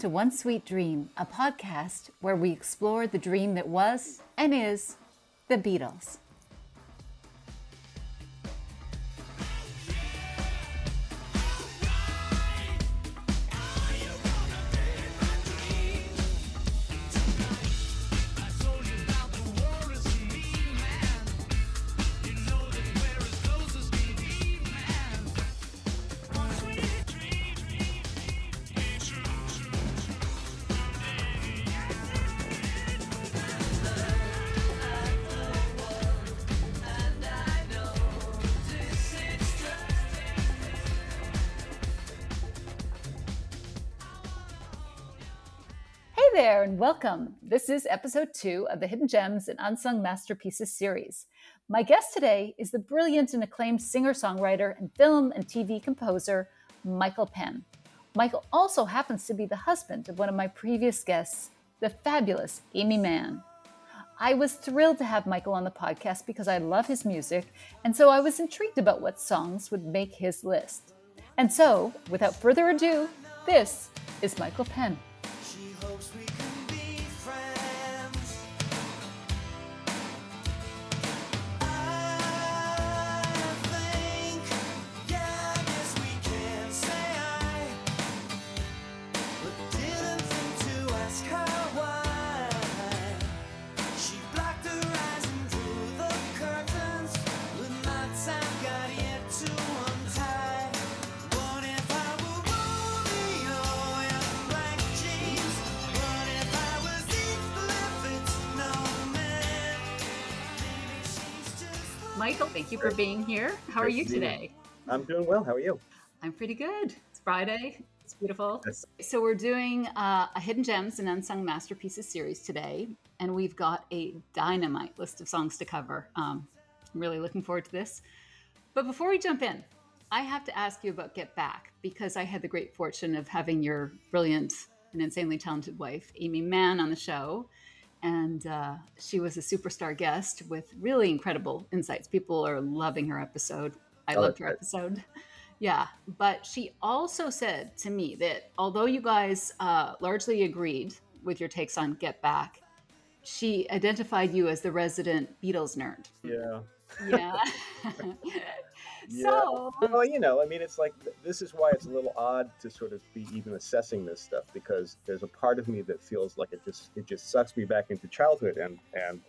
To One Sweet Dream, a podcast where we explore the dream that was and is the Beatles. Welcome. This is episode two of the Hidden Gems and Unsung Masterpieces series. My guest today is the brilliant and acclaimed singer songwriter and film and TV composer, Michael Penn. Michael also happens to be the husband of one of my previous guests, the fabulous Aimee Mann. I was thrilled to have Michael on the podcast because I love his music, and so I was intrigued about what songs would make his list. And so, without further ado, this is Michael Penn. Michael, thank you for being here. How are you to meet you. today? I'm doing well. How are you? I'm pretty good. It's Friday. It's beautiful. So we're doing uh, a Hidden Gems and Unsung Masterpieces series today, and we've got a dynamite list of songs to cover. Um, I'm really looking forward to this. But before we jump in, I have to ask you about Get Back because I had the great fortune of having your brilliant and insanely talented wife, Aimee Mann, on the show. And uh, she was a superstar guest with really incredible insights. People are loving her episode. I Oh, loved her episode. Yeah, but she also said to me that although you guys uh, largely agreed with your takes on Get Back, she identified you as the resident Beatles nerd. Yeah. Yeah. Yeah. so, Well, you know, I mean, it's like this is why it's a little odd to sort of be even assessing this stuff because there's a part of me that feels like it just it just sucks me back into childhood and and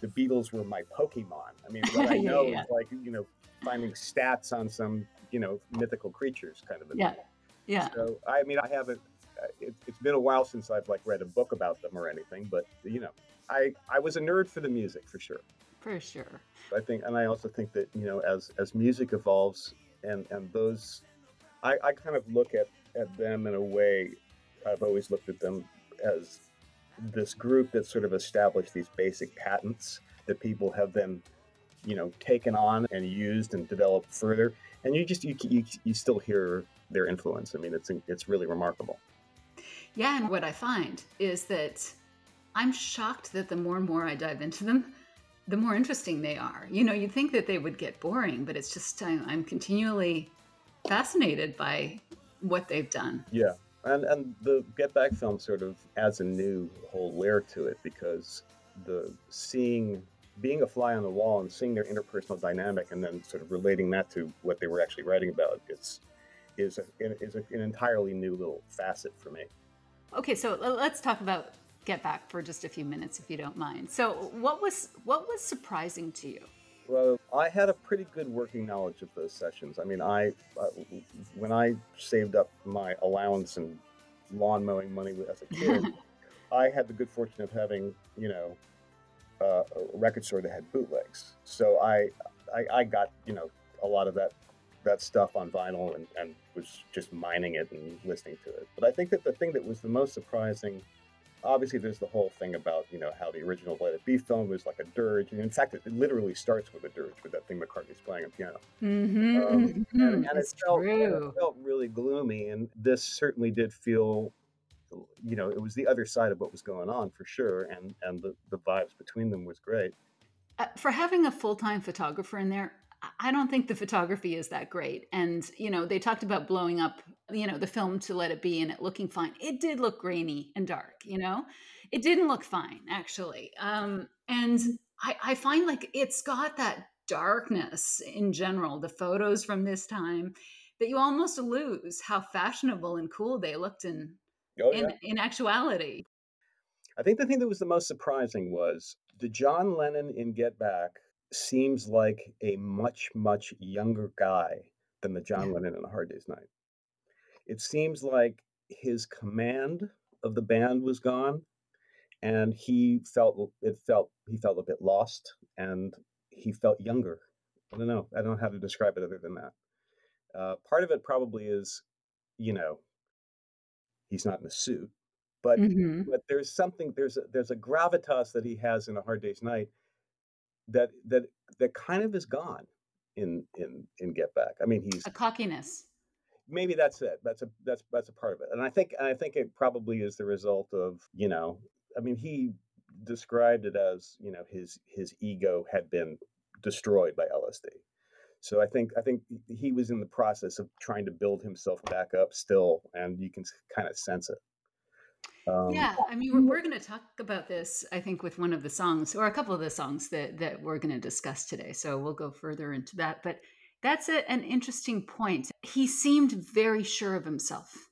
the Beatles were my Pokemon. I mean, what I know yeah. is like you know finding stats on some you know mythical creatures kind of a yeah, thing. yeah. So I mean, I haven't. uh, It, it's been a while since I've like read a book about them or anything, but you know, I I was a nerd for the music for sure. For sure. I think, and I also think that you know, as as music evolves, and and those, I I kind of look at at them in a way. I've always looked at them as this group that sort of established these basic patents that people have then, you know, taken on and used and developed further. And you just you you, you still hear their influence. I mean, it's it's really remarkable. Yeah, and what I find is that I'm shocked that the more and more I dive into them, the more interesting they are. You know, you'd think that they would get boring, but it's just I'm, I'm continually fascinated by what they've done. Yeah, and and the Get Back film sort of adds a new whole layer to it because the seeing being a fly on the wall and seeing their interpersonal dynamic and then sort of relating that to what they were actually writing about is is a, is a, an entirely new little facet for me. Okay, so uh, let's talk about Get Back for just a few minutes, if you don't mind. So, what was what was surprising to you? Well, I had a pretty good working knowledge of those sessions. I mean, I uh, when I saved up my allowance and lawn mowing money as a kid, I had the good fortune of having, you know, uh, a record store that had bootlegs. So I, I, I got, you know, a lot of that that stuff on vinyl and, and was just mining it and listening to it. But I think that the thing that was the most surprising, obviously, there's the whole thing about you know how the original Let It Be film was like a dirge, and in fact, it, literally starts with a dirge with that thing McCartney's playing on piano. Mm-hmm, Um, and, and it felt, true. it felt really gloomy, and this certainly did feel, you know, it was the other side of what was going on for sure, and and the, the vibes between them was great. Uh, for having a full-time photographer in there I- don't think the photography is that great. And you know they talked about blowing up you know the film to let it be and it looking fine. It did look grainy and dark you know? It didn't look fine actually. Um and i i find like it's got that darkness in general the photos from this time that you almost lose how fashionable and cool they looked in Oh in, in actuality. I think the thing that was the most surprising was the John Lennon in Get Back seems like a much, much younger guy than the John Yeah. Lennon in A Hard Day's Night. It seems like his command of the band was gone and he felt it felt he felt a bit lost and he felt younger. I don't know. I don't know how to describe it other than that. Uh, part of it probably is, you know, he's not in a suit, but Mhm. but there's something there's a, there's a gravitas that he has in a hard day's night that that that kind of is gone in in in get back. I mean he's a cockiness. Maybe that's it. That's a that's that's a part of it. And i think and i think it probably is the result of you know i mean he described it as you know his his ego had been destroyed by lsd so i think i think he was in the process of trying to build himself back up still and you can kind of sense it um, Yeah, I mean, we're, we're going to talk about this, I think, with one of the songs or a couple of the songs that that we're going to discuss today. So we'll go further into that. But that's a, an interesting point. He seemed very sure of himself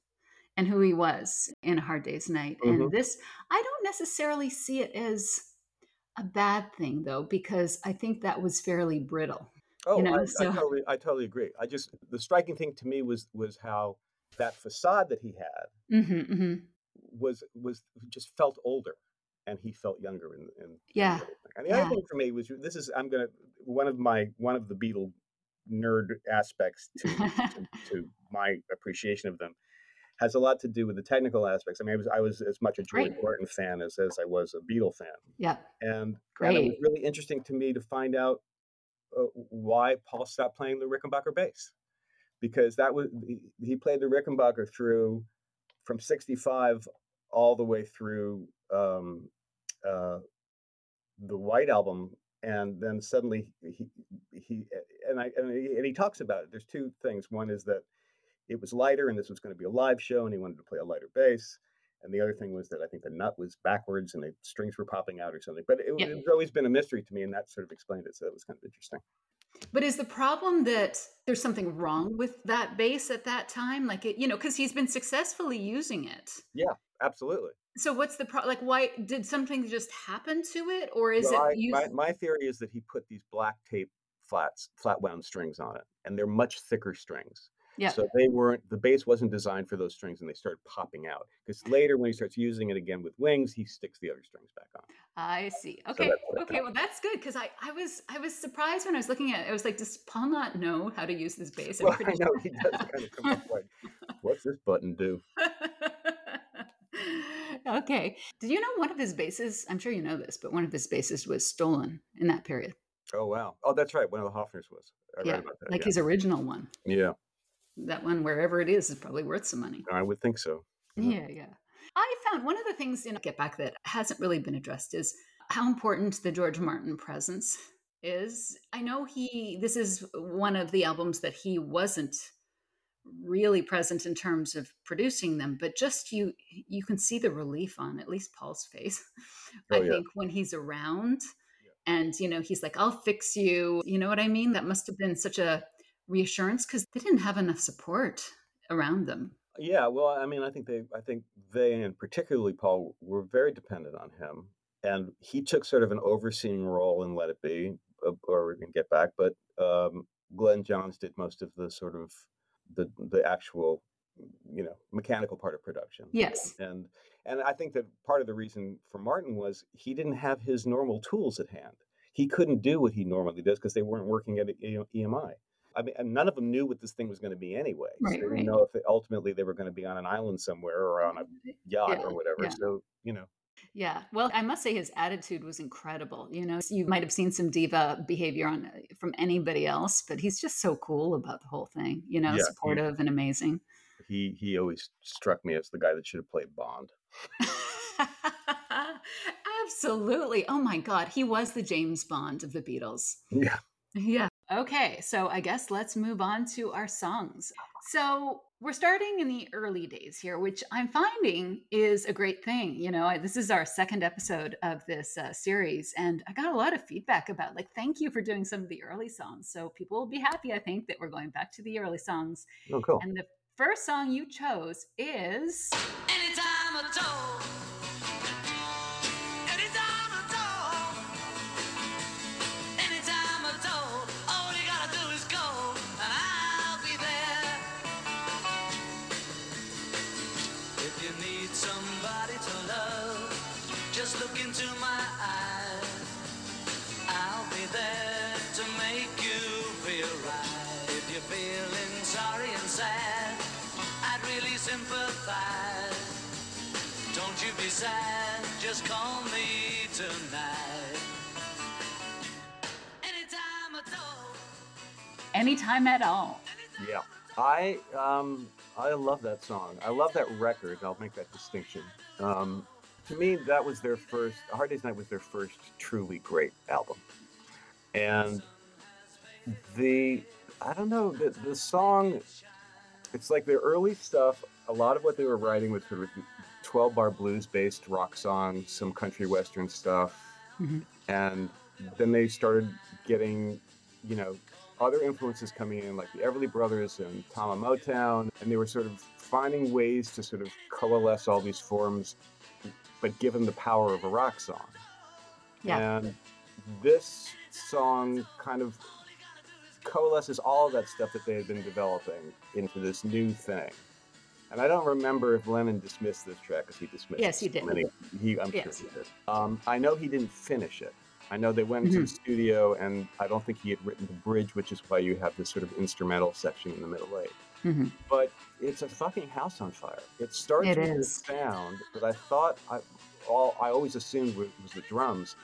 and who he was in A Hard Day's Night. And Mhm. this, I don't necessarily see it as a bad thing, though, because I think that was fairly brittle. Oh, know, I, so- I totally, I totally agree. I just the striking thing to me was was how that facade that he had hmm hmm was was just felt older, and he felt younger in. in in Yeah. And the yeah. other thing for me was this is I'm gonna one of my one of the Beatle nerd aspects to to, to my appreciation of them has a lot to do with the technical aspects. I mean, I was I was as much a George Great. Martin fan as as I was a Beatle fan. yeah, and, and it was Great. really interesting to me to find out uh, why Paul stopped playing the Rickenbacker bass because that was he played the Rickenbacker through from 65 all the way through um, uh, the White album and then suddenly he he and I and he, and he talks about it there's two things one is that it was lighter and this was going to be a live show and he wanted to play a lighter bass and the other thing was that I think the nut was backwards and the strings were popping out or something. But it, Yeah. it's always been a mystery to me, and that sort of explained it. So it was kind of interesting. But is the problem that there's something wrong with that bass at that time? Like it, you know, because he's been successfully using it. Yeah, absolutely. So what's the problem? Like, why did something just happen to it, or is Well, I- it you? my, my theory is that he put these black tape flats, flat wound strings on it, and they're much thicker strings. Yeah. So they weren't the bass wasn't designed for those strings, and they started popping out. Because later, when he starts using it again with wings, he sticks the other strings back on. I see. Okay. what okay. Well, that's good because I, I was I was surprised when I was looking at it. I was like, does Paul not know how to use this bass? Well, I know sure- he does kind of come up like, "What's this button do?" okay. Did you know one of his basses? I'm sure you know this, but one of his basses was stolen in that period. Oh wow! Oh, that's right. One of the Hofners was. I yeah, read about that. like yeah. his original one. yeah, That one, wherever it is, is probably worth some money. I would think so. Mhm. Yeah, yeah. I found one of the things in Get Back that hasn't really been addressed is how important the George Martin presence is. I know he, this is one of the albums that he wasn't really present in terms of producing them, but just you, you can see the relief on at least Paul's face. Oh, I yeah. think when he's around and, you know, he's like, I'll fix you. You know what I mean? That must have been such a reassurance because they didn't have enough support around them. Yeah, well, I mean, I think they, I think they, and particularly Paul, were very dependent on him, and he took sort of an overseeing role in Let It Be, uh, or we can get back. But um, Glyn Johns did most of the sort of the the actual, you know, mechanical part of production. Yes. and and I think that part of the reason for Martin was he didn't have his normal tools at hand. He couldn't do what he normally does because they weren't working at EMI. I mean, none of them knew what this thing was going to be anyway. So Right, they didn't know if ultimately they were going to be on an island somewhere or on a yacht Yeah, or whatever. yeah. So you know, Yeah. Well, I must say his attitude was incredible. You know, you might have seen some diva behavior on uh, from anybody else, but he's just so cool about the whole thing. You know, Yeah, he- supportive and amazing. he he always struck me as the guy that should have played Bond. Absolutely. Oh my God. He was the James Bond of the Beatles. Yeah. Yeah. Okay. So I guess let's move on to our songs. So we're starting in the early days here, which I'm finding is a great thing. You know, I, this is our second episode of this uh, series, and I got a lot of feedback about like, thank you for doing some of the early songs. So people will be happy, I think, that we're going back to the early songs. Oh, cool. And the first song you chose is Anytime at All. Yeah. I um I love that song. I love that record. I'll make that distinction. Um, to me, that was their first. Hard Day's Night was their first truly great album, and the I don't know the the song. It's like their early stuff. A lot of what they were writing was sort of twelve bar blues based rock songs, some country western stuff, Mhm. and then they started getting, you know, other influences coming in, like the Everly Brothers and Tamla Motown, and they were sort of finding ways to sort of coalesce all these forms, but give them the power of a rock song. Yeah. And this song kind of coalesces all of that stuff that they had been developing into this new thing. And I don't remember if Lennon dismissed this track because he dismissed Yes, he did. many- he, I'm Yes. sure he did. Um, I know he didn't finish it. I know they went into the Mm-hmm. studio, and I don't think he had written the bridge, which is why you have this sort of instrumental section in the middle eight. Mhm. But it's a fucking house on fire. It starts It with is. this sound that I thought I, all I always assumed was, was the drums.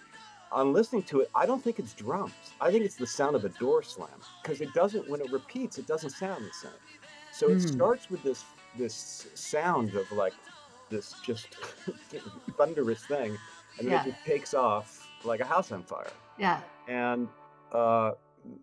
On listening to it, I don't think it's drums. I think it's the sound of a door slam because it doesn't. When it repeats, it doesn't sound the same. So it Mm. starts with this this sound of like this just thunderous thing, and then Yeah. it just takes off like a house on fire Yeah. and uh,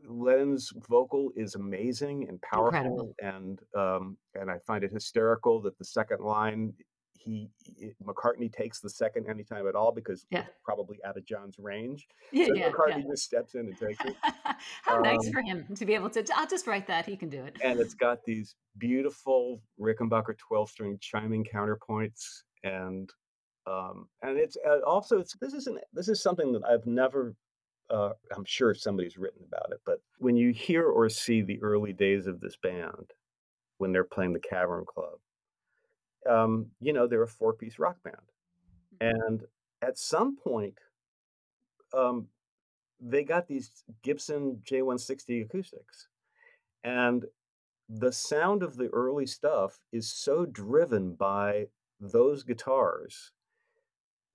Lennon's vocal is amazing and powerful, Incredible. and um, and I find it hysterical that the second line he, he- McCartney takes the second anytime at all because Yeah. it's probably out of John's range. Yeah. So yeah, McCartney yeah. just steps in and takes it, How nice Um, for him to be able to. I'll just write that. He can do it. and it's got these beautiful Rickenbacker twelve string chiming counterpoints, and um, and it's uh, also it's this isn't this is something that I've never uh, I'm sure somebody's written about it, but when you hear or see the early days of this band, when they're playing the Cavern Club, um, you know, they're a four piece rock band. And at some point, um, they got these Gibson J160 acoustics. And the sound of the early stuff is so driven by those guitars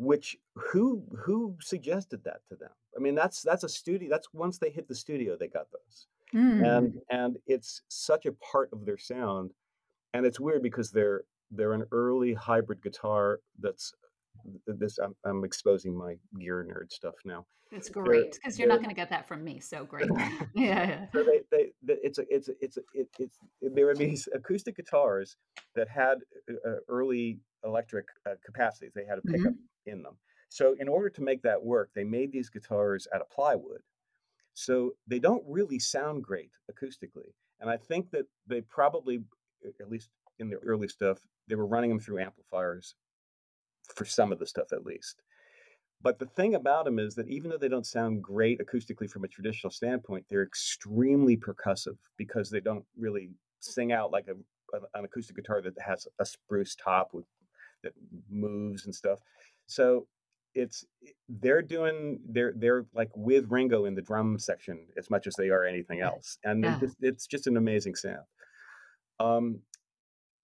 which who who suggested that to them i mean that's that's a studio that's once they hit the studio they got those Mm. and and it's such a part of their sound and it's weird because they're they're an early hybrid guitar that's this i'm, I'm exposing my gear nerd stuff now It's great because you're not going to get that from me. So great. yeah. so they, they, they it's a it's a, it's a, it, it's there were these acoustic guitars that had uh, uh, early electric uh, capacities they had a pickup in them. So in order to make that work they made these guitars out of plywood. So they don't really sound great acoustically and i think that they probably at least in the early stuff, they were running them through amplifiers for some of the stuff at least. But the thing about them is that even though they don't sound great acoustically from a traditional standpoint, they're extremely percussive because they don't really sing out like a, an acoustic guitar that has a spruce top with that moves and stuff. So it's they're doing they're they're like with Ringo in the drum section as much as they are anything else, and Yeah. just, it's just an amazing sound. Um,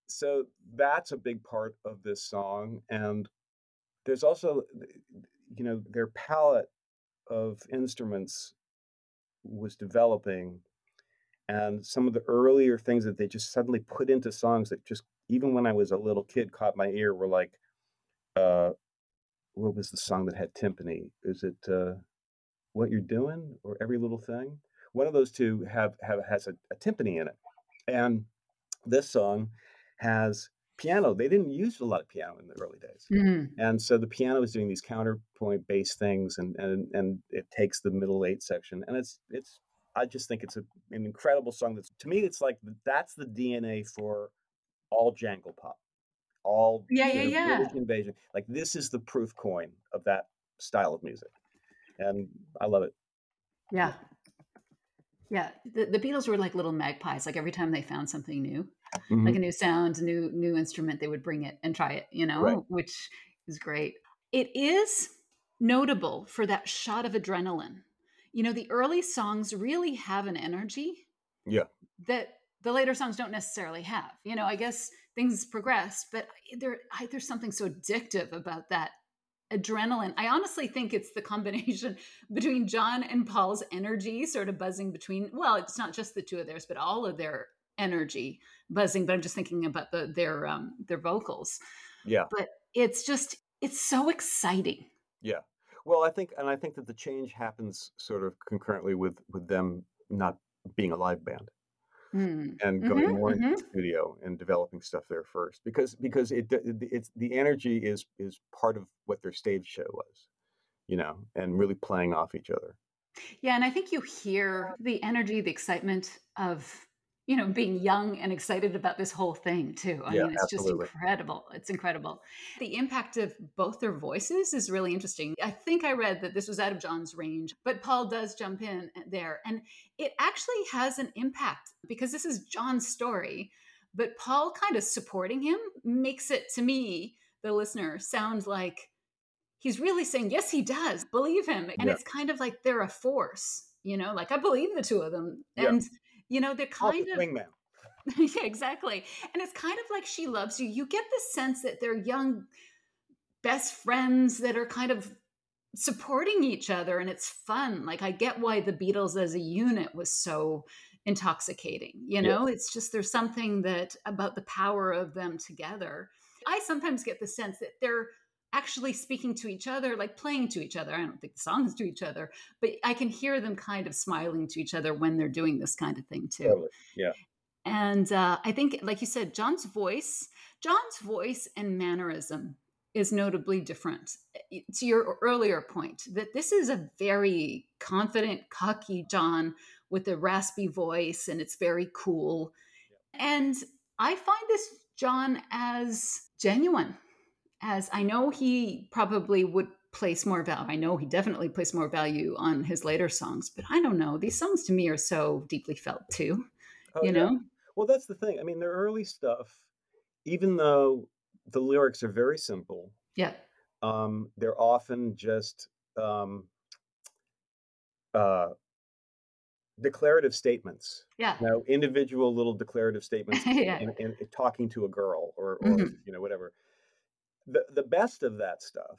so that's a big part of this song, and there's also you know their palette of instruments was developing and some of the earlier things that they just suddenly put into songs that just even when i was a little kid caught my ear were like uh what was the song that had timpani? Is it uh what you're doing or every little thing? One of those two have have has a, a timpani in it. And this song has piano. They didn't use a lot of piano in the early days. Mm. and so the piano is doing these counterpoint bass things and and and it takes the middle eight section. And it's it's i just think it's a, an incredible song that's to me it's like that's the dna for all jangle pop all Yeah, yeah, yeah. British invasion like this is the proof coin of that style of music and i love it Yeah. Yeah. The, the Beatles were like little magpies. Like every time they found something new, like a mm-hmm. new sound, a new new instrument, they would bring it and try it, you know, Right. which is great. It is notable for that shot of adrenaline. You know, the early songs really have an energy yeah that the later songs don't necessarily have. You know, I guess things progress, but there I, there's something so addictive about that adrenaline. I honestly think it's the combination between John and Paul's energy sort of buzzing between well, it's not just the two of theirs, but all of their energy buzzing, but I'm just thinking about the their um their vocals. yeah But it's just it's so exciting. yeah well i think and i think that the change happens sort of concurrently with with them not being a live band Mm. and going Mhm, more into the studio and developing stuff there first because because it it- it's the energy is is part of what their stage show was you know and really playing off each other. Yeah, and I think you hear the energy, the excitement of you know being young and excited about this whole thing too. I Yeah, mean, it's absolutely. just incredible. It's incredible. The impact of both their voices is really interesting. I think I read that this was out of John's range, but Paul does jump in uh, there, and it actually has an impact because this is John's story. But Paul kind of supporting him makes it to me, the listener, sound like he's really saying, yes, he does. Believe him. And Yeah. it's kind of like they're a force, you know, like I believe the two of them. Yeah. And, you know, they're kind a of, wingman yeah, exactly. And it's kind of like she loves you. You get the sense that they're young best friends that are kind of supporting each other and it's fun. Like I get why the Beatles as a unit was so intoxicating. You know, it's just there's something that about the power of them together. I sometimes get the sense that they're actually speaking to each other, like playing to each other. I don't think the songs to each other, but I can hear them kind of smiling to each other when they're doing this kind of thing too. totally yeah And uh, I think, like you said, John's voice, John's voice and mannerism is notably different. Eh, To your earlier point, that this is a very confident, cocky John with a raspy voice, and it's very cool. And I find this John as genuine, as I know he probably would place more value. I know he definitely placed more value on his later songs, but I don't know. These songs to me are so deeply felt too. Oh, you yeah. know? well that's the thing i mean their early stuff even though the lyrics are very simple Yeah. um they're often just um uh declarative statements Yeah. you know individual little declarative statements Yeah. in, in, in talking to a girl or, or Mhm. you know whatever the the best of that stuff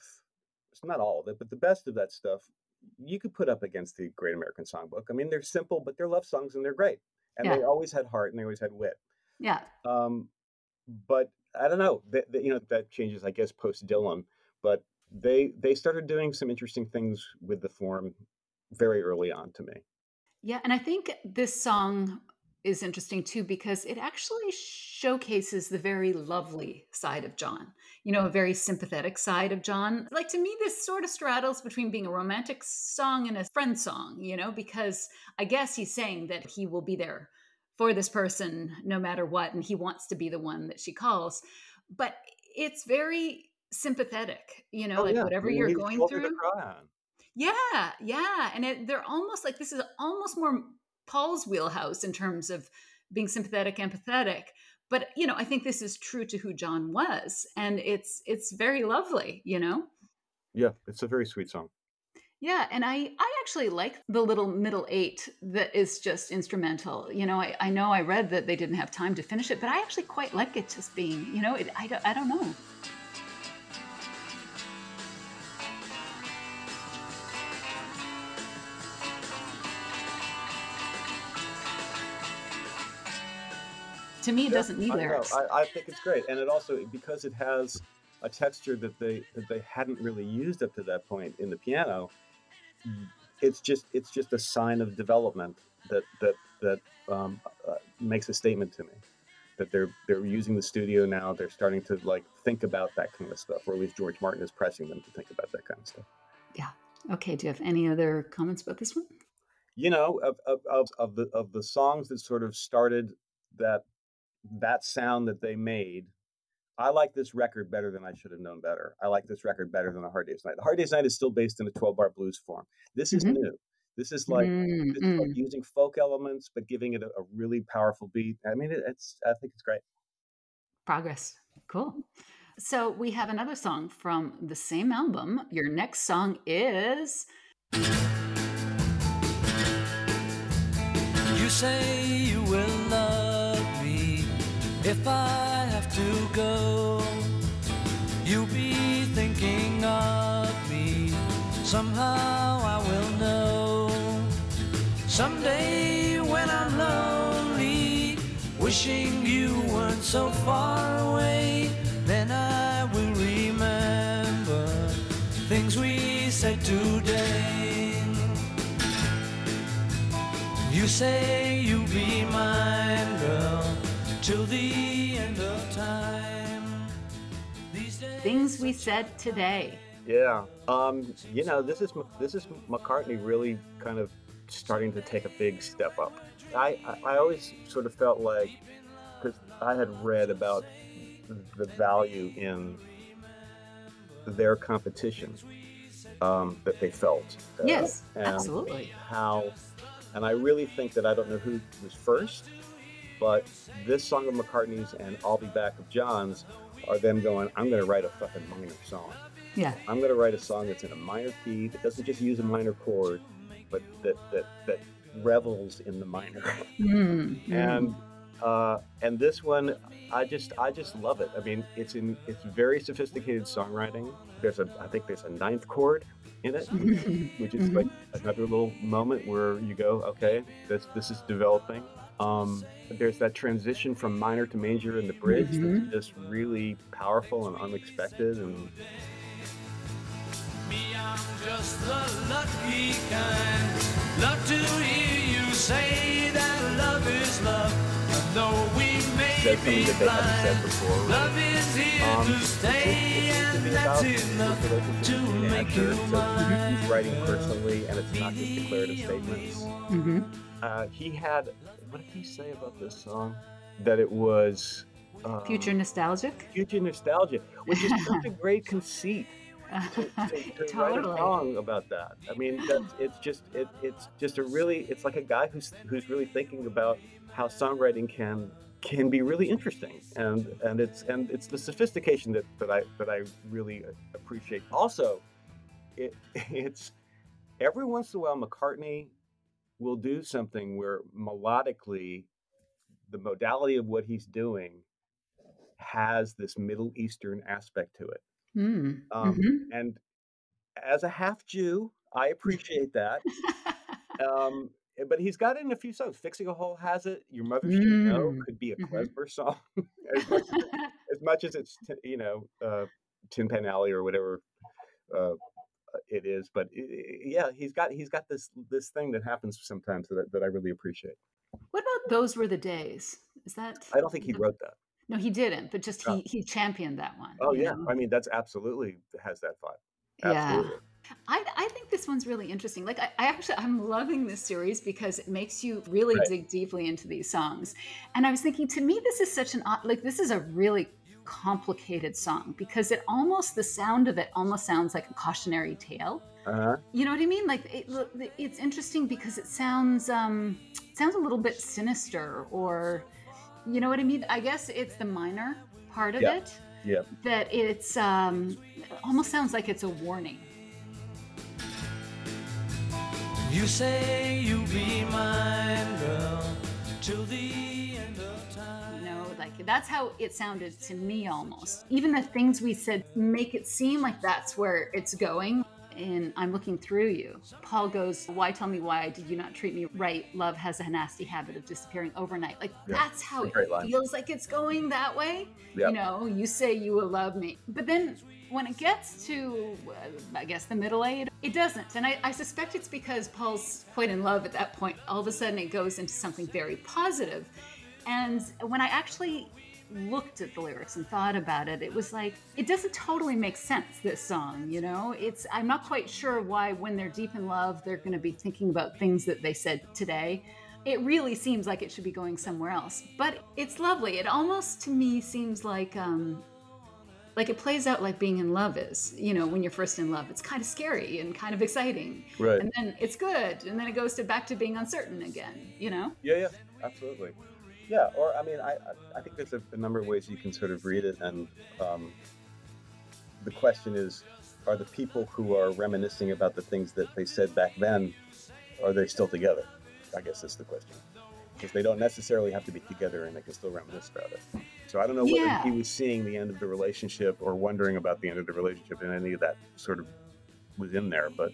it's not all of it but the best of that stuff you could put up against the great american songbook i mean they're simple but they're love songs and they're great and they always had heart and they always had wit Yeah. um but i don't know that, that you know that changes i guess post dylan but they they started doing some interesting things with the form very early on to me Yeah. And I think this song is interesting too because it actually showcases the very lovely side of John, you know, a very sympathetic side of John. Like to me, this sort of straddles between being a romantic song and a friend song, you know, because I guess he's saying that he will be there for this person no matter what and he wants to be the one that she calls but it's very sympathetic you know Oh, like yeah. whatever You you're going through yeah yeah and it, they're almost like this is almost more paul's wheelhouse in terms of being sympathetic empathetic. But you know i think this is true to who john was and it's it's very lovely you know? Yeah, it's a very sweet song. yeah and i i actually like the little middle eight that is just instrumental. You know i, I know i read that they didn't have time to finish it but i actually quite like it just being you know it, I, don't, I don't know to me it Yeah, doesn't need I know. lyrics I, I think it's great, and it also because it has a texture that they that they hadn't really used up to that point in the piano. It's just it's just a sign of development that that that um, uh, makes a statement to me that they're they're using the studio now. They're starting to like think about that kind of stuff, or at least George Martin is pressing them to think about that kind of stuff. Yeah. Okay do you have any other comments about this one you know of, of, of, of the of the songs that sort of started that that sound that they made i like this record better than i should have known better. I like this record better than a hard day's night. The hard day's night is still based in a 12 bar blues form. This is Mhm. new. This is like Mm, this is like mm. using folk elements but giving it a, a really powerful beat. I mean it, it's i think it's great. Progress. Cool. So we have another song from the same album. Your next song is You say you will love me if I have to go. You'll be thinking of me. Somehow I will know. Someday when I'm lonely, wishing you weren't so far away, then I will remember things we said today. You say you'll be mine, girl, till the end of time. These days things we said today. Yeah um you know this is this is mccartney really kind of starting to take a big step up. I i, I always sort of felt like because i had read about the value in their competition um, that they felt uh, yes and absolutely. how and i really think that i don't know who was first but this song of mccartney's and i'll be back of john's are them going i'm going to write a fucking minor song yeah I'm going to write a song that's in a minor key that doesn't just use a minor chord, but that that that revels in the minor. Mm, mm. and uh, and this one, I just I just love it. I mean, it's in it's very sophisticated songwriting. There's a I think there's a ninth chord in it, which is Mhm. like another little moment where you go, okay, this this is developing. Um, there's that transition from minor to major in the bridge Mhm. that's just really powerful and unexpected and Me, I'm just the lucky kind. Love to hear you say that love is love. I know we may said something be that they haven't said blind. before. Love is here Um, to it seems- stay, to and be that's about his enough relationship to with Jane make you Asher, so mine. He's writing personally, and it's not just declarative statements. Mhm. Uh, he had, what did he say about this song? That it was um, future nostalgic future nostalgia, which is such a great conceit to, to, to write a totally song about that. I mean, that's, it's just it, it's just a really it's like a guy who's who's really thinking about how songwriting can can be really interesting and and it's and it's the sophistication that, that I that I really appreciate. Also, it it's every once in a while McCartney will do something where melodically the modality of what he's doing has this Middle Eastern aspect to it. Mm, Um, mhm. and as a half Jew, I appreciate that. Um, but he's got it in a few songs. Fixing a Hole has it. Your Mother Should Know Mm. could be a Mhm. Klezmer song, as, much as, as much as it's you know uh, Tin Pan Alley or whatever uh, it is. But i- i- yeah, he's got he's got this this thing that happens sometimes that, I- that I really appreciate. what about those were the days is that I don't think he wrote that. no he didn't but just he he championed that one Oh yeah, know? I mean that's absolutely has that vibe. yeah I, I think this one's really interesting. Like, I, I actually, I'm loving this series because it makes you really Right. dig deeply into these songs. And I was thinking, to me, this is such an like, this is a really complicated song because it almost, the sound of it almost sounds like a cautionary tale. Uh-huh. You know what I mean? Like, it, it's interesting because it sounds, um, it sounds a little bit sinister or, you know what I mean? I guess it's the minor part of Yeah. it Yeah. that it's, um, it almost sounds like it's a warning. You say you'll be mine, girl, till the that's how it sounded to me almost. Even the things we said make it seem like that's where it's going. And I'm looking through you. Paul goes, Why tell me why did you not treat me right? Love has a nasty habit of disappearing overnight. Like Yeah, that's how it line. feels like it's going that way. Yeah. You know, you say you will love me. But then when it gets to, uh, I guess, the middle age, it doesn't. And I, I suspect it's because Paul's quite in love at that point. All of a sudden, it goes into something very positive. And when I actually looked at the lyrics and thought about it, it was like, it doesn't totally make sense, this song, you know? It's, I'm not quite sure why, when they're deep in love, they're going to be thinking about things that they said today. It really seems like it should be going somewhere else. But it's lovely. It almost to me seems like, um, like it plays out like being in love is you know when you're first in love it's kind of scary and kind of exciting Right. and then it's good and then it goes to back to being uncertain again you know Yeah, yeah, absolutely. Yeah, or I mean, I I- think there's a, a number of ways you can sort of read it, and um, the question is, are the people who are reminiscing about the things that they said back then, are they still together? I guess that's the question. Because they don't necessarily have to be together, and they can still reminisce about it. So I don't know whether Yeah. he was seeing the end of the relationship or wondering about the end of the relationship, and any of that sort of was in there. But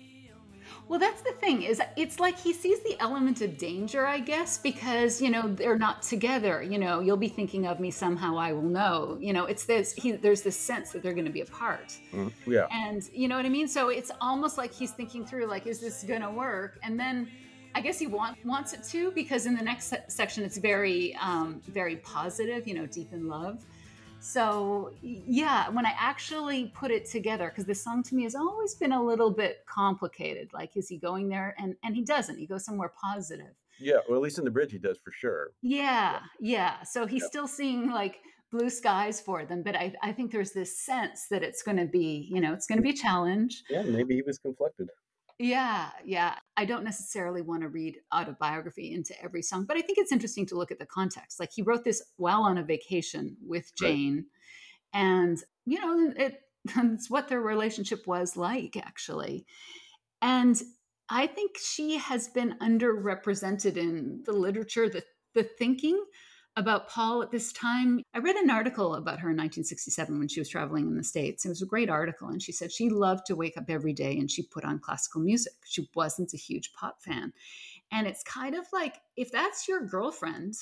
well that's the thing is it's like he sees the element of danger i guess because you know they're not together you know you'll be thinking of me somehow i will know you know it's this he there's this sense that they're going to be apart. Mm, yeah, and you know what i mean? So it's almost like he's thinking through like is this gonna work? And then i guess he want, wants it to because in the next se- section it's very um, very positive you know deep in love so yeah when i actually put it together because this song to me has always been a little bit complicated like is he going there and and he doesn't he goes somewhere positive yeah. Well, at least in the bridge, he does for sure. yeah, yeah. So he's Yeah. still seeing like blue skies for them, but I, I think there's this sense that it's going to be, you know, it's going to be a challenge. Yeah, maybe he was conflicted. Yeah, yeah. I don't necessarily want to read autobiography into every song, but I think it's interesting to look at the context. Like he wrote this while on a vacation with Right. Jane, and you know, it it's what their relationship was like actually. And I think she has been underrepresented in the literature, the the thinking about Paul at this time. I read an article about her in 1967 when she was traveling in the States. It was a great article. And she said she loved to wake up every day and she put on classical music. She wasn't a huge pop fan. And it's kind of like if that's your girlfriend,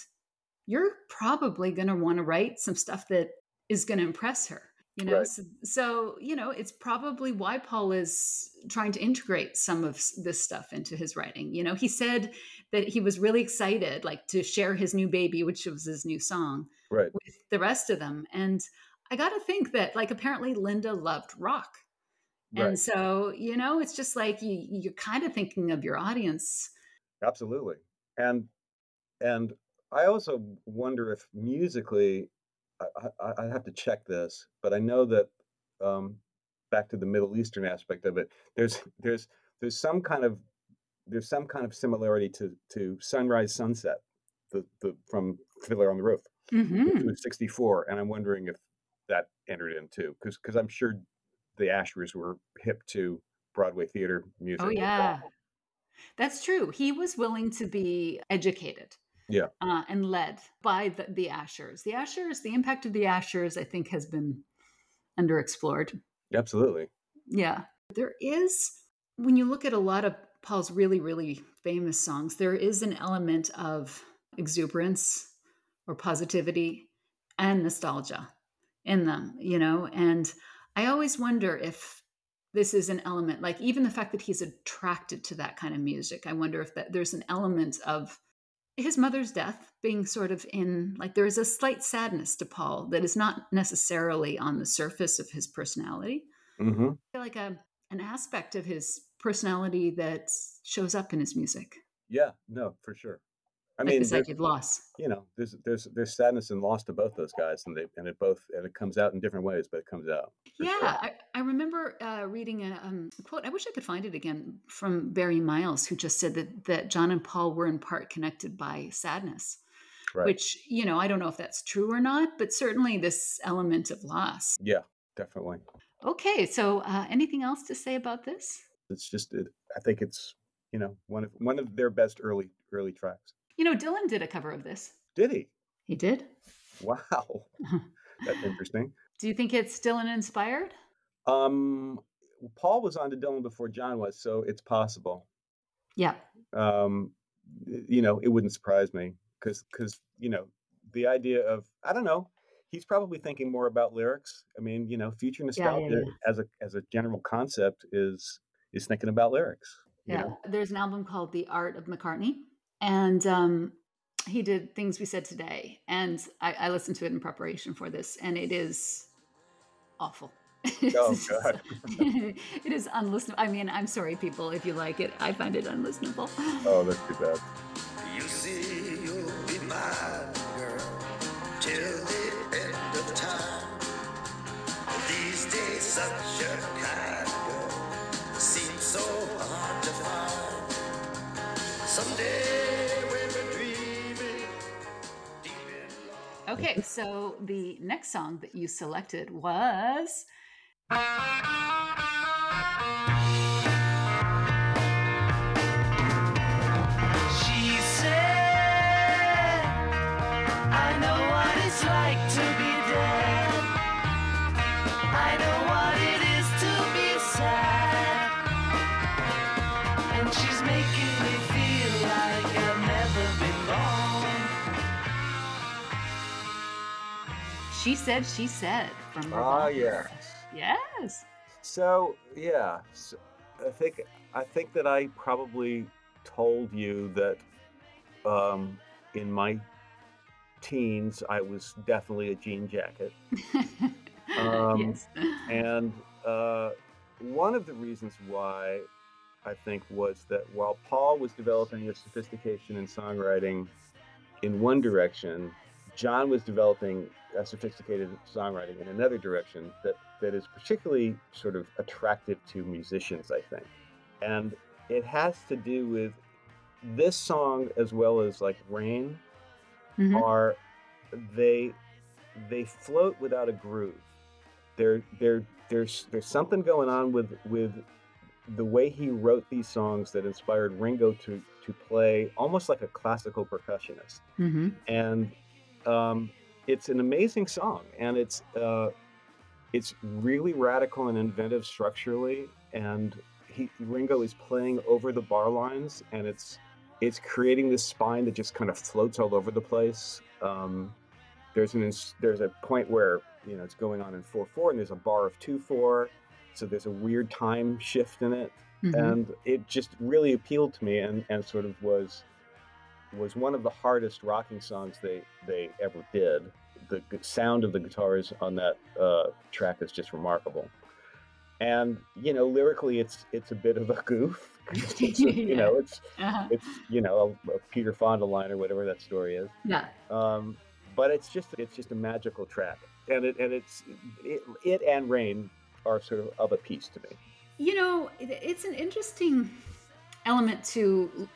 you're probably going to want to write some stuff that is going to impress her. You know, Right. so, so, you know, it's probably why Paul is trying to integrate some of this stuff into his writing. You know, he said that he was really excited, like to share his new baby, which was his new song, Right. with the rest of them. And I got to think that, like, apparently Linda loved rock. And Right. so, you know, it's just like you, you're kind of thinking of your audience. Absolutely. And and I also wonder if musically, I, I, I have to check this, but I know that um, back to the Middle Eastern aspect of it, there's there's there's some kind of there's some kind of similarity to to Sunrise Sunset, the the from Fiddler on the Roof, hmm which '64, and I'm wondering if that entered in too, because because I'm sure the Ashers were hip to Broadway theater music. Oh, yeah. That's true. He was willing to be educated. Yeah. Uh, and led by the, the Ashers. The Ashers, the impact of the Ashers, I think, has been underexplored. Absolutely. Yeah. There is, when you look at a lot of Paul's really, really famous songs, there is an element of exuberance or positivity and nostalgia in them, you know? And I always wonder if this is an element, like even the fact that he's attracted to that kind of music, I wonder if that there's an element of his mother's death being sort of in like there is a slight sadness to Paul that is not necessarily on the surface of his personality hmm feel like a an aspect of his personality that shows up in his music. Yeah, no, for sure. I mean, this there's, idea of loss. you know, there's there's there's sadness and loss to both those guys, and they and it both and it comes out in different ways, but it comes out. Yeah, sure. I, I remember uh, reading a, um, a quote. I wish I could find it again from Barry Miles, who just said that that John and Paul were in part connected by sadness. Right. Which you know, I don't know if that's true or not, but certainly this element of loss. Yeah, definitely. Okay, so uh, anything else to say about this? It's just it, I think it's you know one of one of their best early early tracks. You know, Dylan did a cover of this. Did he? He did. Wow, that's interesting. Do you think it's Dylan inspired? Um, Paul was on to Dylan before John was, so it's possible. Yeah. Um, you know, it wouldn't surprise me because because you know the idea of I don't know. He's probably thinking more about lyrics. I mean, you know, future yeah, nostalgia yeah. as a as a general concept is is thinking about lyrics. you Yeah. know? There's an album called The Art of McCartney. And um, he did Things We Said Today. And I, I listened to it in preparation for this, and it is awful. Oh, It's God. it is unlistenable. I mean, I'm sorry, people, if you like it. I find it unlistenable. Oh, that's too bad. Okay, so the next song that you selected was. She Said, She Said from Ah, Revolver. yes. Yes. So yeah, so I think I think that I probably told you that um, in my teens I was definitely a jean jacket, Um, yes. and uh, one of the reasons why I think was that while Paul was developing a sophistication in songwriting in one direction, John was developing a sophisticated songwriting in another direction that, that is particularly sort of attractive to musicians, I think. And it has to do with this song as well as like Rain Mhm. are they they float without a groove. There there there's there's something going on with with the way he wrote these songs that inspired Ringo to to play almost like a classical percussionist Mhm. and um, it's an amazing song and it's uh, it's really radical and inventive structurally and he ringo is playing over the bar lines and it's it's creating this spine that just kind of floats all over the place um, there's an there's a point where you know it's going on in 4-4 and there's a bar of 2-4 so there's a weird time shift in it Mhm. and it just really appealed to me and, and sort of was was one of the hardest rocking songs they they ever did the sound of the guitars on that uh, track is just remarkable and you know lyrically it's it's a bit of a goof It's you know it's Uh-huh. it's you know a, a peter fonda line or whatever that story is Yeah. um, but it's just it's just a magical track and it and it's it, it and rain are sort of of a piece to me You know, it- it's an interesting element to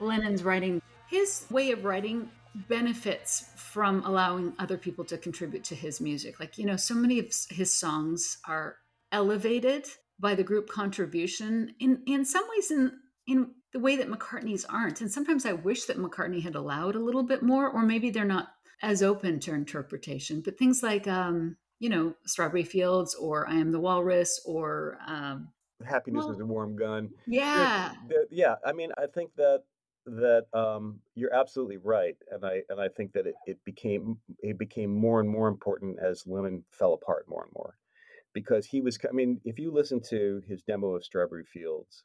Lennon's writing. His way of writing benefits from allowing other people to contribute to his music. Like, you know, so many of his songs are elevated by the group contribution in in some ways in in the way that McCartney's aren't. And sometimes I wish that McCartney had allowed a little bit more or maybe they're not as open to interpretation. But things like um, you know, Strawberry Fields or I Am the Walrus or um happiness Well, is a warm gun yeah. Yeah i mean i think that that um you're absolutely right and i and i think that it, it became it became more and more important as lennon fell apart more and more because he was i mean if you listen to his demo of strawberry fields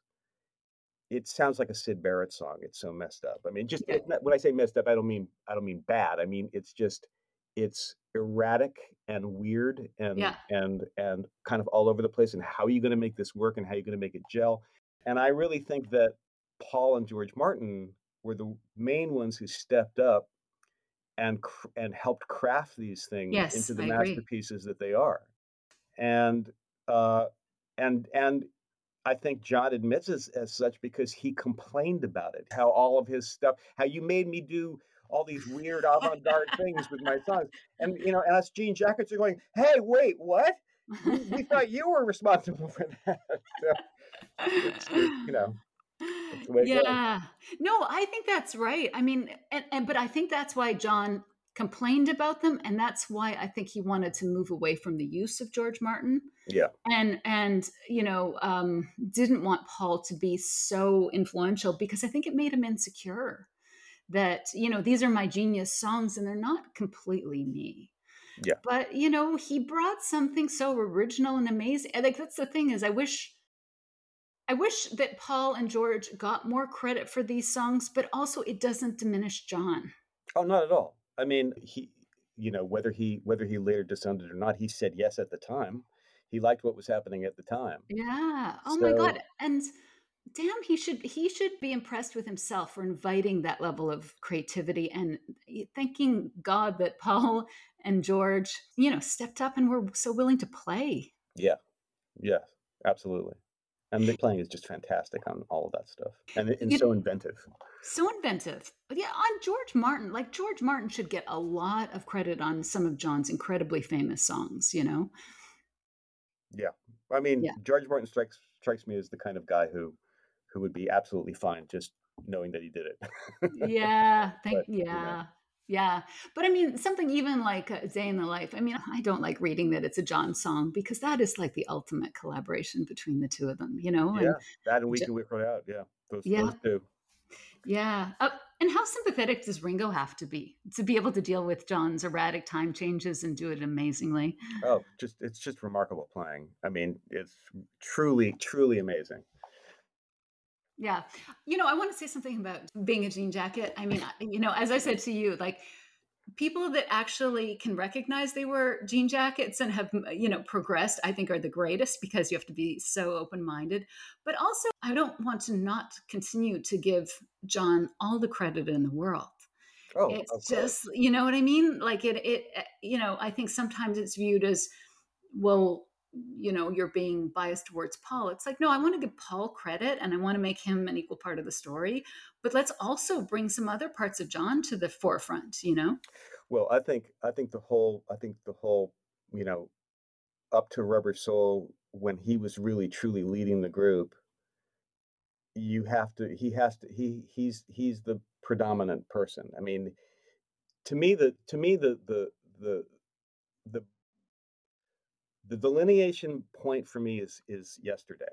it sounds like a Syd Barrett song it's so messed up i mean just Yeah. when i say messed up i don't mean i don't mean bad i mean it's just it's erratic and weird and Yeah. and and kind of all over the place and how are you going to make this work and how are you going to make it gel and i really think that paul and george martin were the main ones who stepped up and cr- and helped craft these things Yes, into the I agree. masterpieces that they are and uh and and I think John admits as, as such because he complained about it. How all of his stuff, how you made me do all these weird avant-garde things with my songs, and you know, and us jean jackets are going, "Hey, wait, what? We, we thought you were responsible for that." So it's, it, you know, that's the way it goes. yeah no i think that's right i mean and, and but i think that's why john complained about them and that's why i think he wanted to move away from the use of george martin Yeah, and and you know um didn't want paul to be so influential because i think it made him insecure that you know these are my genius songs and they're not completely me Yeah. but you know he brought something so original and amazing like that's the thing is i wish i wish that paul and george got more credit for these songs but also it doesn't diminish john Oh, not at all. I mean, he, you know, whether he whether he later disowned it or not, he said yes at the time. He liked what was happening at the time. Yeah. Oh my God. And damn, he should he should be impressed with himself for inviting that level of creativity and thanking God that Paul and George, you know, stepped up and were so willing to play. yeah, yeah, absolutely. And the playing is just fantastic on all of that stuff, and and so inventive. So inventive. But yeah, on George Martin, like George Martin should get a lot of credit on some of John's incredibly famous songs, you know? Yeah, I mean, Yeah. George Martin strikes strikes me as the kind of guy who who would be absolutely fine just knowing that he did it. Yeah, thank But, you know. Yeah. But I mean, something even like uh, Day in the Life. I mean, I don't like reading that it's a John song because that is like the ultimate collaboration between the two of them, you know? yeah, And that and we can work it out. Yeah, those Yeah. those two. yeah. Uh, and how sympathetic does Ringo have to be to be able to deal with John's erratic time changes and do it amazingly? Oh, just it's just remarkable playing. I mean, it's truly truly amazing. Yeah. You know, I want to say something about being a jean jacket. I mean, you know, as I said to you, like people that actually can recognize they were jean jackets and have, you know, progressed, I think are the greatest because you have to be so open minded. But also, I don't want to not continue to give John all the credit in the world Oh, it's just you know what i mean like it it uh, you know i think sometimes it's viewed as well you know you're being biased towards paul it's like no i want to give paul credit and i want to make him an equal part of the story but let's also bring some other parts of john to the forefront you know Well, I think I think the whole I think the whole you know up to Rubber Soul when he was really truly leading the group. You have to. He has to. He he's he's the predominant person. I mean, to me the to me the the the the the delineation point for me is is yesterday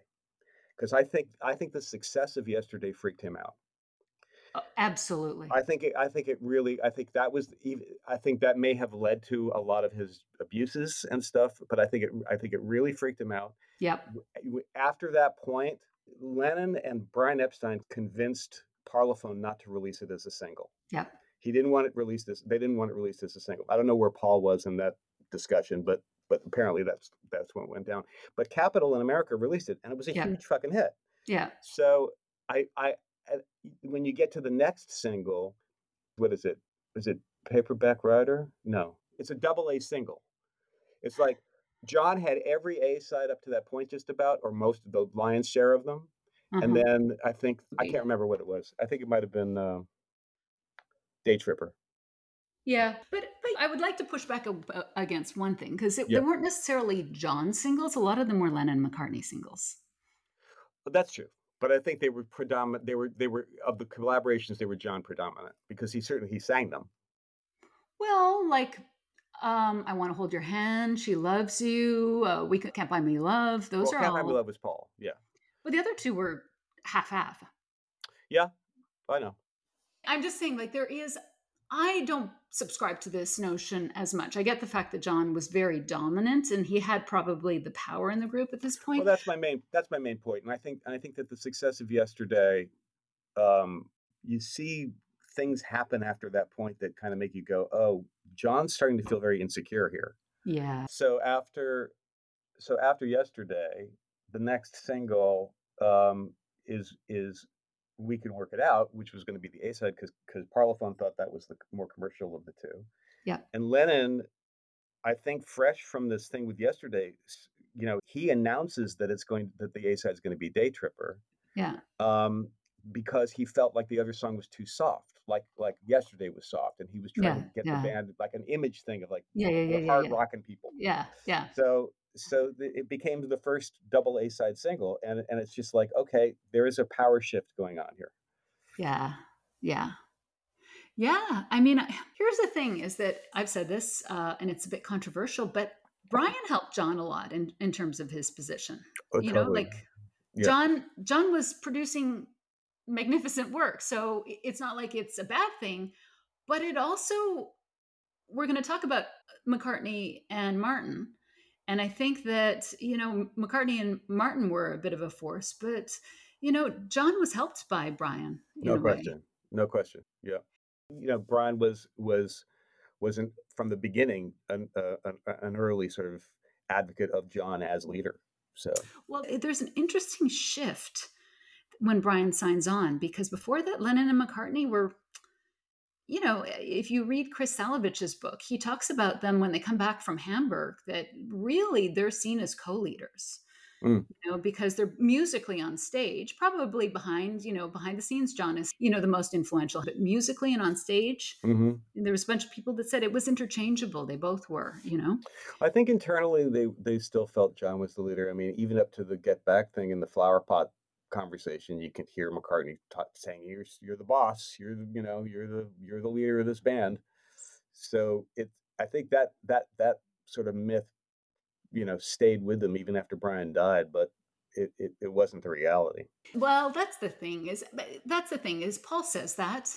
because I think I think the success of yesterday freaked him out. Oh, absolutely I think it, I think it really I think that was I think that may have led to a lot of his abuses and stuff, but I think it I think it really freaked him out. yep After that point, Lennon and Brian Epstein convinced Parlophone not to release it as a single. yep He didn't want it released as they didn't want it released as a single. I don't know where Paul was in that discussion, but but apparently that's that's when it went down. But Capitol in America released it, and it was a Yeah. huge fucking hit. yeah So I, I, I- when you get to the next single, what is it? Is it Paperback Writer? No, it's a double A single. It's like John had every A side up to that point, just about, or most of the lion's share of them. And uh-huh. then I think I can't remember what it was. I think it might have been uh, Day Tripper. Yeah, but I would like to push back a, against one thing because Yeah. they weren't necessarily John singles. A lot of them were Lennon McCartney singles. But that's true. But I think they were predominant. They were they were of the collaborations. They were John predominant because he certainly he sang them. Well, like um, I want to hold your hand. She loves you. Uh, we can't buy me love. Those well, are Can't all. Buy Me Love was Paul. Yeah, But the other two were half half. yeah, I know. I'm just saying, like there is. I don't subscribe to this notion as much. I get the fact that John was very dominant and he had probably the power in the group at this point. Well, that's my main that's my main point. and I think and I think that the success of yesterday, um, you see things happen after that point that kind of make you go, "Oh, John's starting to feel very insecure here." Yeah. So after, so after yesterday, the next single um, is is "We Can Work It Out," which was going to be the A side because because Parlophone thought that was the more commercial of the two. Yeah. And Lennon, I think, fresh from this thing with yesterday, you know, he announces that it's going that the A side is going to be Day Tripper Yeah. um, because he felt like the other song was too soft, like like yesterday was soft, and he was trying Yeah, to get yeah. the band like an image thing of like Yeah. Yeah. Yeah. Yeah. hard Yeah. rocking people. Yeah. Yeah. So so th- it became the first double A side single, and and it's just like okay, there is a power shift going on here. Yeah. Yeah. Yeah. I mean, here's the thing is that I've said this, uh, and it's a bit controversial, but Brian helped John a lot in, in terms of his position. Oh, you know, like Yeah. John, John was producing magnificent work. So it's not like it's a bad thing, but it also, we're going to talk about McCartney and Martin. And I think that, you know, McCartney and Martin were a bit of a force, but, you know, John was helped by Brian. no question, no question. Yeah, you know, Brian was was wasn't from the beginning an uh, an, an early sort of advocate of John as leader. So Well, there's an interesting shift when Brian signs on because before that, Lennon and McCartney were, you know, if you read Chris Salewicz's book, he talks about them when they come back from Hamburg that really they're seen as co-leaders. Mm. You know, because they're musically on stage, probably behind, you know, behind the scenes, John is, you know, the most influential, but musically and on stage, mhm. there was a bunch of people that said it was interchangeable. They both were, you know. I think internally they they still felt John was the leader. I mean, even up to the Get Back thing in the flower pot conversation, you can hear McCartney saying, "You're you're the boss. You're the you know you're the you're the leader of this band." So it, I think that that that sort of myth, you know, stayed with them even after Brian died, but it it, it wasn't the reality. Well, that's the thing is that's the thing is Paul says that,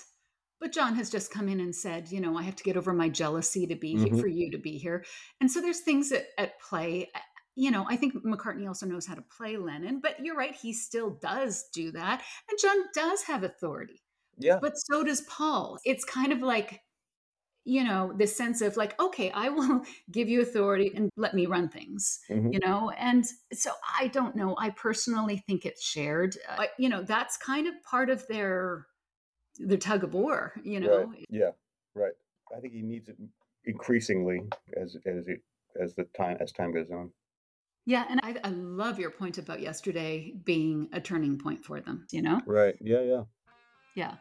but John has just come in and said, you know, I have to get over my jealousy to be here Mhm. for you to be here, and so there's things at, at play. You know, I think McCartney also knows how to play Lennon, but you're right, he still does do that, and John does have authority, Yeah, but so does Paul. It's kind of like you know this sense of like okay i will give you authority and let me run things mhm. you know and so i don't know i personally think it's shared uh, you know that's kind of part of their their tug of war you know Right. Yeah, right. I think he needs it increasingly as as it as the time as time goes on. Yeah and I, I love your point about yesterday being a turning point for them you know Right. Yeah. Yeah. yeah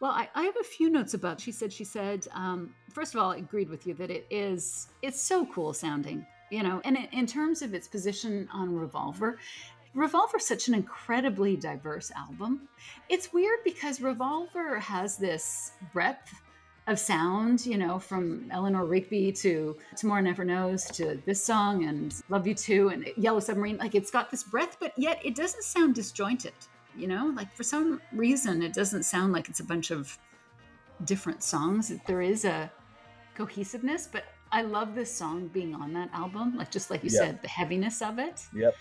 well I, I have a few notes about she said she said um, first of all i agreed with you that it is it's so cool sounding you know and in, in terms of its position on revolver revolver's such an incredibly diverse album it's weird because revolver has this breadth of sound you know from eleanor rigby to tomorrow never knows to this song and love you too and yellow submarine like it's got this breadth but yet it doesn't sound disjointed you know like for some reason it doesn't sound like it's a bunch of different songs there is a cohesiveness but i love this song being on that album like just like you Yeah. said the heaviness of it Yep.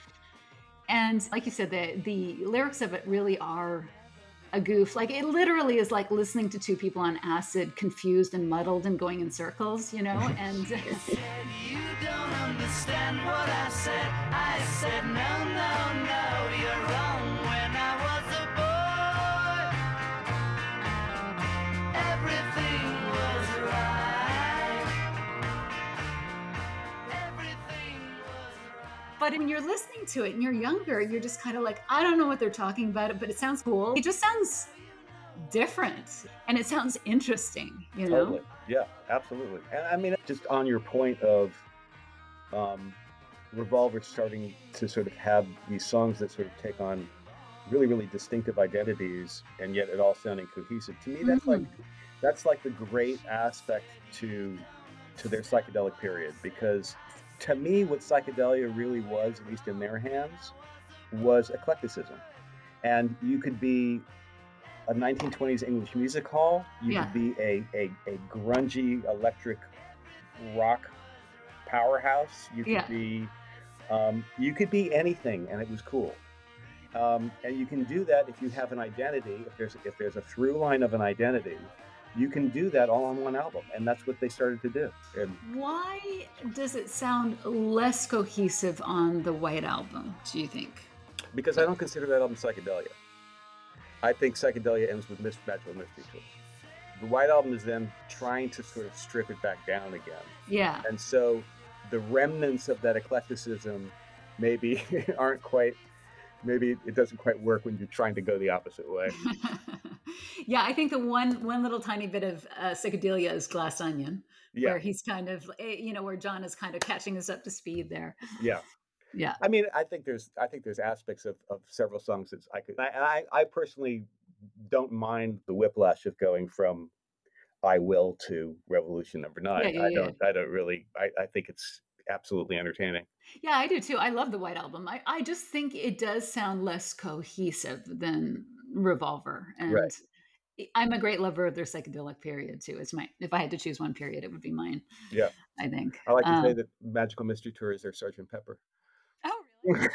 and like you said the the lyrics of it really are a goof like it literally is like listening to two people on acid confused and muddled and going in circles you know and said you don't understand what I said. I said no, no, no, but when you're listening to it and you're younger you're just kind of like i don't know what they're talking about but it sounds cool it just sounds different and it sounds interesting you know Totally. Yeah, absolutely. And I mean, just on your point of um, Revolver starting to sort of have these songs that sort of take on really, really distinctive identities, and yet it all sounding cohesive. To me, that's like that's like the great aspect to to their psychedelic period because to me, what psychedelia really was, at least in their hands, was eclecticism, and you could be a 1920s English music hall. You Yeah. could be a, a, a grungy electric rock powerhouse. You could Yeah. be um, you could be anything, and it was cool. Um, and you can do that if you have an identity. If there's if there's a through line of an identity, you can do that all on one album, and that's what they started to do. And Why does it sound less cohesive on the White Album, do you think? because I don't consider that album psychedelia. I think psychedelia ends with Mist- Magical Mystery Tour. The White Album is them trying to sort of strip it back down again. Yeah. And so the remnants of that eclecticism maybe aren't quite, maybe it doesn't quite work when you're trying to go the opposite way. yeah, I think the one one little tiny bit of uh, psychedelia is Glass Onion, Yeah, where he's kind of, eh, you know, where John is kind of catching us up to speed there. yeah. Yeah. I mean, I think there's, I think there's aspects of, of several songs that I could, I, I, I personally don't mind the whiplash of going from I Will to Revolution Number Nine. Yeah, yeah, I don't, I don't really, I, I think it's absolutely entertaining. Yeah, I do too. I love the White Album. I, I just think it does sound less cohesive than Revolver. And Right. I'm a great lover of their psychedelic period too. It's my if I had to choose one period, it would be mine. Yeah. I think. I like to say Um, that Magical Mystery Tour is their Sergeant Pepper. Oh, really?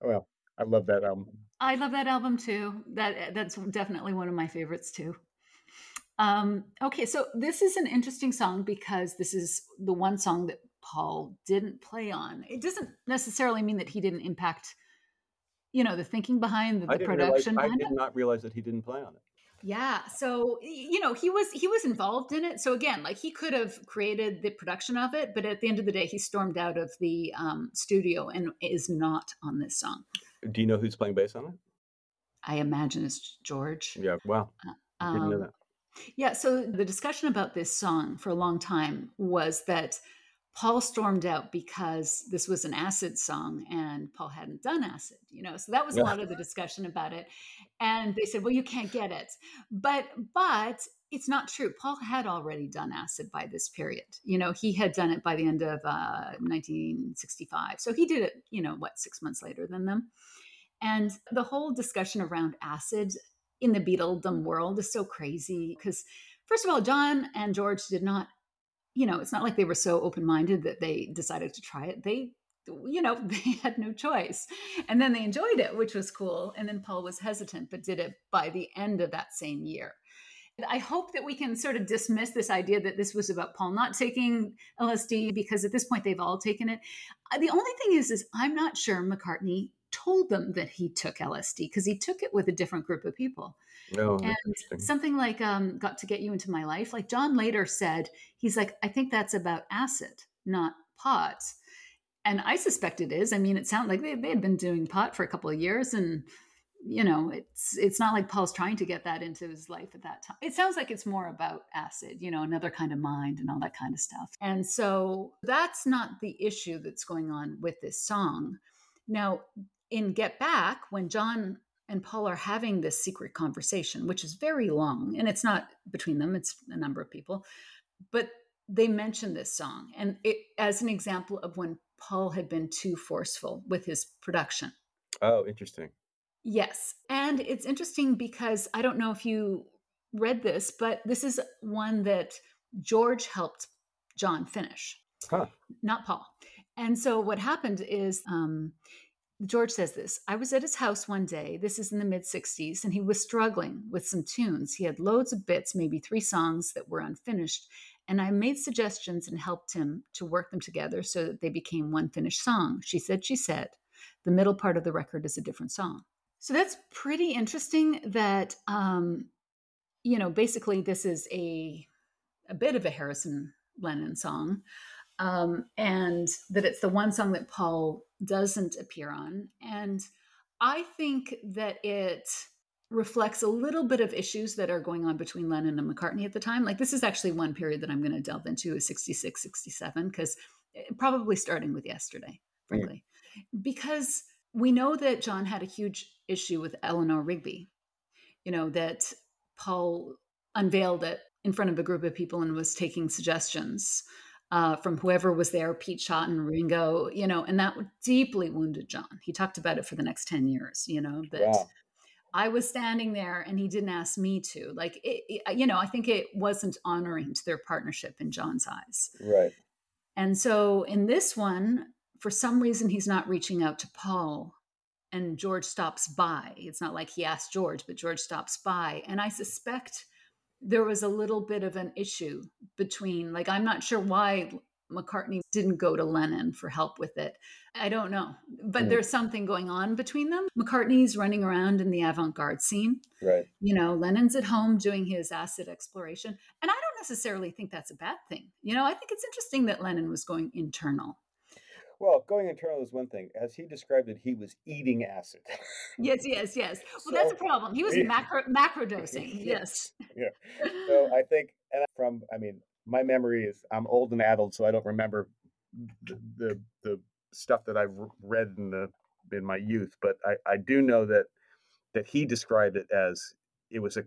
well, I love that album. I love that album too. That that's definitely one of my favorites too. Um, okay, so this is an interesting song because this is the one song that Paul didn't play on. It doesn't necessarily mean that he didn't impact, you know, the thinking behind the, the didn't realize, production I did not realize that he didn't play on it. Yeah, so you know, he was he was involved in it. So again, like he could have created the production of it, but at the end of the day, he stormed out of the um, studio and is not on this song. Do you know who's playing bass on it? I imagine it's George. Yeah, wow. Didn't know Um, that. Yeah, so the discussion about this song for a long time was that Paul stormed out because this was an acid song and Paul hadn't done acid, you know. So that was a lot of the discussion about it. And they said, "Well, you can't get it." But but it's not true. Paul had already done acid by this period. You know, he had done it by the end of uh, 1965. So he did it, you know, what, 6 months later than them. And the whole discussion around acid in the Beatledom world is so crazy because, first of all, John and George did not, you know, it's not like they were so open minded that they decided to try it. They, you know, they had no choice. And then they enjoyed it, which was cool. And then Paul was hesitant, but did it by the end of that same year. I hope that we can sort of dismiss this idea that this was about Paul not taking LSD because at this point they've all taken it. Uh, The only thing is, is I'm not sure McCartney told them that he took LSD because he took it with a different group of people. No, and something like um, got to get you into my life like john later said he's like i think that's about acid not pot and i suspect it is i mean it sounded like they, they had been doing pot for a couple of years and you know it's it's not like paul's trying to get that into his life at that time it sounds like it's more about acid you know another kind of mind and all that kind of stuff. And so that's not the issue that's going on with this song. Now in get back when john and Paul are having this secret conversation, which is very long, and it's not between them, it's a number of people, but they mention this song and it as an example of when Paul had been too forceful with his production. Oh, interesting. Yes. And it's interesting because I don't know if you read this, but this is one that George helped John finish, Huh. not Paul. And so what happened is um, George says this I was at his house one day, this is in the mid 60s, and he was struggling with some tunes. He had loads of bits, maybe three songs that were unfinished. And I made suggestions and helped him to work them together so that they became one finished song. She said, She said, the middle part of the record is a different song. So that's pretty interesting that, um, you know, basically this is a, a bit of a Harrison Lennon song. Um, and that it's the one song that Paul doesn't appear on. And I think that it reflects a little bit of issues that are going on between Lennon and McCartney at the time. Like this is actually one period that I'm going to delve into is 66, 67, because probably starting with yesterday, frankly, because we know that John had a huge issue with Eleanor Rigby, you know, that Paul unveiled it in front of a group of people and was taking suggestions uh, from whoever was there, Pete Shotton and Ringo, you know, and that deeply wounded John. He talked about it for the next 10 years, you know, that Wow. I was standing there and he didn't ask me to. Like, it, it- you know, I think it wasn't honoring to their partnership in John's eyes. Right. And so in this one, for some reason, he's not reaching out to Paul. And George stops by. It's not like he asked George, but George stops by. And I suspect there was a little bit of an issue between like I'm not sure why McCartney didn't go to Lennon for help with it. I don't know. But Mm. there's something going on between them. McCartney's running around in the avant-garde scene. Right. You know, Lennon's at home doing his acid exploration. And I don't necessarily think that's a bad thing. You know, I think it's interesting that Lennon was going internal. Well, going internal is one thing. As he described it, he was eating acid. Yes, yes, yes. Well, that's a problem. He was Yeah. macro macro dosing. Yes. yeah. So I think, and from, I mean, my memory is I'm old and addled, so I don't remember the the, the stuff that I've read in the in my youth, but I, I do know that that he described it as it was a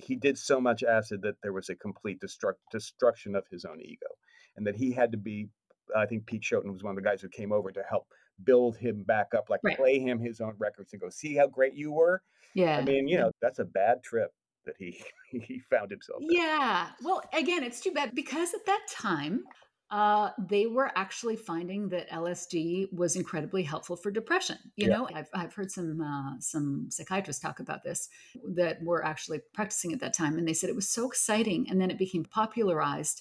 he did so much acid that there was a complete destruct, destruction of his own ego, and that he had to be. I think Pete Shotton was one of the guys who came over to help build him back up, like Right. play him his own records and go, see how great you were. Yeah. I mean, you know, that's a bad trip that he he found himself. in. Yeah. Well, again, it's too bad because at that time, uh, they were actually finding that LSD was incredibly helpful for depression. You Yeah. know, I've, I've heard some uh, some psychiatrists talk about this that were actually practicing at that time, and they said it was so exciting, and then it became popularized,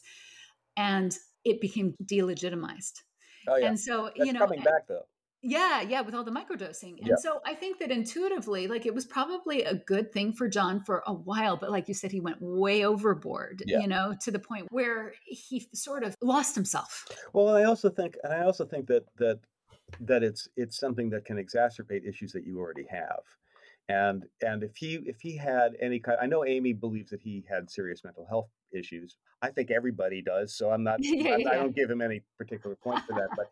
and it became delegitimized. Oh yeah, And so, that's you know, coming back though. yeah, yeah, with all the microdosing. And Yeah. so I think that intuitively, like it was probably a good thing for John for a while, but like you said, he went way overboard, Yeah. you know, to the point where he sort of lost himself. Well, I also think, and I also think that that that it's it's something that can exacerbate issues that you already have. And and if he if he had any kind, I know Aimee believes that he had serious mental health issues. I think everybody does, so I'm not. Yeah, I'm- yeah. I don't give him any particular point for that, but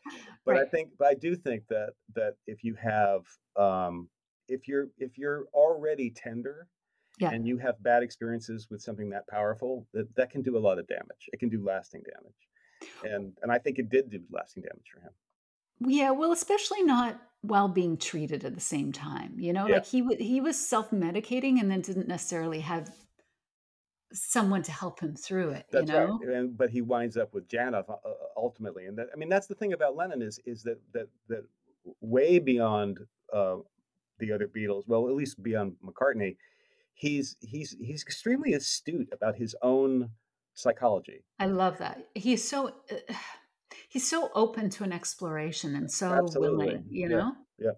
but I think, but I do think that that if you have, um, if you're if you're already tender, Yeah. and you have bad experiences with something that powerful, that that can do a lot of damage. It can do lasting damage, and and I think it did do lasting damage for him. Yeah, well, especially not while being treated at the same time. You know, Yeah. like he w- he was self medicating and then didn't necessarily have someone to help him through it. That's you know, right. And, but he winds up with Janov uh, uh, ultimately, and that I mean that's the thing about Lennon is is that that that way beyond uh, the other Beatles, well at least beyond McCartney, he's he's he's extremely astute about his own psychology. I love that. He's so uh, he's so open to an exploration and so Absolutely. willing. You Yeah. know. Yeah.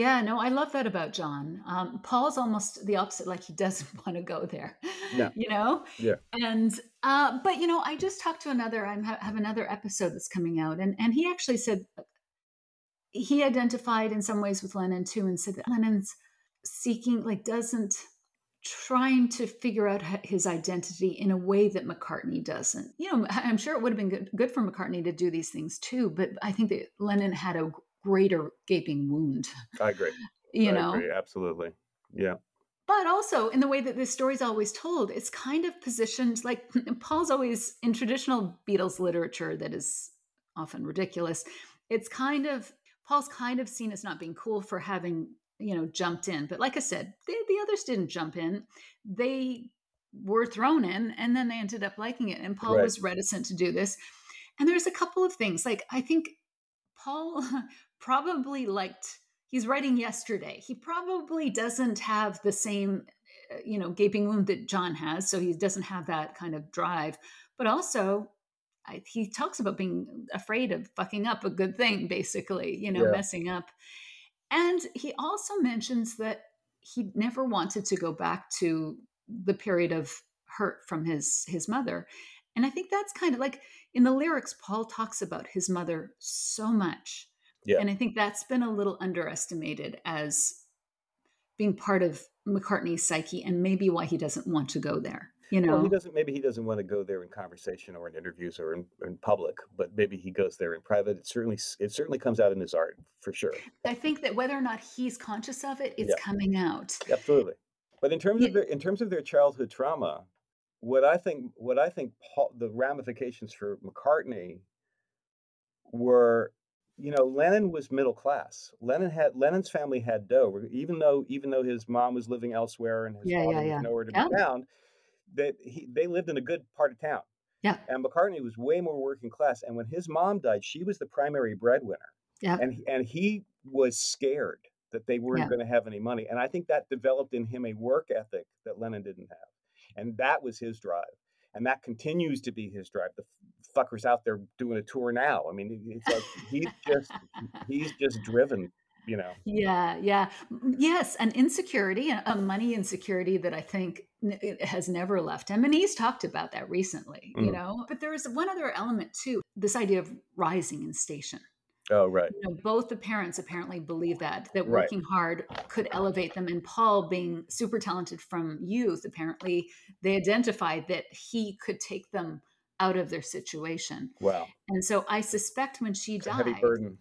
Yeah, no, I love that about John. Um, Paul's almost the opposite; like he doesn't want to go there. Yeah. You know. Yeah. And uh, but you know, I just talked to another. I have another episode that's coming out, and and he actually said he identified in some ways with Lennon too, and said that Lennon's seeking, like, doesn't trying to figure out his identity in a way that McCartney doesn't. You know, I'm sure it would have been good, good for McCartney to do these things too, but I think that Lennon had a greater gaping wound. I agree. You I know, agree, absolutely. Yeah. but also in the way that this story's always told, it's kind of positioned like Paul's always in traditional Beatles literature that is often ridiculous. It's kind of Paul's kind of seen as not being cool for having, you know, jumped in. But like I said, the, the others didn't jump in. They were thrown in and then they ended up liking it. And Paul Right. was reticent to do this. And there's a couple of things. Like I think Paul probably liked he's writing yesterday. He probably doesn't have the same uh, you know gaping wound that John has, so he doesn't have that kind of drive. But also I, he talks about being afraid of fucking up a good thing basically, you know, Yeah. messing up. And he also mentions that he never wanted to go back to the period of hurt from his his mother. And I think that's kind of like in the lyrics Paul talks about his mother so much. Yeah. And I think that's been a little underestimated as being part of McCartney's psyche and maybe why he doesn't want to go there. You know, Well, he doesn't. Maybe he doesn't want to go there in conversation or in interviews or in, in public, but maybe he goes there in private. It certainly it certainly comes out in his art for sure. I think that whether or not he's conscious of it, it's Yeah. coming out. Absolutely. But in terms Yeah. of their in terms of their childhood trauma, what I think what I think Paul, the ramifications for McCartney were, you know, Lennon was middle class. Lennon had Lennon's family had dough, even though even though his mom was living elsewhere and his Yeah, father yeah, was nowhere to Yeah. be found. That he they lived in a good part of town. Yeah. And McCartney was way more working class. And when his mom died, she was the primary breadwinner. Yeah. And he- and he was scared that they weren't Yeah. going to have any money. And I think that developed in him a work ethic that Lennon didn't have. and that was his drive, and that continues to be his drive. The fucker's out there doing a tour now. I mean, it's like he's just he's just driven you know Yeah, yeah. Yes, an insecurity, a a money insecurity that I think has never left him. And he's talked about that recently, you Mm. know. But there is one other element too this idea of rising in station. oh right You know, both the parents apparently believe that, that Right. working hard could elevate them. And Paul, being super talented from youth, apparently they identified that he could take them out of their situation. wow And so I suspect when she it's a died, heavy burden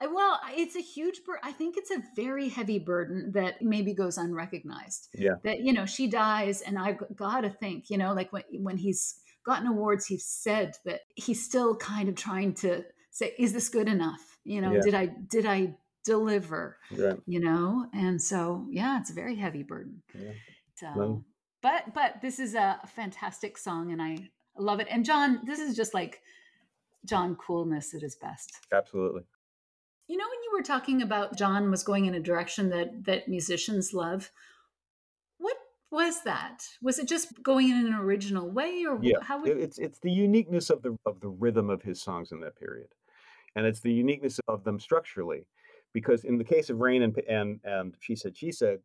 Well, it's a huge burden. I think it's a very heavy burden that maybe goes unrecognized. Yeah. That you know she dies, and I've got to think, you know, like when when he's gotten awards, he's said that he's still kind of trying to say, "Is this good enough? You know, Yeah. did I did I deliver? right You know?" And so, yeah, it's a very heavy burden. Yeah. So, Well- but but this is a fantastic song, and I love it. And John, this is just like John coolness at his best. absolutely You know, when you were talking about John was going in a direction that that musicians love, what was that? Was it just going in an original way, or Yeah, how would? it's it's the uniqueness of the of the rhythm of his songs in that period, and it's the uniqueness of them structurally, because in the case of Rain and and and she said she said,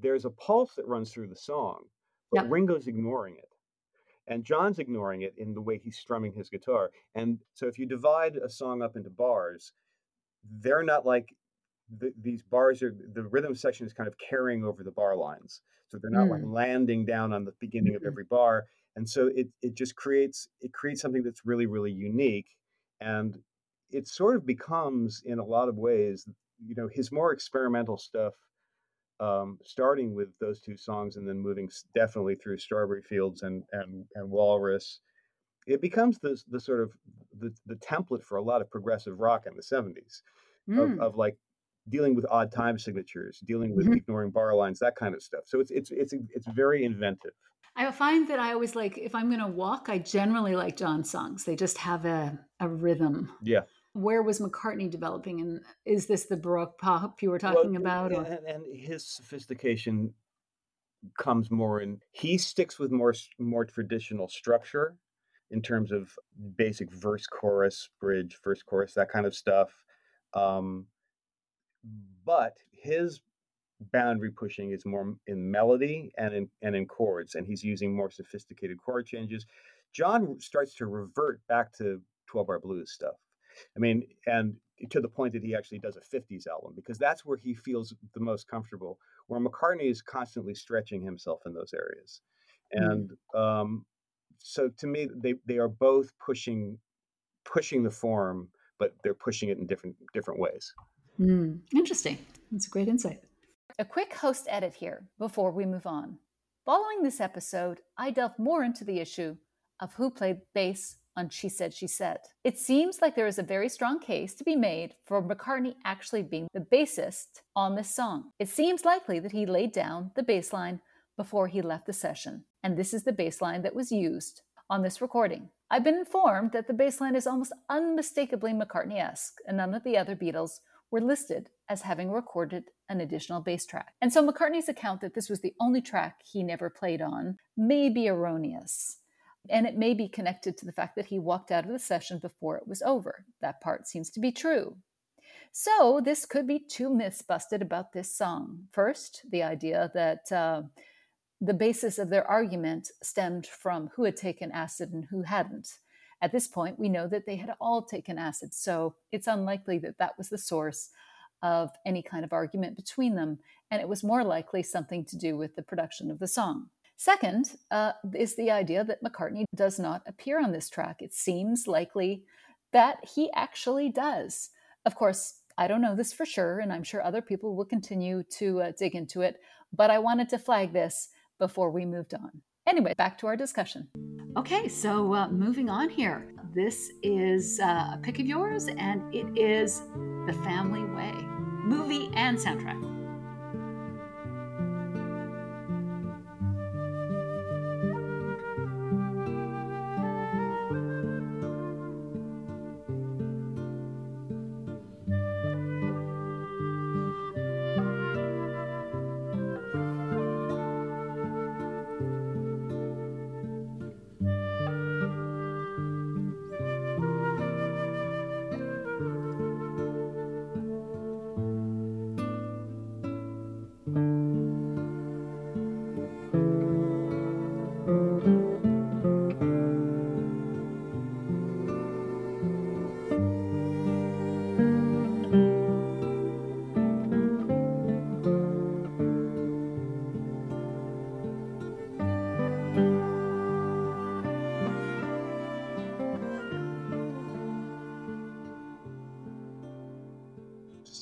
there's a pulse that runs through the song, but Yeah. Ringo's ignoring it, and John's ignoring it in the way he's strumming his guitar, and so if you divide a song up into bars, they're not like the, these bars are the rhythm section is kind of carrying over the bar lines so they're not like Mm. landing down on the beginning of Mhm. every bar and so it it just creates it creates something that's really really unique and it sort of becomes in a lot of ways you know his more experimental stuff um, starting with those two songs and then moving definitely through strawberry fields and and and walrus it becomes the the sort of the, the template for a lot of progressive rock in the 70s of, Mm. of like dealing with odd time signatures, dealing with Mhm. ignoring bar lines, that kind of stuff. So it's it's it's it's very inventive. I find that I always like if I'm going to walk, I generally like John songs. They just have a a rhythm. Yeah. Where was McCartney developing, and is this the Baroque pop you were Well, talking and, about? Or and, and his sophistication comes more in. He sticks with more more traditional structure in terms of basic verse, chorus, bridge, verse, chorus, that kind of stuff. Um, but his boundary pushing is more in melody and in and in chords, and he's using more sophisticated chord changes. John starts to revert back to 12 bar blues stuff. I mean, and to the point that he actually does a 50s album because that's where he feels the most comfortable, where McCartney is constantly stretching himself in those areas. Mm. And um, so to me, they, they are both pushing pushing the form, but they're pushing it in different different ways. Mm, interesting. That's a great insight. A quick host edit here before we move on. Following this episode, I delve more into the issue of who played bass on She Said, She Said. It seems like there is a very strong case to be made for McCartney actually being the bassist on this song. It seems likely that he laid down the bass line before he left the session, and this is the bass line that was used on this recording. I've been informed that the bass line is almost unmistakably McCartney esque, and none of the other Beatles were listed as having recorded an additional bass track. And so McCartney's account that this was the only track he never played on may be erroneous. And it may be connected to the fact that he walked out of the session before it was over. That part seems to be true. So, this could be two myths busted about this song. First, the idea that uh, the basis of their argument stemmed from who had taken acid and who hadn't. At this point, we know that they had all taken acid, so it's unlikely that that was the source of any kind of argument between them, and it was more likely something to do with the production of the song. Second uh, is the idea that McCartney does not appear on this track. It seems likely that he actually does. Of course, I don't know this for sure, and I'm sure other people will continue to uh, dig into it, but I wanted to flag this before we moved on. Anyway, back to our discussion. Okay, so uh, moving on here. This is uh, a pick of yours, and it is The Family Way, movie and soundtrack.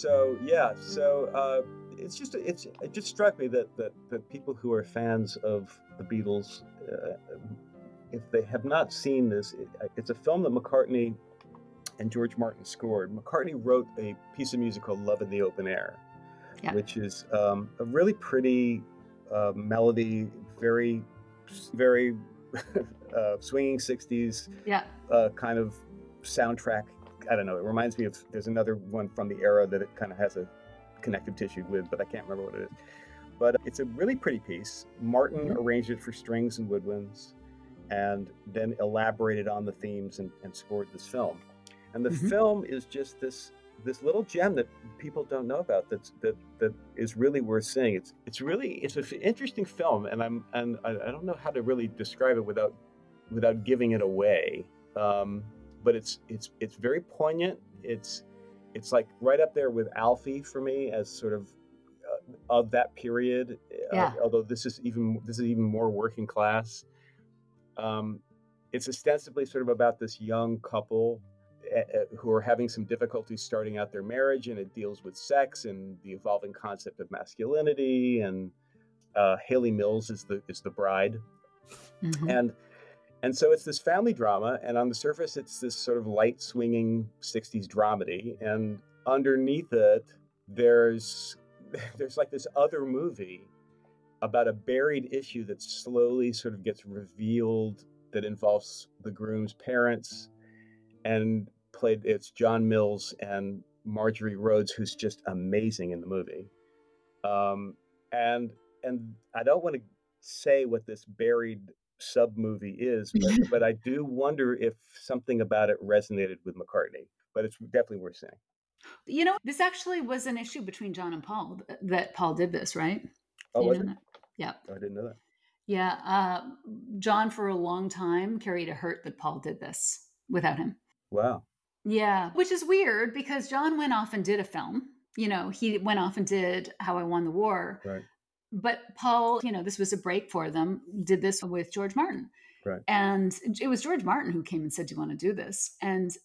So yeah, so uh, it's just it's it just struck me that that, that people who are fans of the Beatles, uh, if they have not seen this, it, it's a film that McCartney and George Martin scored. McCartney wrote a piece of music called "Love in the Open Air," Yeah. which is um, a really pretty uh, melody, very very uh, swinging '60s Yeah. uh, kind of soundtrack. I don't know. It reminds me of there's another one from the era that it kind of has a connective tissue with, but I can't remember what it is. But it's a really pretty piece. Martin Mhm. arranged it for strings and woodwinds, and then elaborated on the themes and, and scored this film. And the Mhm. film is just this this little gem that people don't know about. That's that that is really worth seeing. It's it's really it's an interesting film, and I'm and I, I don't know how to really describe it without without giving it away. Um, but it's it's it's very poignant. It's it's like right up there with Alfie for me as sort of uh, of that period. uh, Yeah. although this is even this is even more working class. Um, it's ostensibly sort of about this young couple uh, uh, who are having some difficulties starting out their marriage, and it deals with sex and the evolving concept of masculinity. And uh, Hayley Mills is the is the bride, Mhm. and and so it's this family drama and on the surface it's this sort of light swinging 60s dramedy and underneath it there's there's like this other movie about a buried issue that slowly sort of gets revealed that involves the groom's parents and played it's John Mills and Marjorie Rhodes who's just amazing in the movie. Um, and and I don't want to say what this buried sub movie is, but, but I do wonder if something about it resonated with McCartney. But it's definitely worth seeing. You know, this actually was an issue between John and Paul that Paul did this, right? Oh, was it? Yeah. I didn't know that. Yeah. Uh, John, for a long time, carried a hurt that Paul did this without him. Wow. Yeah. Which is weird because John went off and did a film. You know, he went off and did How I Won the War. Right. But Paul, you know, this was a break for them, did this with George Martin. Right. And it was George Martin who came and said, Do you want to do this? And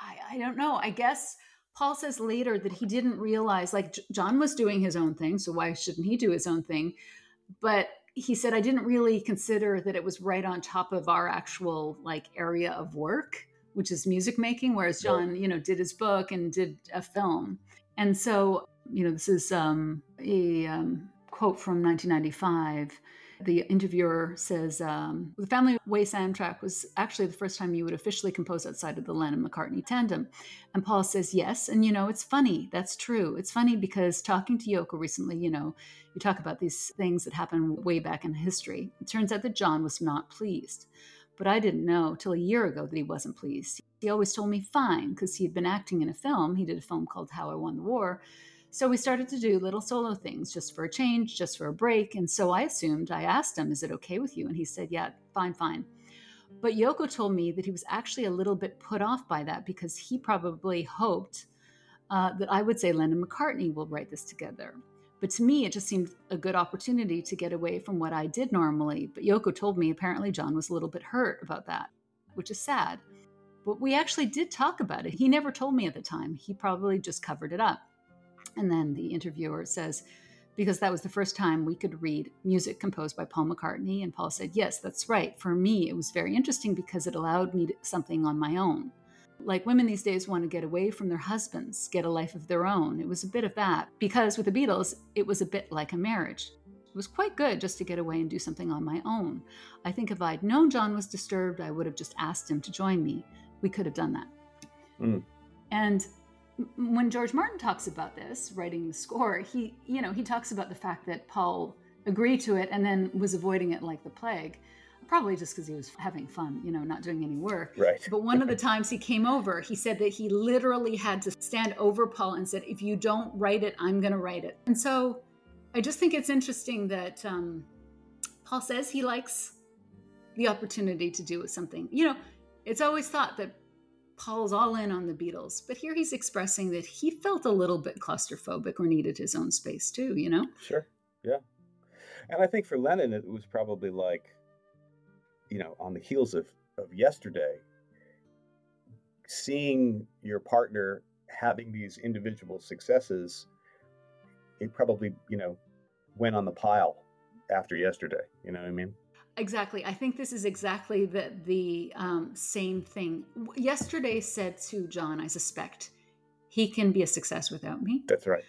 I, I don't know. I guess Paul says later that he didn't realize, like, John was doing his own thing. So why shouldn't he do his own thing? But he said, I didn't really consider that it was right on top of our actual, like, area of work, which is music making. Whereas Right. John, you know, did his book and did a film. And so, you know, this is um, a um, quote from 1995. The interviewer says, um, The Family Way soundtrack was actually the first time you would officially compose outside of the Lennon McCartney tandem. And Paul says, Yes. And, you know, it's funny. That's true. It's funny because talking to Yoko recently, you know, you talk about these things that happened way back in history. It turns out that John was not pleased. But I didn't know till a year ago that he wasn't pleased. He always told me fine because he had been acting in a film. He did a film called How I Won the War. So we started to do little solo things just for a change, just for a break. And so I assumed, I asked him, Is it okay with you? And he said, Yeah, fine, fine. But Yoko told me that he was actually a little bit put off by that because he probably hoped uh, that I would say Lennon McCartney will write this together. But to me, it just seemed a good opportunity to get away from what I did normally. But Yoko told me apparently John was a little bit hurt about that, which is sad. But we actually did talk about it. He never told me at the time. He probably just covered it up. And then the interviewer says, because that was the first time we could read music composed by Paul McCartney. And Paul said, Yes, that's right. For me, it was very interesting because it allowed me to, something on my own. Like women these days want to get away from their husbands, get a life of their own. It was a bit of that. Because with the Beatles, it was a bit like a marriage. It was quite good just to get away and do something on my own. I think if I'd known John was disturbed, I would have just asked him to join me. We could have done that. Mm. And when George Martin talks about this, writing the score, he, you know, he talks about the fact that Paul agreed to it and then was avoiding it like the plague, probably just because he was having fun, you know, not doing any work. Right. But one of the times he came over, he said that he literally had to stand over Paul and said, "If you don't write it, I'm going to write it." And so, I just think it's interesting that um, Paul says he likes the opportunity to do something. You know, it's always thought that Paul's all in on the Beatles, but here he's expressing that he felt a little bit claustrophobic or needed his own space too. You know? Sure. Yeah. And I think for Lennon, it was probably like, you know, on the heels of, of yesterday, seeing your partner having these individual successes, it probably you know went on the pile after yesterday. You know what I mean? Exactly. I think this is exactly the the um, same thing. Yesterday said to John, I suspect he can be a success without me. That's right.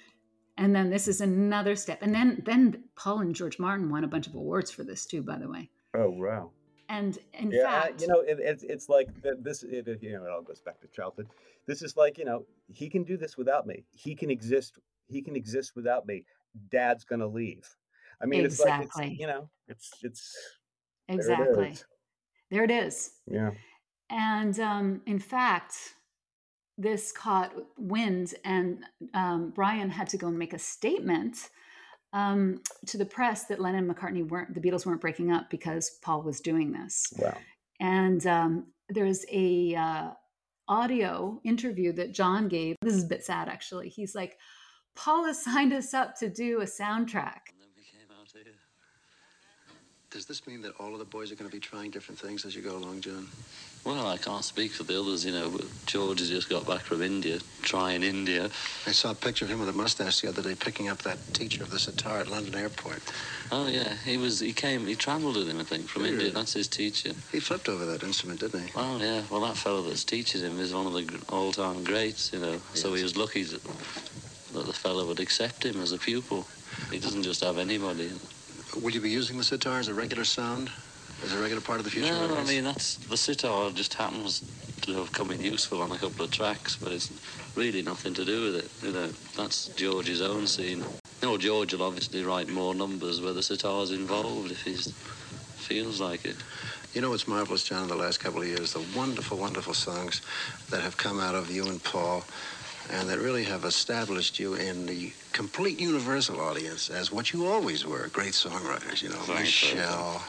And then this is another step. And then then Paul and George Martin won a bunch of awards for this too, by the way. Oh wow. And in yeah, fact, you know, it, it's it's like this. It, you know, it all goes back to childhood. This is like you know, he can do this without me. He can exist. He can exist without me. Dad's gonna leave. I mean, it's like Exactly. it's, you know, it's it's there it exactly. There it is. Yeah. And um, in fact, this caught wind, and um, Brian had to go and make a statement um, to the press that Lennon and McCartney weren't, the Beatles weren't breaking up because Paul was doing this. Wow. And um, there's a uh, audio interview that John gave. This is a bit sad, actually. He's like, Paul has signed us up to do a soundtrack. And then we came out here. Does this mean that all of the boys are going to be trying different things as you go along, John? Well, I can't speak for the others, you know, but George has just got back from India, trying India. I saw a picture of him with a mustache the other day picking up that teacher of the sitar at London Airport. Oh, yeah, he was, he came, he travelled with him, I think, from Really? India. That's his teacher. He flipped over that instrument, didn't he? Oh, yeah, well, that fellow that's teaching him is one of the all-time greats, you know, yes. so he was lucky that, that the fellow would accept him as a pupil. He doesn't just have anybody. Will you be using the sitar as a regular sound? As a regular part of the future? No, I mean, that's, the sitar just happens to have come in useful on a couple of tracks, but it's really nothing to do with it, you know. That's George's own scene. You know, George will obviously write more numbers where the sitar's involved if he feels like it. You know what's marvelous, John, in the last couple of years? The wonderful, wonderful songs that have come out of you and Paul and that really have established you in the complete universal audience as what you always were, great songwriters, you know, Thanks, Michelle,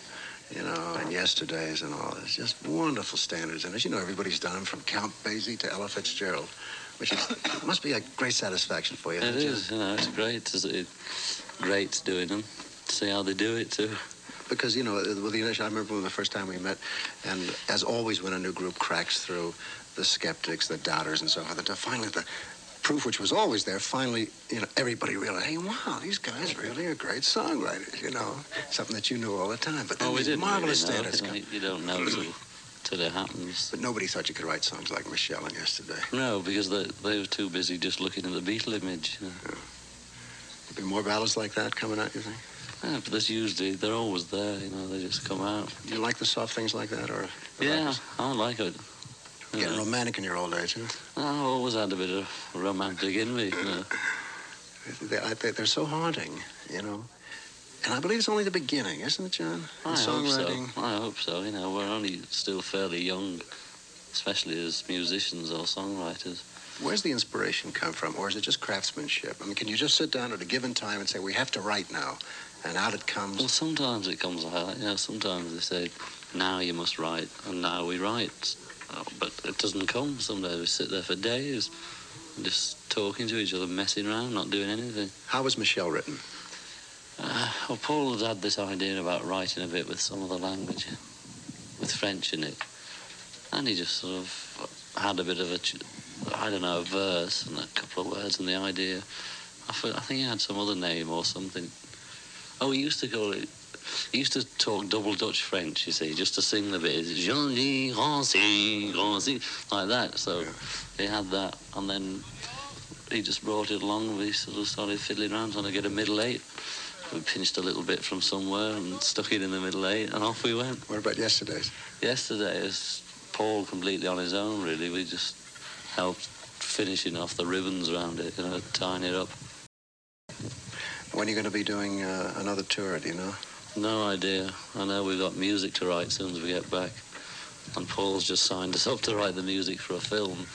you know, and Yesterdays and all. It's just wonderful standards. And as you know, everybody's done them from Count Basie to Ella Fitzgerald, which is, must be a great satisfaction for you. It is, you know, it's great. It, great doing them. See how they do it too. Because, you know, with the initial, I remember when the first time we met, and as always when a new group cracks through, the skeptics, the doubters, and so forth, until finally the proof which was always there, finally, you know, everybody realized, hey, wow, these guys really are great songwriters, you know, something that you knew all the time. But then Oh, these marvelous really know. standards You, come. you don't know till, till it happens. But nobody thought you could write songs like Michelle and Yesterday. No, because they, they were too busy just looking at the Beatle image. You know. There'll be more ballads like that coming out, you think? Yeah, but there's usually, they're always there, you know, they just come out. Do you like the soft things like that, or? Yeah, I like it. You Getting romantic in your old age, huh? I always had a bit of romantic in me. You know. They, I, they, they're so haunting, you know. And I believe it's only the beginning, isn't it, John? The I hope so. I hope so. You know, we're only still fairly young, especially as musicians or songwriters. Where's the inspiration come from, or is it just craftsmanship? I mean, can you just sit down at a given time and say, we have to write now, and out it comes? Well, sometimes it comes out. You know, sometimes they say, now you must write, and now we write. Uh, But it doesn't come. Some days we sit there for days, just talking to each other, messing around, not doing anything. How was Michelle written? Uh, well, Paul had had this idea about writing a bit with some other language, with French in it, and he just sort of had a bit of a, I don't know, a verse and a couple of words and the idea. I think he had some other name or something. Oh, he used to call it. He used to talk double Dutch French, you see, just to sing the bit. Jean-Louis Rancy, Rancy, like that. So he had that, and then he just brought it along. We sort of started fiddling around trying to get a middle eight. We pinched a little bit from somewhere and stuck it in the middle eight, and off we went. What about yesterday's? Yesterday is Paul completely on his own, really. We just helped finishing off the ribbons around it, you know, tying it up. When are you going to be doing uh, another tour, do you know? No idea. I know we've got music to write as soon as we get back. And Paul's just signed us up to write the music for a film.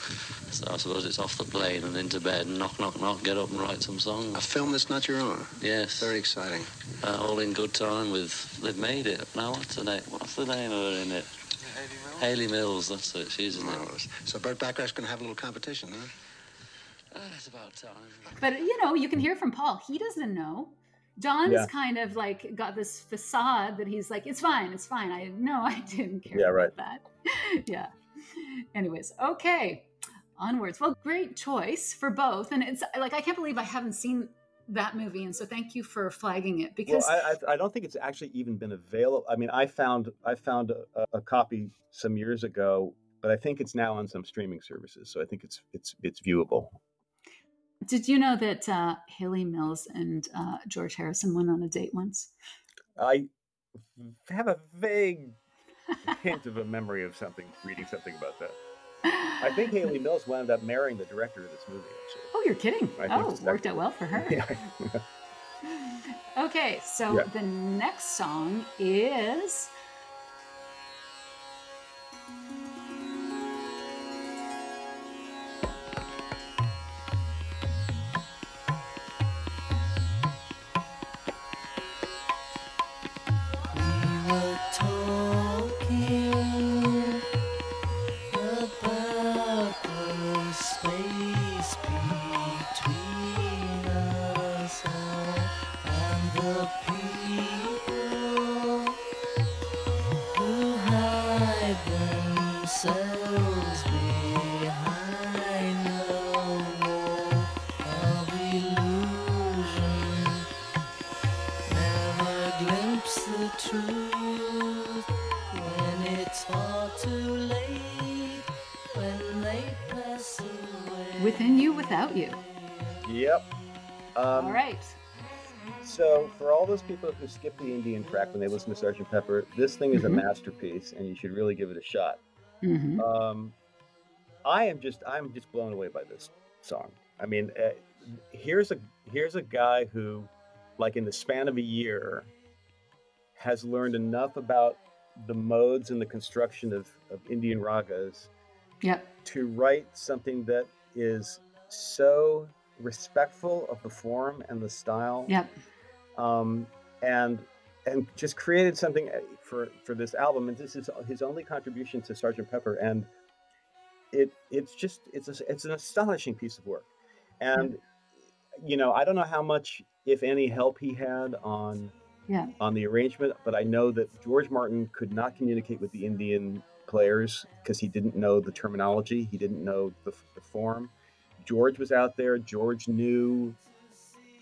So I suppose it's off the plane and into bed and knock, knock, knock, get up and write some songs. A songs. film that's not your own. Yes. Very exciting. Uh, all in good time with, they've made it. Now what's the name, what's the name of her in it? Hayley Mills, that's it, she's in it. So Burt Bacharach's going to have a little competition, huh? Ah, it's about time. But you know, you can hear from Paul. He doesn't know. John's Yeah. kind of like got this facade that he's like, it's fine, it's fine. I no, I didn't care Yeah, right. about that. yeah. Anyways, okay. Onwards. Well, great choice for both. And it's like, I can't believe I haven't seen that movie. And so thank you for flagging it because. Well, I, I, I don't think it's actually even been available. I mean, I found I found a, a copy some years ago, but I think it's now on some streaming services. So I think it's it's it's viewable. Did you know that uh, Hayley Mills and uh, George Harrison went on a date once? I have a vague hint of a memory of something, reading something about that. I think Hayley Mills wound up marrying the director of this movie, actually. Oh, you're kidding. I think Oh, it's worked out well for her. Yeah. Okay, so Yeah. the next song is. Who skip the Indian track when they listen to Sergeant Pepper, this thing is Mhm. a masterpiece, and you should really give it a shot. hmm Um, I am just I'm just blown away by this song. I mean, uh, here's a here's a guy who, like in the span of a year, has learned enough about the modes and the construction of, of Indian ragas Yep. to write something that is so respectful of the form and the style Yep. um, and and just created something uh, for for this album and this is his only contribution to Sergeant Pepper and it it's just it's a, it's an astonishing piece of work and you know I don't know how much if any help he had on Yeah. on the arrangement but I know that George Martin could not communicate with the Indian players because he didn't know the terminology he didn't know the, the form George was out there George knew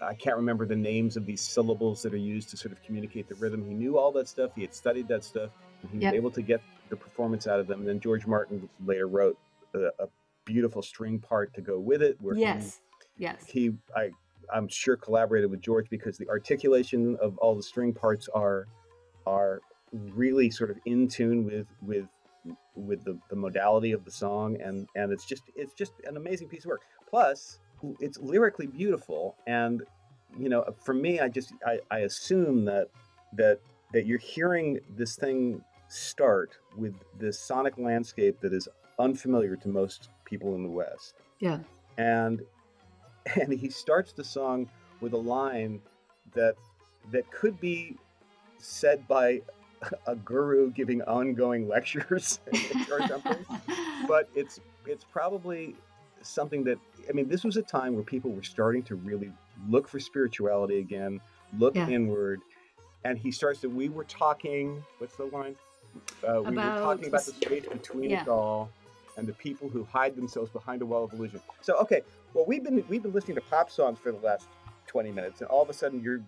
I can't remember the names of these syllables that are used to sort of communicate the rhythm. He knew all that stuff. He had studied that stuff. And he Yep. was able to get the performance out of them. And then George Martin later wrote a, a beautiful string part to go with it. Where he- Yes. Yes. he, I, I'm sure collaborated with George because the articulation of all the string parts are, are really sort of in tune with with with the, the modality of the song and and it's just it's just an amazing piece of work plus it's lyrically beautiful and you know for me i just i, I assume that that that you're hearing this thing start with this sonic landscape that is unfamiliar to most people in the west Yeah. and and he starts the song with a line that that could be said by a guru giving ongoing lectures or something but it's it's probably something that I mean this was a time where people were starting to really look for spirituality again look Yeah. inward and he starts to we were talking what's the line uh, we were talking about the space between yeah. us all and the people who hide themselves behind a wall of illusion so okay well we've been we've been listening to pop songs for the last 20 minutes and all of a sudden you're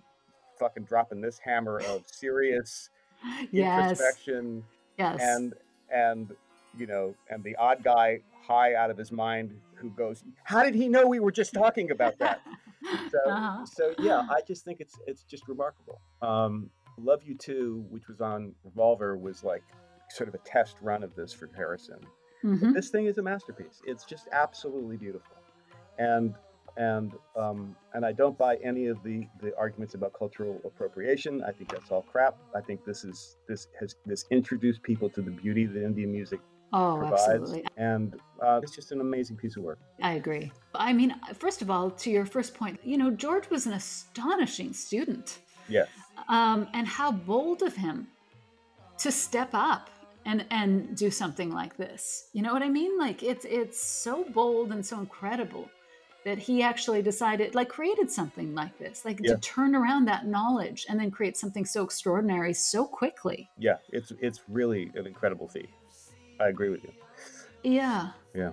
fucking dropping this hammer of serious yes. introspection Yes. and and you know and the odd guy high out of his mind who goes how did he know we were just talking about that so Uh-huh. so yeah i just think it's it's just remarkable um love you to which was on revolver was like sort of a test run of this for harrison Mhm. this thing is a masterpiece it's just absolutely beautiful and and um, and I don't buy any of the the arguments about cultural appropriation. I think that's all crap. I think this is this has this introduced people to the beauty that Indian music Oh, provides, absolutely. and uh, it's just an amazing piece of work. I agree. I mean, first of all, to your first point, you know, George was an astonishing student. Yes, Um, and how bold of him to step up and and do something like this. You know what I mean? Like it's it's so bold and so incredible that he actually decided like created something like this like Yeah. to turn around that knowledge and then create something so extraordinary so quickly yeah, it's it's really an incredible feat. I agree with you. Yeah Yeah.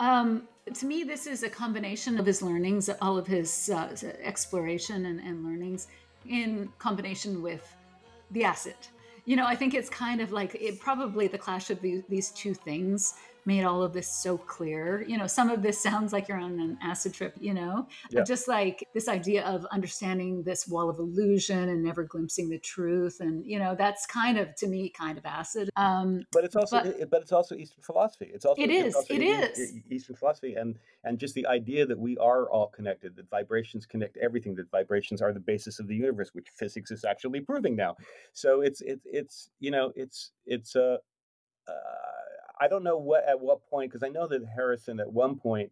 Um, to me, this is a combination of his learnings, all of his uh, exploration and, and learnings, in combination with the acid. You know, I think it's kind of like it probably the clash of these, these two things made all of this so clear. You know, some of this sounds like you're on an acid trip, you know, Yeah. just like this idea of understanding this wall of illusion and never glimpsing the truth. And, you know, that's kind of, to me, kind of acid. Um, but it's also But- but it's also Eastern philosophy. It's also It also it is. E- Eastern philosophy, and and just the idea that we are all connected, that vibrations connect everything, that vibrations are the basis of the universe, which physics is actually proving now. So it's it's it's you know it's it's uh, uh I don't know what at what point because I know that Harrison at one point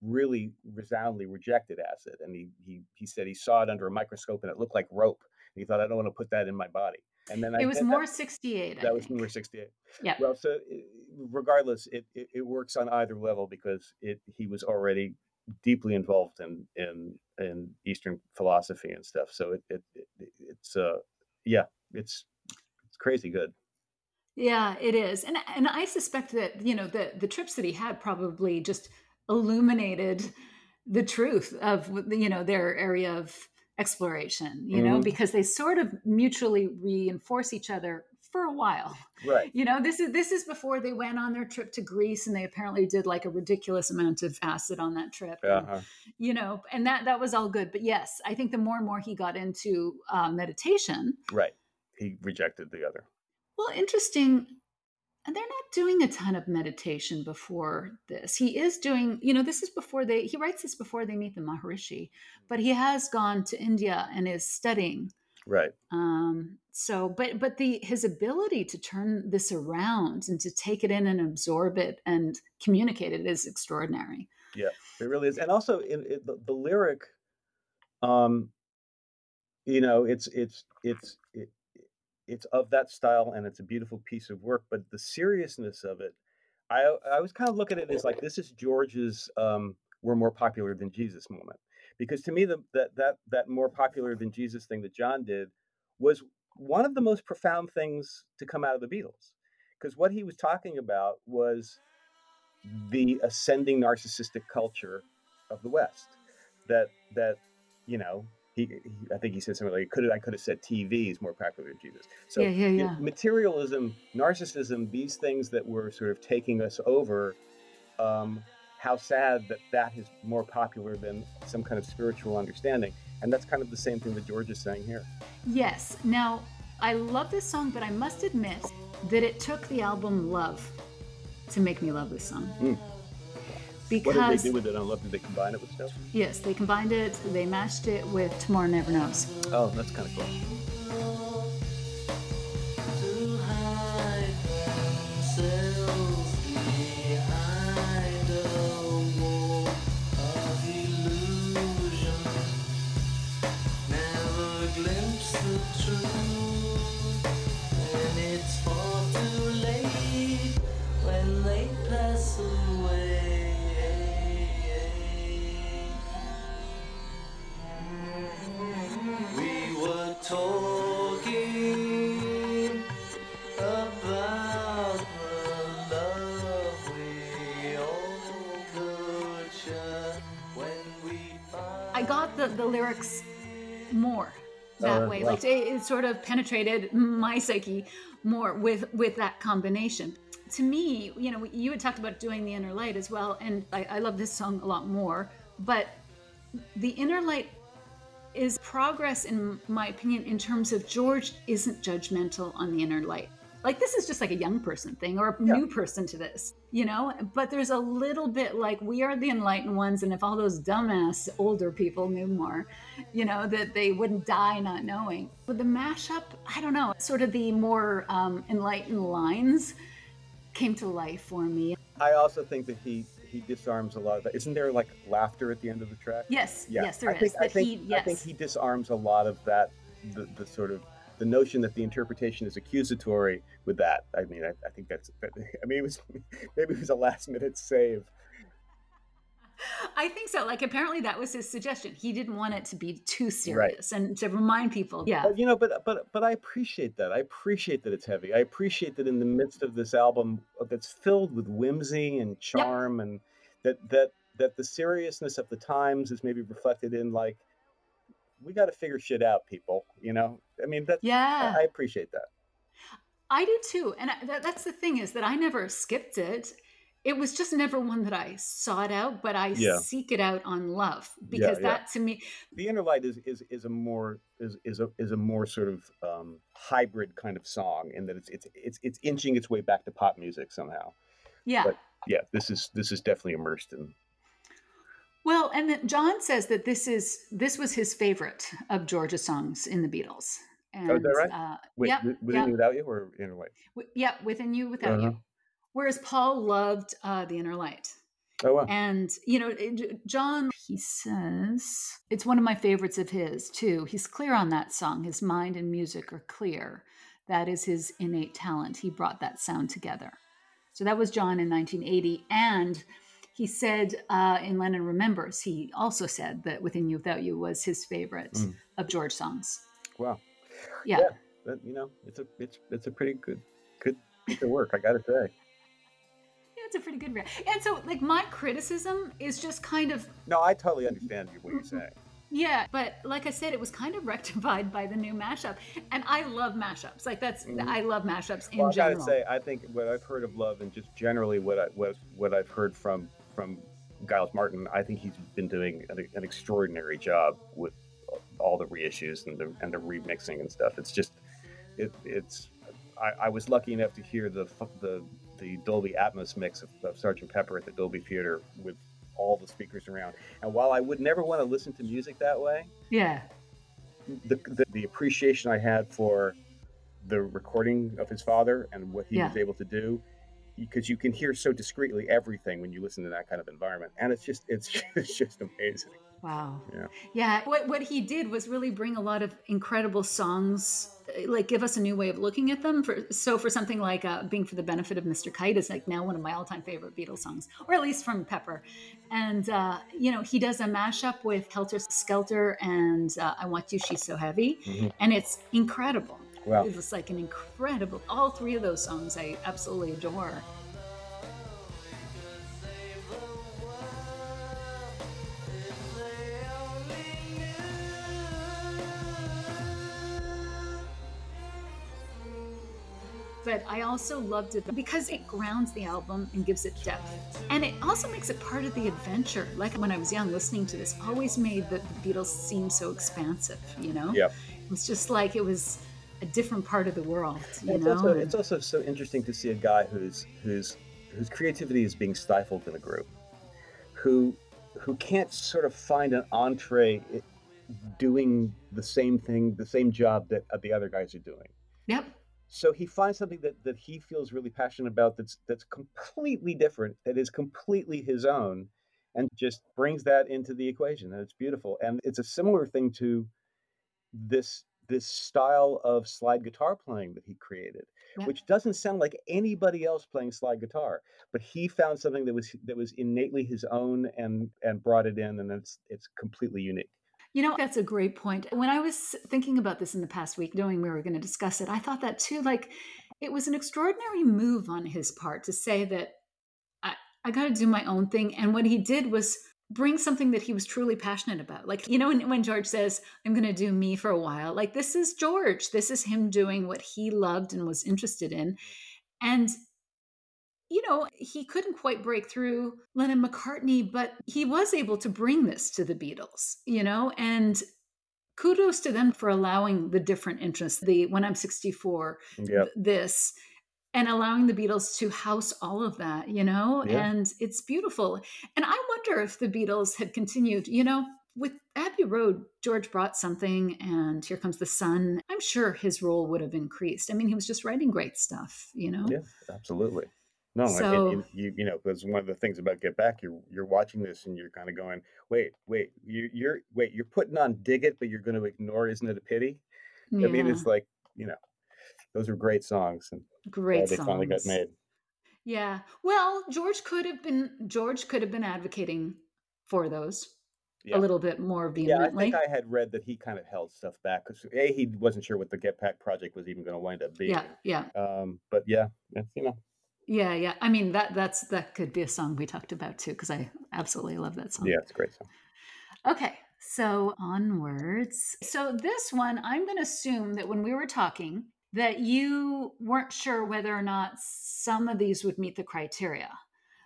really resoundingly rejected acid, and he he he said he saw it under a microscope and it looked like rope. And he thought I don't want to put that in my body. And then I it was that- more 68. I that was think. number 68 Yeah. well so i- regardless it, it, it works on either level because it he was already deeply involved in in in eastern philosophy and stuff so it, it, it it's uh yeah it's it's crazy good Yeah, it is, and and I suspect that you know the the trips that he had probably just illuminated the truth of you know their area of exploration. You know, Mhm. because they sort of mutually reinforce each other for a while. right You know, this is this is before they went on their trip to Greece, and they apparently did like a ridiculous amount of acid on that trip. uh-huh. You know, and that that was all good. But yes, I think the more and more he got into uh, meditation, right he rejected the other well, interesting. And they're not doing a ton of meditation before this. He is doing, you know, this is before they, he writes this before they meet the Maharishi, but he has gone to India and is studying. right Um, so, but, but the, his ability to turn this around and to take it in and absorb it and communicate it is extraordinary. Yeah, it really is, and also in, in the, the lyric, um, you know, it's it's it's it, it's of that style, and it's a beautiful piece of work. But the seriousness of it, I I was kind of looking at it as like this is George's um, "We're more popular than Jesus" moment, because to me the, that that that more popular than Jesus thing that John did was one of the most profound things to come out of the Beatles, because what he was talking about was the ascending narcissistic culture of the West. That that you know he, he I think he said something like could I could have said TV is more popular than Jesus. So Yeah, yeah, you know, yeah. materialism, narcissism, these things that were sort of taking us over. Um, how sad that that is more popular than some kind of spiritual understanding, and that's kind of the same thing that George is saying here. Yes. Now, I love this song, but I must admit that it took the album Love to make me love this song. Mm. Because What did they do with it on Love? Did they combine it with stuff? Yes, they combined it, they mashed it with Tomorrow Never Knows. Oh, that's kind of cool. That way. wow. Like it, it sort of penetrated my psyche more with with that combination. To me, you know, you had talked about doing the inner light as well, and I, I love this song a lot more. But the inner light is progress, in my opinion, in terms of George isn't judgmental on the inner light. Like this is just like a young person thing or a Yeah. new person to this, you know. But there's a little bit like we are the enlightened ones, and if all those dumbass older people knew more, you know, that they wouldn't die not knowing. With the mashup, I don't know, sort of the more um, enlightened lines came to life for me. I also think that he he disarms a lot of that. Isn't there like laughter at the end of the track? Yes, Yeah, yes, there I is. think, I think, he, I think he disarms a lot of that, the, the sort of the notion that the interpretation is accusatory with that. I mean, I, I think that's. I mean, it was maybe it was a last minute save. I think so. Like apparently that was his suggestion. He didn't want it to be too serious and to remind people. Yeah. But, you know, but but but I appreciate that. I appreciate that it's heavy. I appreciate that in the midst of this album uh, that's filled with whimsy and charm and that that that the seriousness of the times is maybe reflected in like we got to figure shit out, people. You know, I mean, that's Yeah. I, I appreciate that. I do too. And I, that, that's the thing is that I never skipped it. It was just never one that I sought out, but I Yeah. seek it out on love because yeah. that to me, The inner light is is is a more is is a is a more sort of um, hybrid kind of song in that it's it's it's it's inching its way back to pop music somehow. yeah. But- Yeah, this is this is definitely immersed in. Well, and then John says that this is this was his favorite of George's songs in the Beatles. And, Oh, is that right? Uh, Wait, yeah, within yeah, you without you or inner light? wi- yeah, within you, without Uh-huh. you. Whereas Paul loved uh, the Inner Light. Oh wow. And, you know, John, he says, it's one of my favorites of his, too. He's clear on that song. His mind and music are clear. That is his innate talent. He brought that sound together. So that was John in 1980. And he said uh, in Lennon Remembers, he also said that Within You Without You was his favorite Mm. of George songs. Wow. Yeah. Yeah. But you know, it's a it's it's a pretty good good piece of work. I got to say. Yeah, it's a pretty good. Re- and so, like, my criticism is just kind of No, I totally understand you- what you're saying. Yeah, but like I said, it was kind of rectified by the new mashup, and I love mashups. Like that's Mhm. I love mashups in Well, I general. gotta say, I think what I've heard of Love and just generally what I what what I've heard from from Giles Martin, I think he's been doing an, an extraordinary job with all the reissues and the and the remixing and stuff. It's just it it's I, I was lucky enough to hear the the the Dolby Atmos mix of, of Sergeant Pepper at the Dolby Theater with all the speakers around. And while I would never want to listen to music that way, yeah, the, the, the appreciation I had for the recording of his father and what he was able to do, because you can hear so discreetly everything when you listen to that kind of environment, and it's just it's it's just amazing. wow, Yeah. yeah. What what he did was really bring a lot of incredible songs, uh, like give us a new way of looking at them. For so for something like uh, "Being for the Benefit of Mr. Kite" is like now one of my all time favorite Beatles songs, or at least from Pepper. And uh, you know he does a mashup with Helter Skelter and uh, "I Want You, She's So Heavy," Mhm. and it's incredible. Wow. It was like an incredible. All three of those songs I absolutely adore. But I also loved it because it grounds the album and gives it depth. And it also makes it part of the adventure. Like when I was young, listening to this always made the, the Beatles seem so expansive, you know? Yep. It was just like it was a different part of the world, you it's know? also it's also so interesting to see a guy whose whose whose creativity is being stifled in a group, who who can't sort of find an entree doing the same thing, the same job that the other guys are doing. Yep. So he finds something that, that he feels really passionate about that's that's completely different, that is completely his own, and just brings that into the equation. And it's beautiful. And it's a similar thing to this this style of slide guitar playing that he created, Yeah. which doesn't sound like anybody else playing slide guitar. But he found something that was that was innately his own and and brought it in, and it's it's completely unique. You know, that's a great point. When I was thinking about this in the past week, knowing we were going to discuss it, I thought that too. Like, it was an extraordinary move on his part to say that I, I got to do my own thing. And what he did was bring something that he was truly passionate about. Like, you know, when, when George says, I'm going to do me for a while, like, this is George. This is him doing what he loved and was interested in. And you know, he couldn't quite break through Lennon McCartney, but he was able to bring this to the Beatles, you know, and kudos to them for allowing the different interests, the when I'm 64, Yeah. th- this, and allowing the Beatles to house all of that, you know, Yeah. and it's beautiful. And I wonder if the Beatles had continued, you know, with Abbey Road, George brought something, and Here Comes the Sun. I'm sure his role would have increased. I mean, he was just writing great stuff, you know? Yeah, absolutely. No, So- and, you you know because one of the things about Get Back, you're you're watching this and you're kind of going, wait, wait, you you're wait, you're putting on Dig It, but you're going to ignore Isn't It a Pity? I mean, it's like you know, those are great songs, and great they songs. finally got made. Yeah. Well, George could have been George could have been advocating for those Yeah. a little bit more vehemently. Yeah, I think I had read that he kind of held stuff back because a he wasn't sure what the Get Back project was even going to wind up being. yeah, yeah. Um, but yeah, it's, you know, Yeah, yeah. I mean that that's that could be a song we talked about too because I absolutely love that song. Yeah, it's a great song. Okay, so onwards. So this one, I'm going to assume that when we were talking, that you weren't sure whether or not some of these would meet the criteria.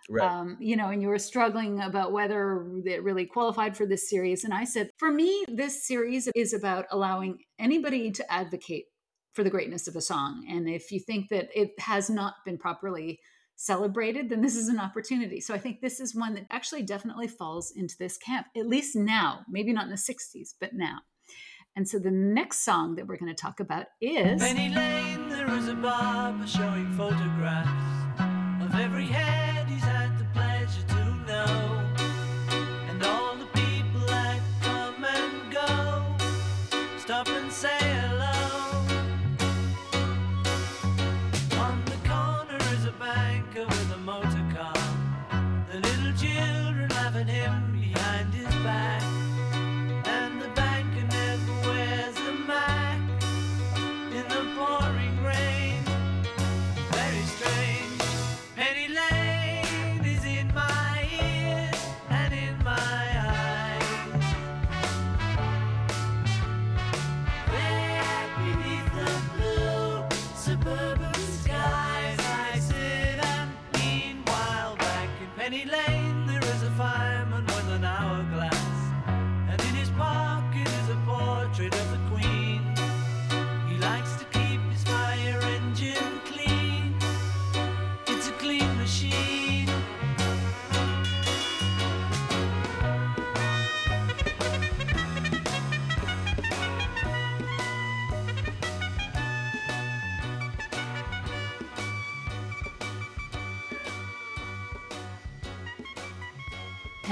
Right. Um, you know, and you were struggling about whether it really qualified for this series. And I said, for me, this series is about allowing anybody to advocate for the greatness of a song. And if you think that it has not been properly celebrated, then this is an opportunity. So I think this is one that actually definitely falls into this camp, at least now, maybe not in the 60s, but now. And so the next song that we're going to talk about is Penny Lane, there is a barber showing photographs of every head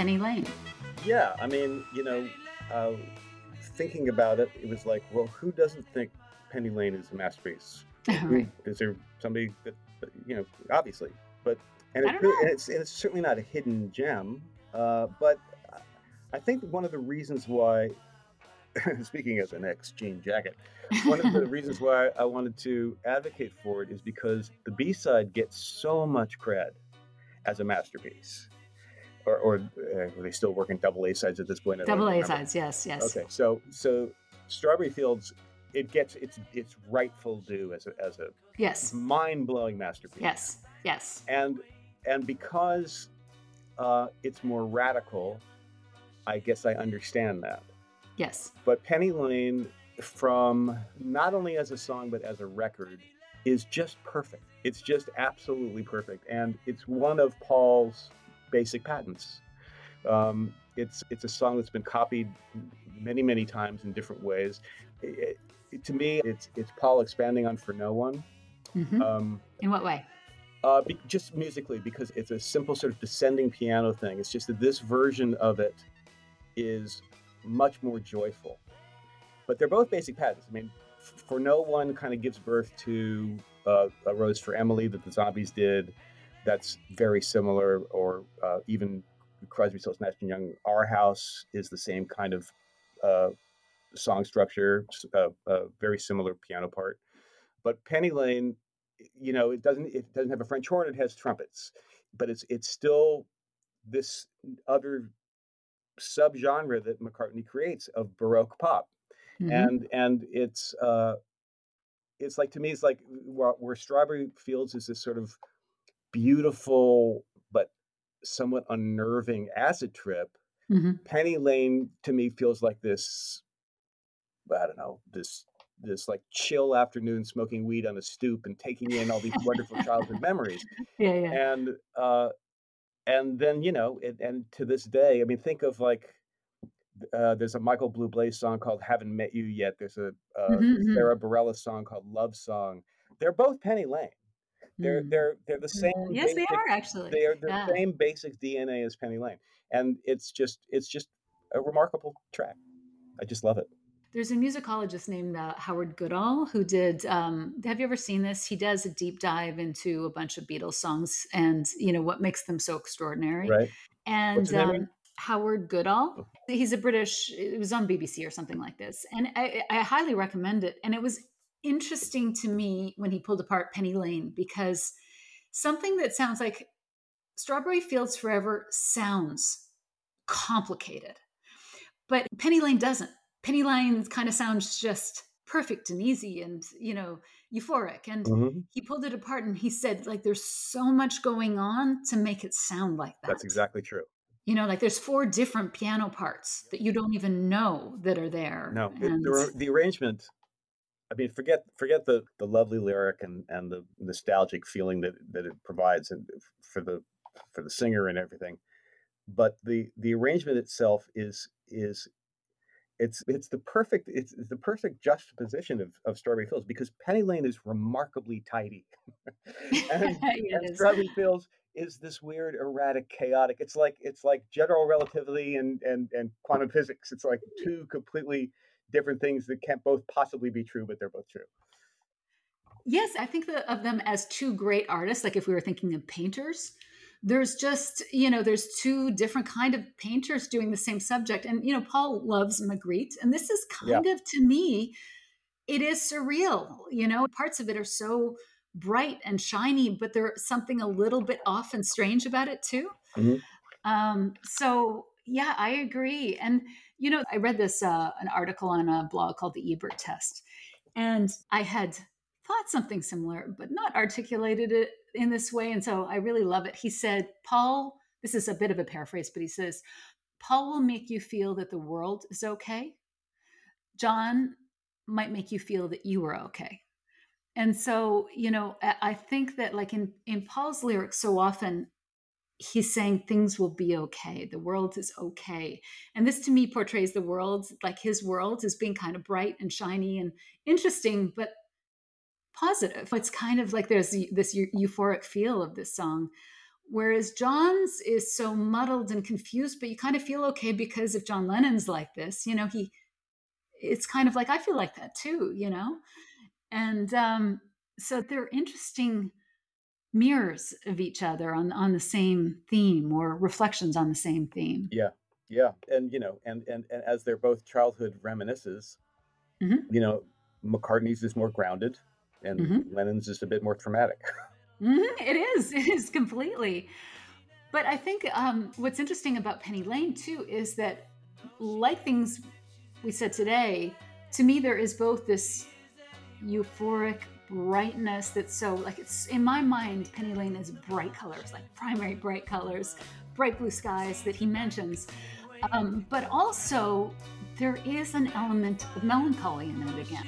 Penny Lane. Yeah, I mean, you know, uh, thinking about it, it was like, well, who doesn't think Penny Lane is a masterpiece? Right. Is there somebody that, you know, obviously, but and, it, and it's and it's certainly not a hidden gem. Uh, but I think one of the reasons why, speaking as an ex jean jacket, one of the reasons why I wanted to advocate for it is because the B side gets so much cred as a masterpiece. Or, or uh, are they still working double A sides at this point? Double A sides, yes, yes. Okay, so so Strawberry Fields, it gets its its rightful due as a as a Yes, mind blowing masterpiece. yes, yes. and and because uh, it's more radical, I guess I understand that. Yes. But Penny Lane, from not only as a song but as a record, is just perfect. It's just absolutely perfect, and it's one of Paul's basic patents. Um, it's it's a song that's been copied many many times in different ways. It- it- to me, it's it's Paul expanding on "For No One." hmm Um, In what way? uh, be, just musically, because it's a simple sort of descending piano thing. It's just that this version of it is much more joyful. But they're both basic patterns. I mean, f- for no one kind of gives birth to uh, a Rose for Emily that the Zombies did. That's very similar, or uh, even Crosby, Stills, Nash and Young. Our House is the same kind of uh, song structure, a uh, uh, very similar piano part. But Penny Lane you know it doesn't it doesn't have a french horn it has trumpets but it's it's still this other subgenre that mccartney creates of baroque pop Mhm. and and it's uh it's like to me it's like where, where strawberry fields is this sort of beautiful but somewhat unnerving acid trip Mhm. penny lane to me feels like this i don't know this this like chill afternoon smoking weed on a stoop and taking in all these wonderful childhood memories Yeah, yeah. and uh and then you know it, and to this day i mean think of like uh, there's a Michael Bublé song called "Haven't Met You Yet." There's a uh, Mhm, mhm. Sara Bareilles song called "Love Song." They're both Penny Lane. They're Mm. they're they're the same. Yes, they are actually. They are the Yeah. same basic DNA as Penny Lane, and it's just it's just a remarkable track. I just love it. There's a musicologist named uh, Howard Goodall who did. Um, have you ever seen this? He does a deep dive into a bunch of Beatles songs and you know what makes them so extraordinary. Right? And What's his name again? um, Howard Goodall, he's a British. It was on BBC or something like this, and I, I highly recommend it. And it was interesting to me when he pulled apart Penny Lane because something that sounds like Strawberry Fields Forever sounds complicated, but Penny Lane doesn't. Penny Lane kind of sounds just perfect and easy and you know euphoric and Mhm. he pulled it apart and he said like there's so much going on to make it sound like that That's exactly true. you know like there's four different piano parts that you don't even know that are there No, it, and the, the arrangement. I mean, forget forget the the lovely lyric and and the nostalgic feeling that that it provides and for the for the singer and everything, but the the arrangement itself is is it's it's the perfect it's, it's the perfect juxtaposition of, of Strawberry Fields because Penny Lane is remarkably tidy, and, and. Strawberry Fields is this weird, erratic, chaotic. It's like it's like general relativity and and and quantum physics. It's like two completely different things that can't both possibly be true, but they're both true. yes i think the, of them as two great artists like if we were thinking of painters there's just you know there's two different kind of painters doing the same subject. And you know paul loves magritte and this is kind of to me it is surreal you know? Parts of it are so bright and shiny but there's something a little bit off and strange about it too. Mhm. um, so yeah i agree. And you know i read this uh, an article on a blog called the ebert test and i had thought something similar but not articulated it in this way and so i really love it. He said paul this is a bit of a paraphrase but he says paul will make you feel that the world is okay. John might make you feel that you are okay. And so you know i I think that like in in paul's lyrics so often he's saying things will be okay the world is okay. And this to me portrays the world like his world as being kind of bright and shiny and interesting but positive. It's kind of like there's this euphoric feel of this song. Whereas john's is so muddled and confused but you kind of feel okay because if john lennon's like this you know he it's kind of like i feel like that too you know? And um so they're interesting mirrors of each other on on the same theme or reflections on the same theme Yeah, yeah, and you know, and and and as they're both childhood reminiscences, Mhm. you know, McCartney's is more grounded, and Mhm. Lennon's is a bit more traumatic. Mhm, it is it is completely but i think um, what's interesting about penny lane too is that like things we said today to me there is both this euphoric brightness that's so like it's in my mind penny lane is bright colors like primary bright colors bright blue skies that he mentions. Um, but also there is an element of melancholy in it again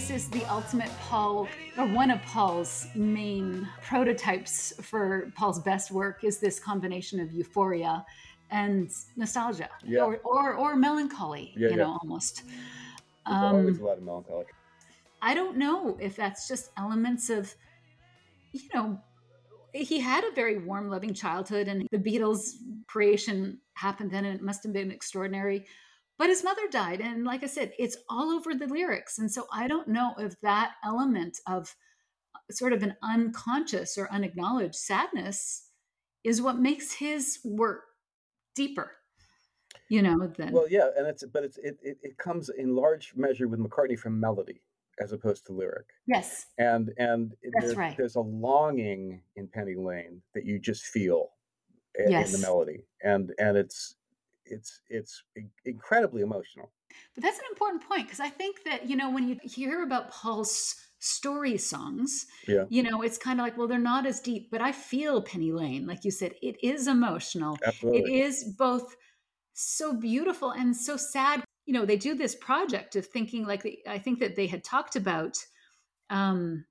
This is the ultimate Paul, or one of Paul's main prototypes for Paul's best work is this combination of euphoria and nostalgia, Yeah. or, or or melancholy, Yeah, you yeah. know, almost. There's always Um, a lot of melancholy. I don't know if that's just elements of, you know, he had a very warm, loving childhood, and the Beatles' creation happened then, and it must have been extraordinary. But his mother died, and like I said, it's all over the lyrics, and so I don't know if that element of uh, sort of an unconscious or unacknowledged sadness is what makes his work deeper. You know, than Well, yeah, and it's but it's it, it it comes in large measure with McCartney from melody as opposed to lyric, yes, and and That's there's, right. there's a longing in Penny Lane that you just feel i- in Yes. the melody, and and it's it's it's incredibly emotional. But that's an important point because I think that, you know, when you hear about Paul's story songs, Yeah. you know, it's kind of like, well, they're not as deep, but I feel Penny Lane. Like you said, it is emotional. It Absolutely. is both so beautiful and so sad. You know, they do this project of thinking like, they, I think that they had talked about um,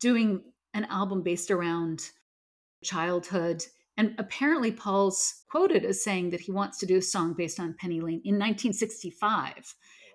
doing an album based around childhood. And apparently, Paul's quoted as saying that he wants to do a song based on Penny Lane in 1965.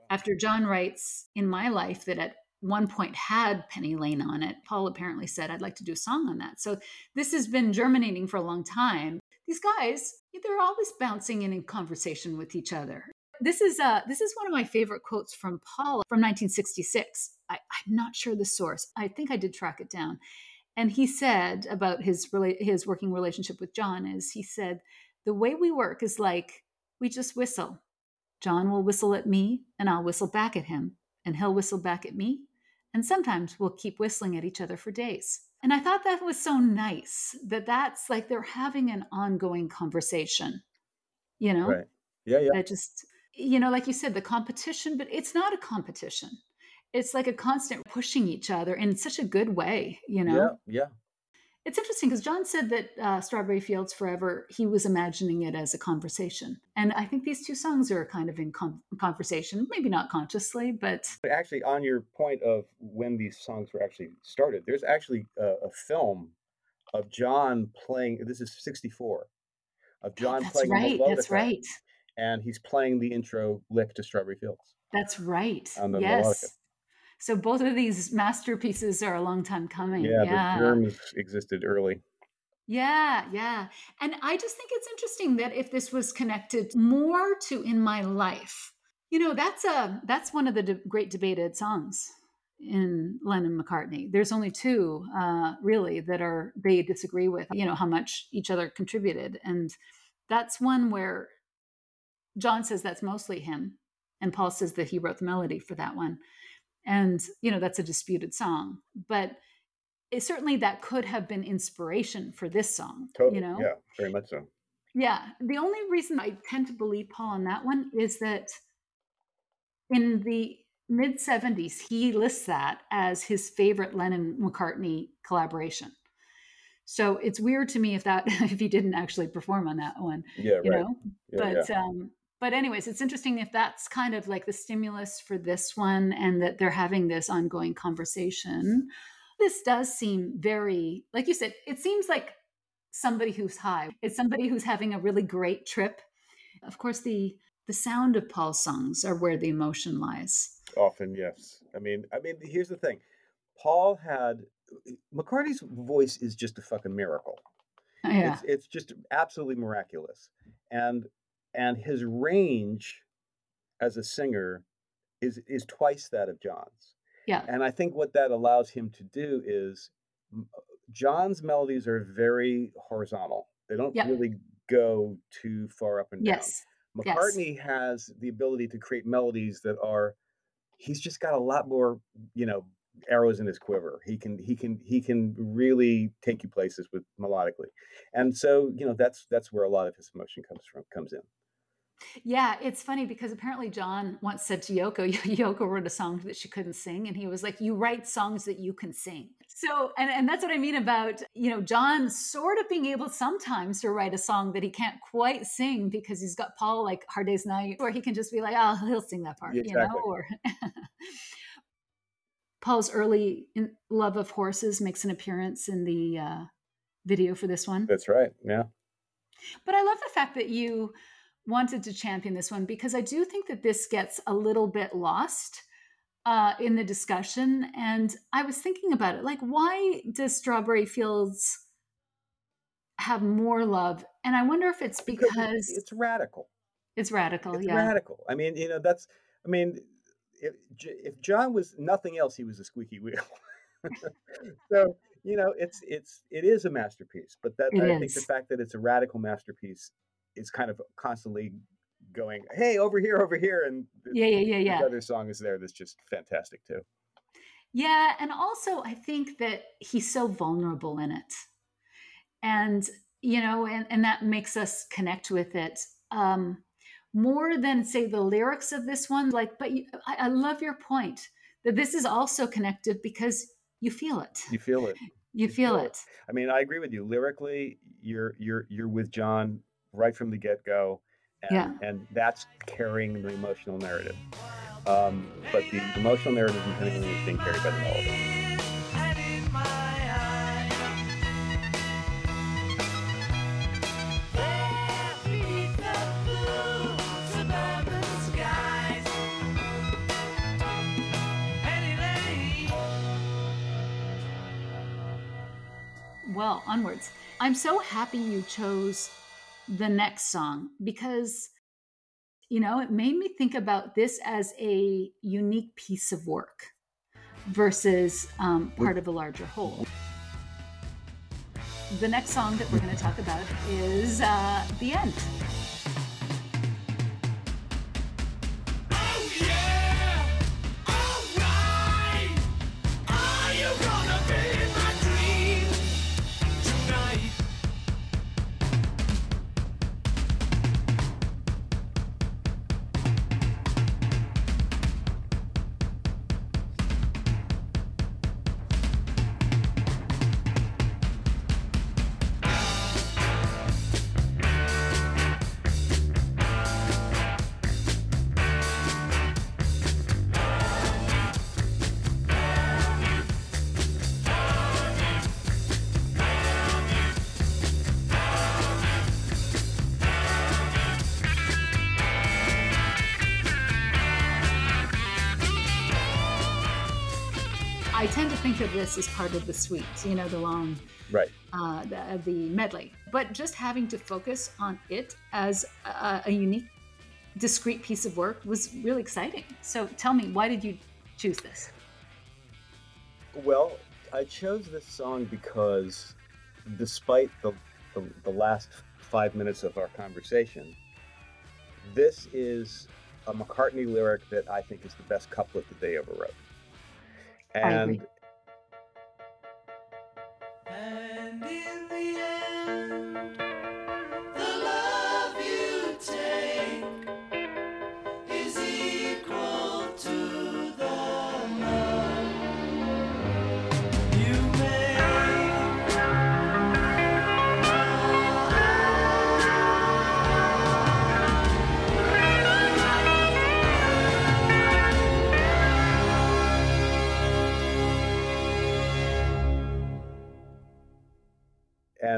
After John writes in My Life that at one point had Penny Lane on it, Paul apparently said, I'd like to do a song on that. So this has been germinating for a long time. These guys, they're always bouncing in in conversation with each other. This is uh, this is one of my favorite quotes from Paul from 1966. I, I'm not sure the source. I think I did track it down. And he said about his his working relationship with John is he said the way we work is like we just whistle. John will whistle at me and I'll whistle back at him and he'll whistle back at me and sometimes we'll keep whistling at each other for days. And I thought that was so nice that that's like they're having an ongoing conversation. You know? Right. Yeah, yeah. That just you know like you said the competition but it's not a competition. It's like a constant pushing each other in such a good way, you know? Yeah, yeah. It's interesting because John said that uh, Strawberry Fields Forever, he was imagining it as a conversation. And I think these two songs are kind of in con- conversation, maybe not consciously, but But actually, on your point of when these songs were actually started, there's actually a, a film of John playing. This is '64 of John that's playing. right. That's right. And he's playing the intro lick to Strawberry Fields. That's right. Yes. melodica. So both of these masterpieces are a long time coming. Yeah, Yeah. the germs existed early. Yeah, yeah. And I just think it's interesting that if this was connected more to in my life, you know, that's a that's one of the de- great debated songs in Lennon McCartney. There's only two uh, really that are they disagree with, you know, how much each other contributed, and that's one where John says that's mostly him, and Paul says that he wrote the melody for that one, and you know that's a disputed song, but it, certainly that could have been inspiration for this song. Totally. You know, Yeah, very much so. yeah. The only reason I tend to believe Paul on that one is that in the mid 70s, he lists that as his favorite Lennon McCartney collaboration. So it's weird to me if that if he didn't actually perform on that one, Yeah, you right. know. Yeah, but yeah. um but anyways, it's interesting if that's kind of like the stimulus for this one and that they're having this ongoing conversation. This does seem very like you said, it seems like somebody who's high. It's somebody who's having a really great trip. Of course, the the sound of Paul's songs are where the emotion lies. Often, yes. I mean, I mean, here's the thing. Paul had McCartney's voice is just a fucking miracle. Oh, yeah. It's it's just absolutely miraculous. And and his range as a singer is is twice that of John's. Yeah. And I think what that allows him to do is John's melodies are very horizontal. They don't Yeah. really go too far up and down. Yes. yes. McCartney has the ability to create melodies that are he's just got a lot more, you know, arrows in his quiver. He can he can he can really take you places with melodically. And so, you know, that's that's where a lot of his emotion comes from comes in. Yeah, it's funny because apparently John once said to Yoko, Yoko wrote a song that she couldn't sing, and he was like, "You write songs that you can sing." So, and and that's what I mean about you know John sort of being able sometimes to write a song that he can't quite sing because he's got Paul like Hard Day's Night, where he can just be like, "Oh, he'll sing that part," Yeah, you know. Or Paul's early in, love of horses makes an appearance in the uh, video for this one. That's right. Yeah. But I love the fact that you wanted to champion this one because I do think that this gets a little bit lost uh, in the discussion. And I was thinking about it like, why does Strawberry Fields have more love? And I wonder if it's Because because it's radical. it's radical. It's yeah. radical. I mean, you know, that's I mean, if if John was nothing else, he was a squeaky wheel. so, you know, it's it's it is a masterpiece, but that It I think the fact that it's a radical masterpiece is kind of constantly going, "Hey, over here, over here," and Yeah, yeah, yeah, yeah. other song is there that's just fantastic too. Yeah, and also I think that he's so vulnerable in it. And you know, and, and that makes us connect with it. Um more than say the lyrics of this one, like, but you, I, I love your point that this is also connected because you feel it. You feel it. You feel feel it. it. I mean, I agree with you. Lyrically, you're you're you're with John right from the get go, and, Yeah. and that's carrying the emotional narrative. Um, but the emotional narrative is being carried by the melody. And in my eyes, there beneath the blue suburban skies, Penny Lane. Well, onwards. I'm so happy you chose the next song because you know, it made me think about this as a unique piece of work versus um, part of a larger whole. The next song that we're going to talk about is uh, The End. This is part of the suite, you know, the long, Right. uh, the, the medley. But just having to focus on it as a, a unique, discrete piece of work was really exciting. So tell me, why did you choose this? Well, I chose this song because, despite the, the, the last five minutes of our conversation, this is a McCartney lyric that I think is the best couplet that they ever wrote. And And in the end,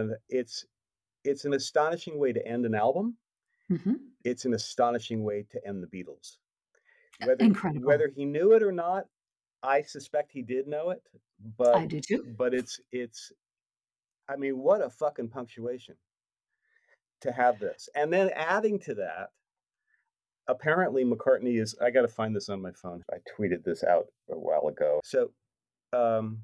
and it's it's an astonishing way to end an album. hmm It's an astonishing way to end the Beatles. Uh, Whether incredible. whether he knew it or not, I suspect he did know it. But I do too. but it's it's i mean what a fucking punctuation to have this and then adding to that apparently mccartney is i got to find this on my phone i tweeted this out a while ago so um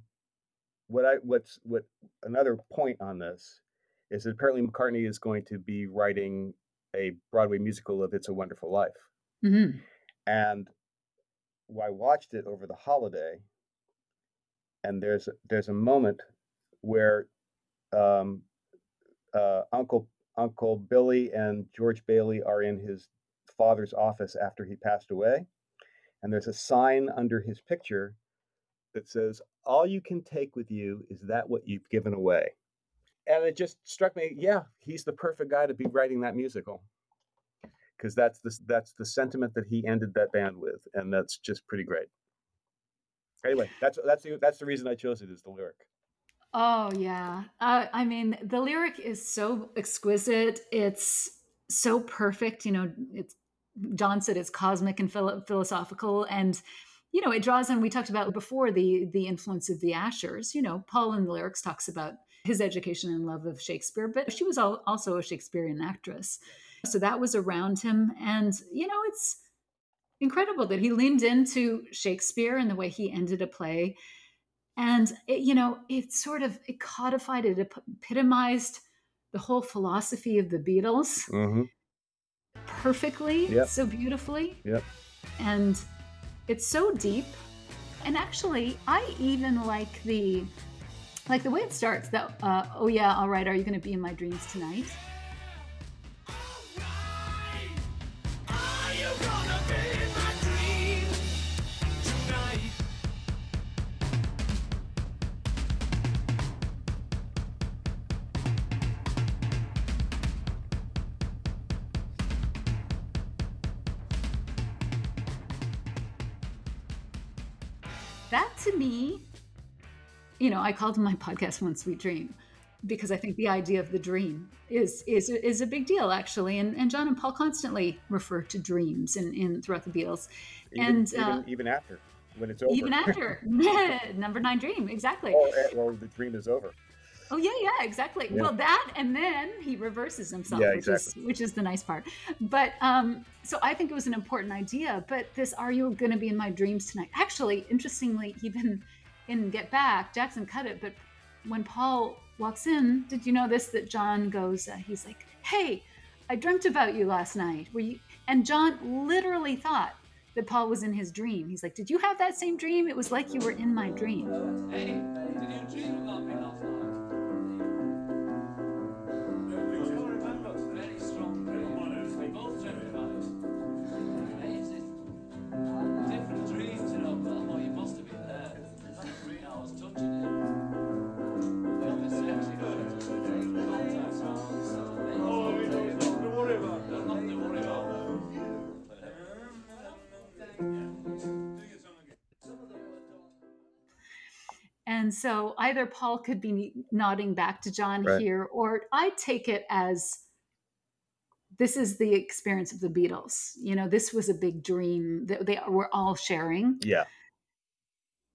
what i what's what another point on this is that apparently mccartney is going to be writing a broadway musical of it's a wonderful life. Hmm and I watched it over the holiday, and there's there's a moment where um, uh, Uncle Uncle Billy and George Bailey are in his father's office after he passed away, and there's a sign under his picture that says, "All you can take with you is that what you've given away," and it just struck me, yeah, he's the perfect guy to be writing that musical because that's the that's the sentiment that he ended that band with, and that's just pretty great. Anyway, that's that's the that's the reason I chose it is the lyric. Oh yeah. Uh, I mean, the lyric is so exquisite. It's so perfect. You know, it's John said it's cosmic and philo- philosophical, and you know, it draws on. We talked about before the the influence of the Ashers. You know, Paul in the lyrics talks about his education and love of Shakespeare, but she was al- also a Shakespearean actress, so that was around him. And you know, it's incredible that he leaned into Shakespeare and the way he ended a play and it, you know it sort of it codified it epitomized the whole philosophy of the beatles Mm-hmm. perfectly Yep. so beautifully Yep. and it's so deep. And actually i even like the like the way it starts that uh, oh yeah all right are you going to be in my dreams tonight you know i called my podcast one sweet dream because i think the idea of the dream is is is a big deal actually and, and john and paul constantly refer to dreams in, in throughout the beatles Even, and even, uh, even after when it's over. even after number nine dream exactly or, or the dream is over. Oh yeah, yeah, exactly. Yeah. Well, that and then he reverses himself, Yeah, which exactly. is which is the nice part. But um, so I think it was an important idea. But this, are you going to be in my dreams tonight? Actually, interestingly, even in Get Back, Jackson cut it. But when Paul walks in, did you know this? That John goes, uh, he's like, "Hey, I dreamt about you last night. Were you?" And John literally thought that Paul was in his dream. He's like, "Did you have that same dream? It was like you were in my dream." Hey, did you dream about me last night? And so either Paul could be nodding back to John Right. here, or I take it as this is the experience of the Beatles. You know, this was a big dream that they were all sharing. Yeah.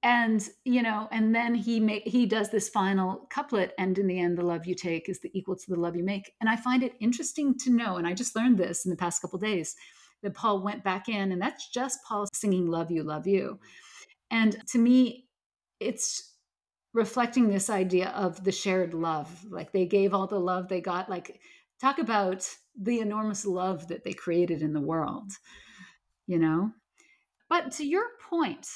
And, you know, and then he ma- he does this final couplet, and in the end, the love you take is the equal to the love you make. And I find it interesting to know, and I just learned this in the past couple days, that Paul went back in, and that's just Paul singing "Love You, Love You." And to me, it's reflecting this idea of the shared love. Like they gave all the love they got. Like talk about the enormous love that they created in the world, you know? But to your point,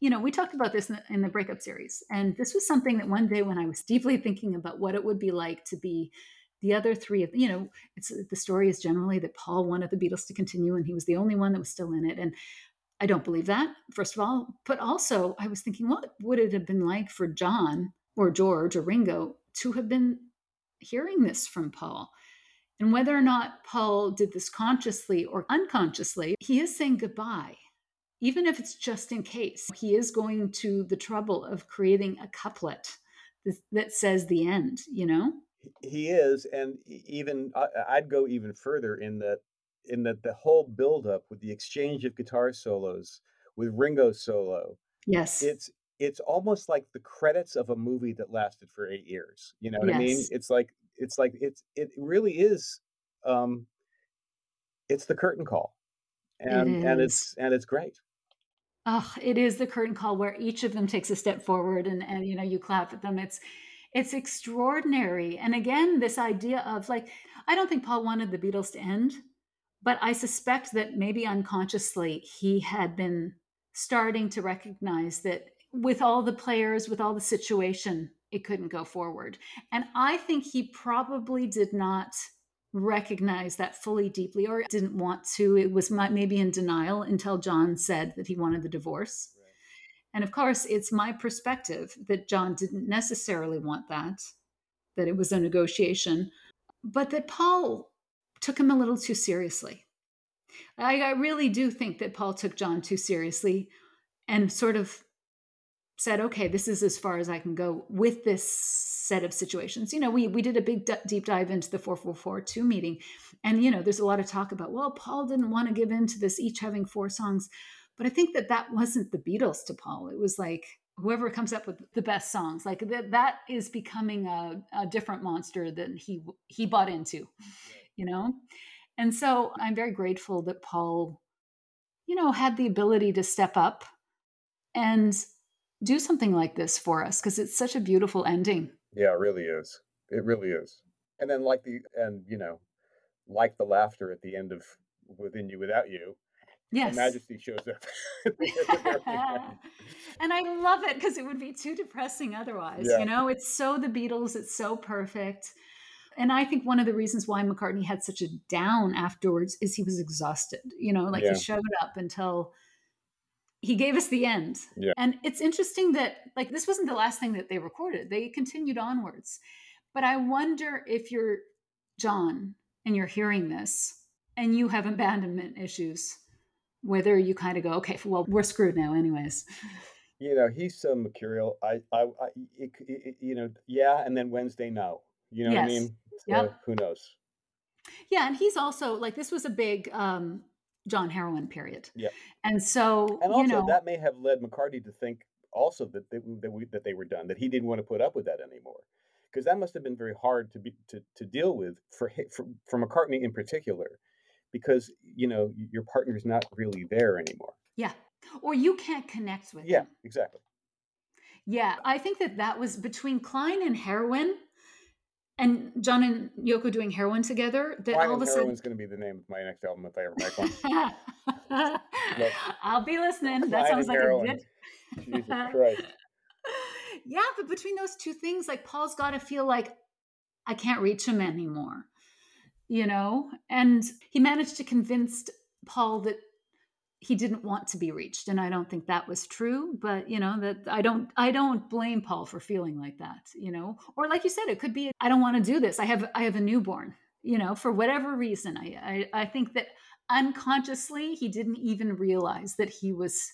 you know, we talked about this in the, in the breakup series. And this was something that one day when I was deeply thinking about what it would be like to be the other three of, you know, it's the story is generally that Paul wanted the Beatles to continue and he was the only one that was still in it. And I don't believe that, first of all. But also, I was thinking, what would it have been like for John or George or Ringo to have been hearing this from Paul? And whether or not Paul did this consciously or unconsciously, he is saying goodbye, even if it's just in case. He is going to the trouble of creating a couplet that- says the end, you know? he is and even i'd go even further in that in that the whole buildup with the exchange of guitar solos with Ringo solo Yes. it's it's almost like the credits of a movie that lasted for eight years you know what i mean it's like it's like it's it really is um it's the curtain call and and it's and it's great Oh, it is the curtain call where each of them takes a step forward and, and you know you clap at them. It's it's extraordinary. And again, this idea of like, I don't think Paul wanted the Beatles to end, but I suspect that maybe unconsciously he had been starting to recognize that with all the players, with all the situation, it couldn't go forward. And I think he probably did not recognize that fully deeply or didn't want to. It was maybe in denial until John said that he wanted the divorce. And of course, it's my perspective that John didn't necessarily want that, that it was a negotiation, but that Paul took him a little too seriously. I, I really do think that Paul took John too seriously and sort of said, okay, this is as far as I can go with this set of situations. You know, we, we did a big d- deep dive into the 4442 meeting. And, you know, there's a lot of talk about, well, Paul didn't want to give in to this, each having four songs. But I think that that wasn't the Beatles to Paul. It was like whoever comes up with the best songs, like that, that is becoming a, a different monster than he, he bought into, you know? And so I'm very grateful that Paul, you know, had the ability to step up and do something like this for us because it's such a beautiful ending. Yeah, it really is. It really is. And then like the and you know, like the laughter at the end of Within You Without You, Yes. Her Majesty shows up. at the very end. and I love it because it would be too depressing otherwise. Yeah. You know, it's so the Beatles, it's so perfect. And I think one of the reasons why McCartney had such a down afterwards is he was exhausted. You know, like Yeah. he showed up until he gave us the end. Yeah. And it's interesting that like this wasn't the last thing that they recorded. They continued onwards. But I wonder if you're John and you're hearing this and you have abandonment issues, whether you kind of go, okay, well, we're screwed now, anyways. you know, he's so mercurial. I, I, I it, it, you know, yeah, and then Wednesday, no. You know what I mean? Yep. Who knows? Yeah, and he's also like this was a big um John heroin period. Yeah. And so And also, you know that may have led McCartney to think also that they, that we that they were done. That he didn't want to put up with that anymore, because that must have been very hard to be to to deal with for for, for McCartney in particular, because you know your partner's not really there anymore. Yeah. Or you can't connect with Yeah, them. exactly. Yeah. I think that that was between Klein and Heroin and John and Yoko doing Heroin together that Klein all of a sudden. Heroin's going to be the name of my next album if I ever make one. I'll be listening. That sounds like Heroin. a good. Jesus Christ. yeah, but between those two things, like Paul's got to feel like I can't reach him anymore, you know? And he managed to convince Paul that he didn't want to be reached and i don't think that was true but you know that i don't i don't blame paul for feeling like that you know or like you said it could be i don't want to do this i have i have a newborn you know for whatever reason i i, I think that unconsciously he didn't even realize that he was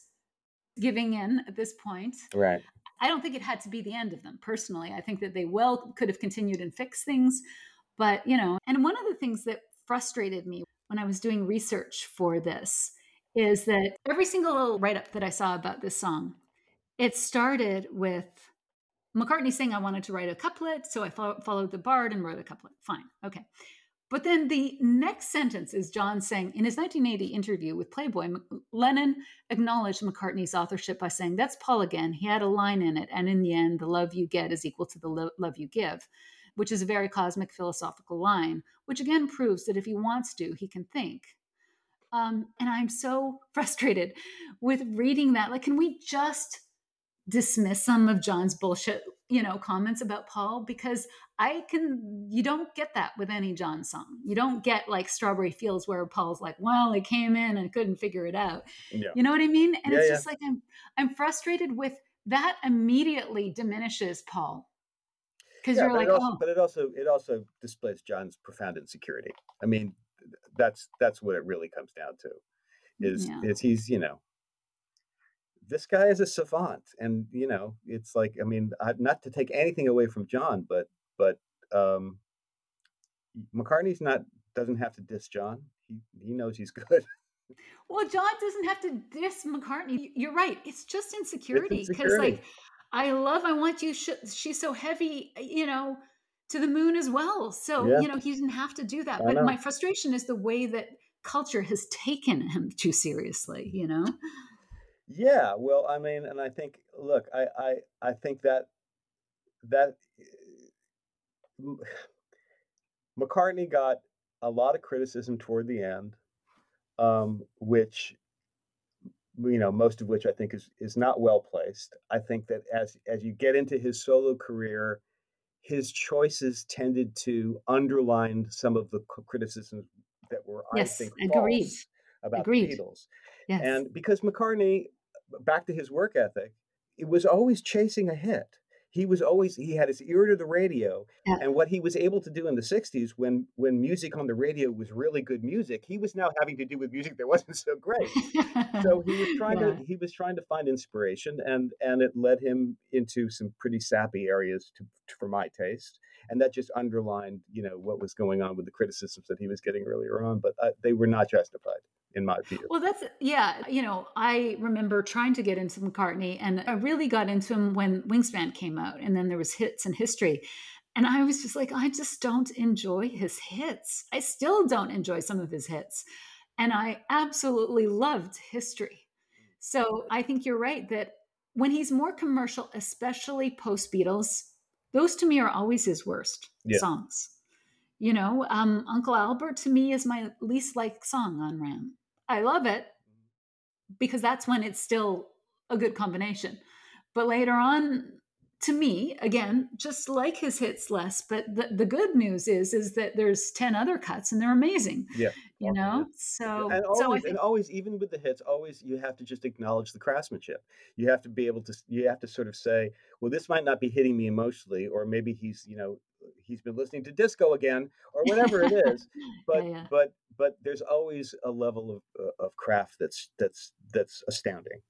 giving in at this point Right. I don't think it had to be the end of them personally. I think that they well could have continued and fixed things. But, you know, and one of the things that frustrated me when I was doing research for this is that every single little write up that I saw about this song, it started with McCartney saying, I wanted to write a couplet. So I fo- followed the bard and wrote a couplet. Fine. Okay. But then the next sentence is John saying, in his 1980 interview with Playboy, M- Lennon acknowledged McCartney's authorship by saying, That's Paul again. He had a line in it. And in the end, the love you get is equal to the lo- love you give, which is a very cosmic philosophical line, which again proves that if he wants to, he can think. Um, and I'm so frustrated with reading that. Like, can we just dismiss some of John's bullshit, you know, comments about Paul? Because I can, you don't get that with any John song. You don't get like Strawberry Fields where Paul's like, well, he came in and couldn't figure it out. Yeah. You know what I mean? And Yeah, it's yeah. just like I'm I'm frustrated with that immediately diminishes Paul. Because Yeah, you're like, also, oh, but it also it also displays John's profound insecurity. I mean, that's that's what it really comes down to. Is Yeah. is he's you know this guy is a savant, and you know it's like I mean I, not to take anything away from John, but but um, McCartney's not doesn't have to diss John. He he knows he's good. well, John doesn't have to diss McCartney. You're right. It's just insecurity. Because like I love I want you sh- she's so heavy, you know, to the moon as well. So, Yeah. you know, he didn't have to do that. I But know. my frustration is the way that culture has taken him too seriously, you know? Yeah, well, I mean, and I think, look, I, I, I think that that McCartney got a lot of criticism toward the end, um, which you know, most of which I think is is not well placed. I think that as as you get into his solo career, his choices tended to underline some of the criticisms that were, Yes, I think, agreed. false about Agreed. the Beatles. Yes. And because McCartney, back to his work ethic, it was always chasing a hit. He was always he had his ear to the radio, Yeah. and what he was able to do in the '60s, when when music on the radio was really good music, he was now having to do with music that wasn't so great. So he was trying Yeah. to he was trying to find inspiration, and and it led him into some pretty sappy areas to, for my taste, and that just underlined you know what was going on with the criticisms that he was getting earlier on, but uh, they were not justified in my view. Well, that's yeah. You know, I remember trying to get into McCartney, and I really got into him when Wingspan came out, and then there was hits and history, and I was just like, I just don't enjoy his hits. I still don't enjoy some of his hits, and I absolutely loved history. So I think you're right that when he's more commercial, especially post Beatles, those to me are always his worst Yeah. songs. You know, um, Uncle Albert to me is my least liked song on Ram. I love it because that's when it's still a good combination. But later on, to me, again, just like his hits less. But the, the good news is is that there's 10 other cuts and they're amazing. Yeah. You know? yeah. So, and so always, think, and always, even with the hits, always you have to just acknowledge the craftsmanship. You have to be able to, you have to sort of say, well, this might not be hitting me emotionally, or maybe he's, you know, he's been listening to disco again, or whatever it is. But, yeah. but, but there's always a level of uh, of craft that's that's that's astounding.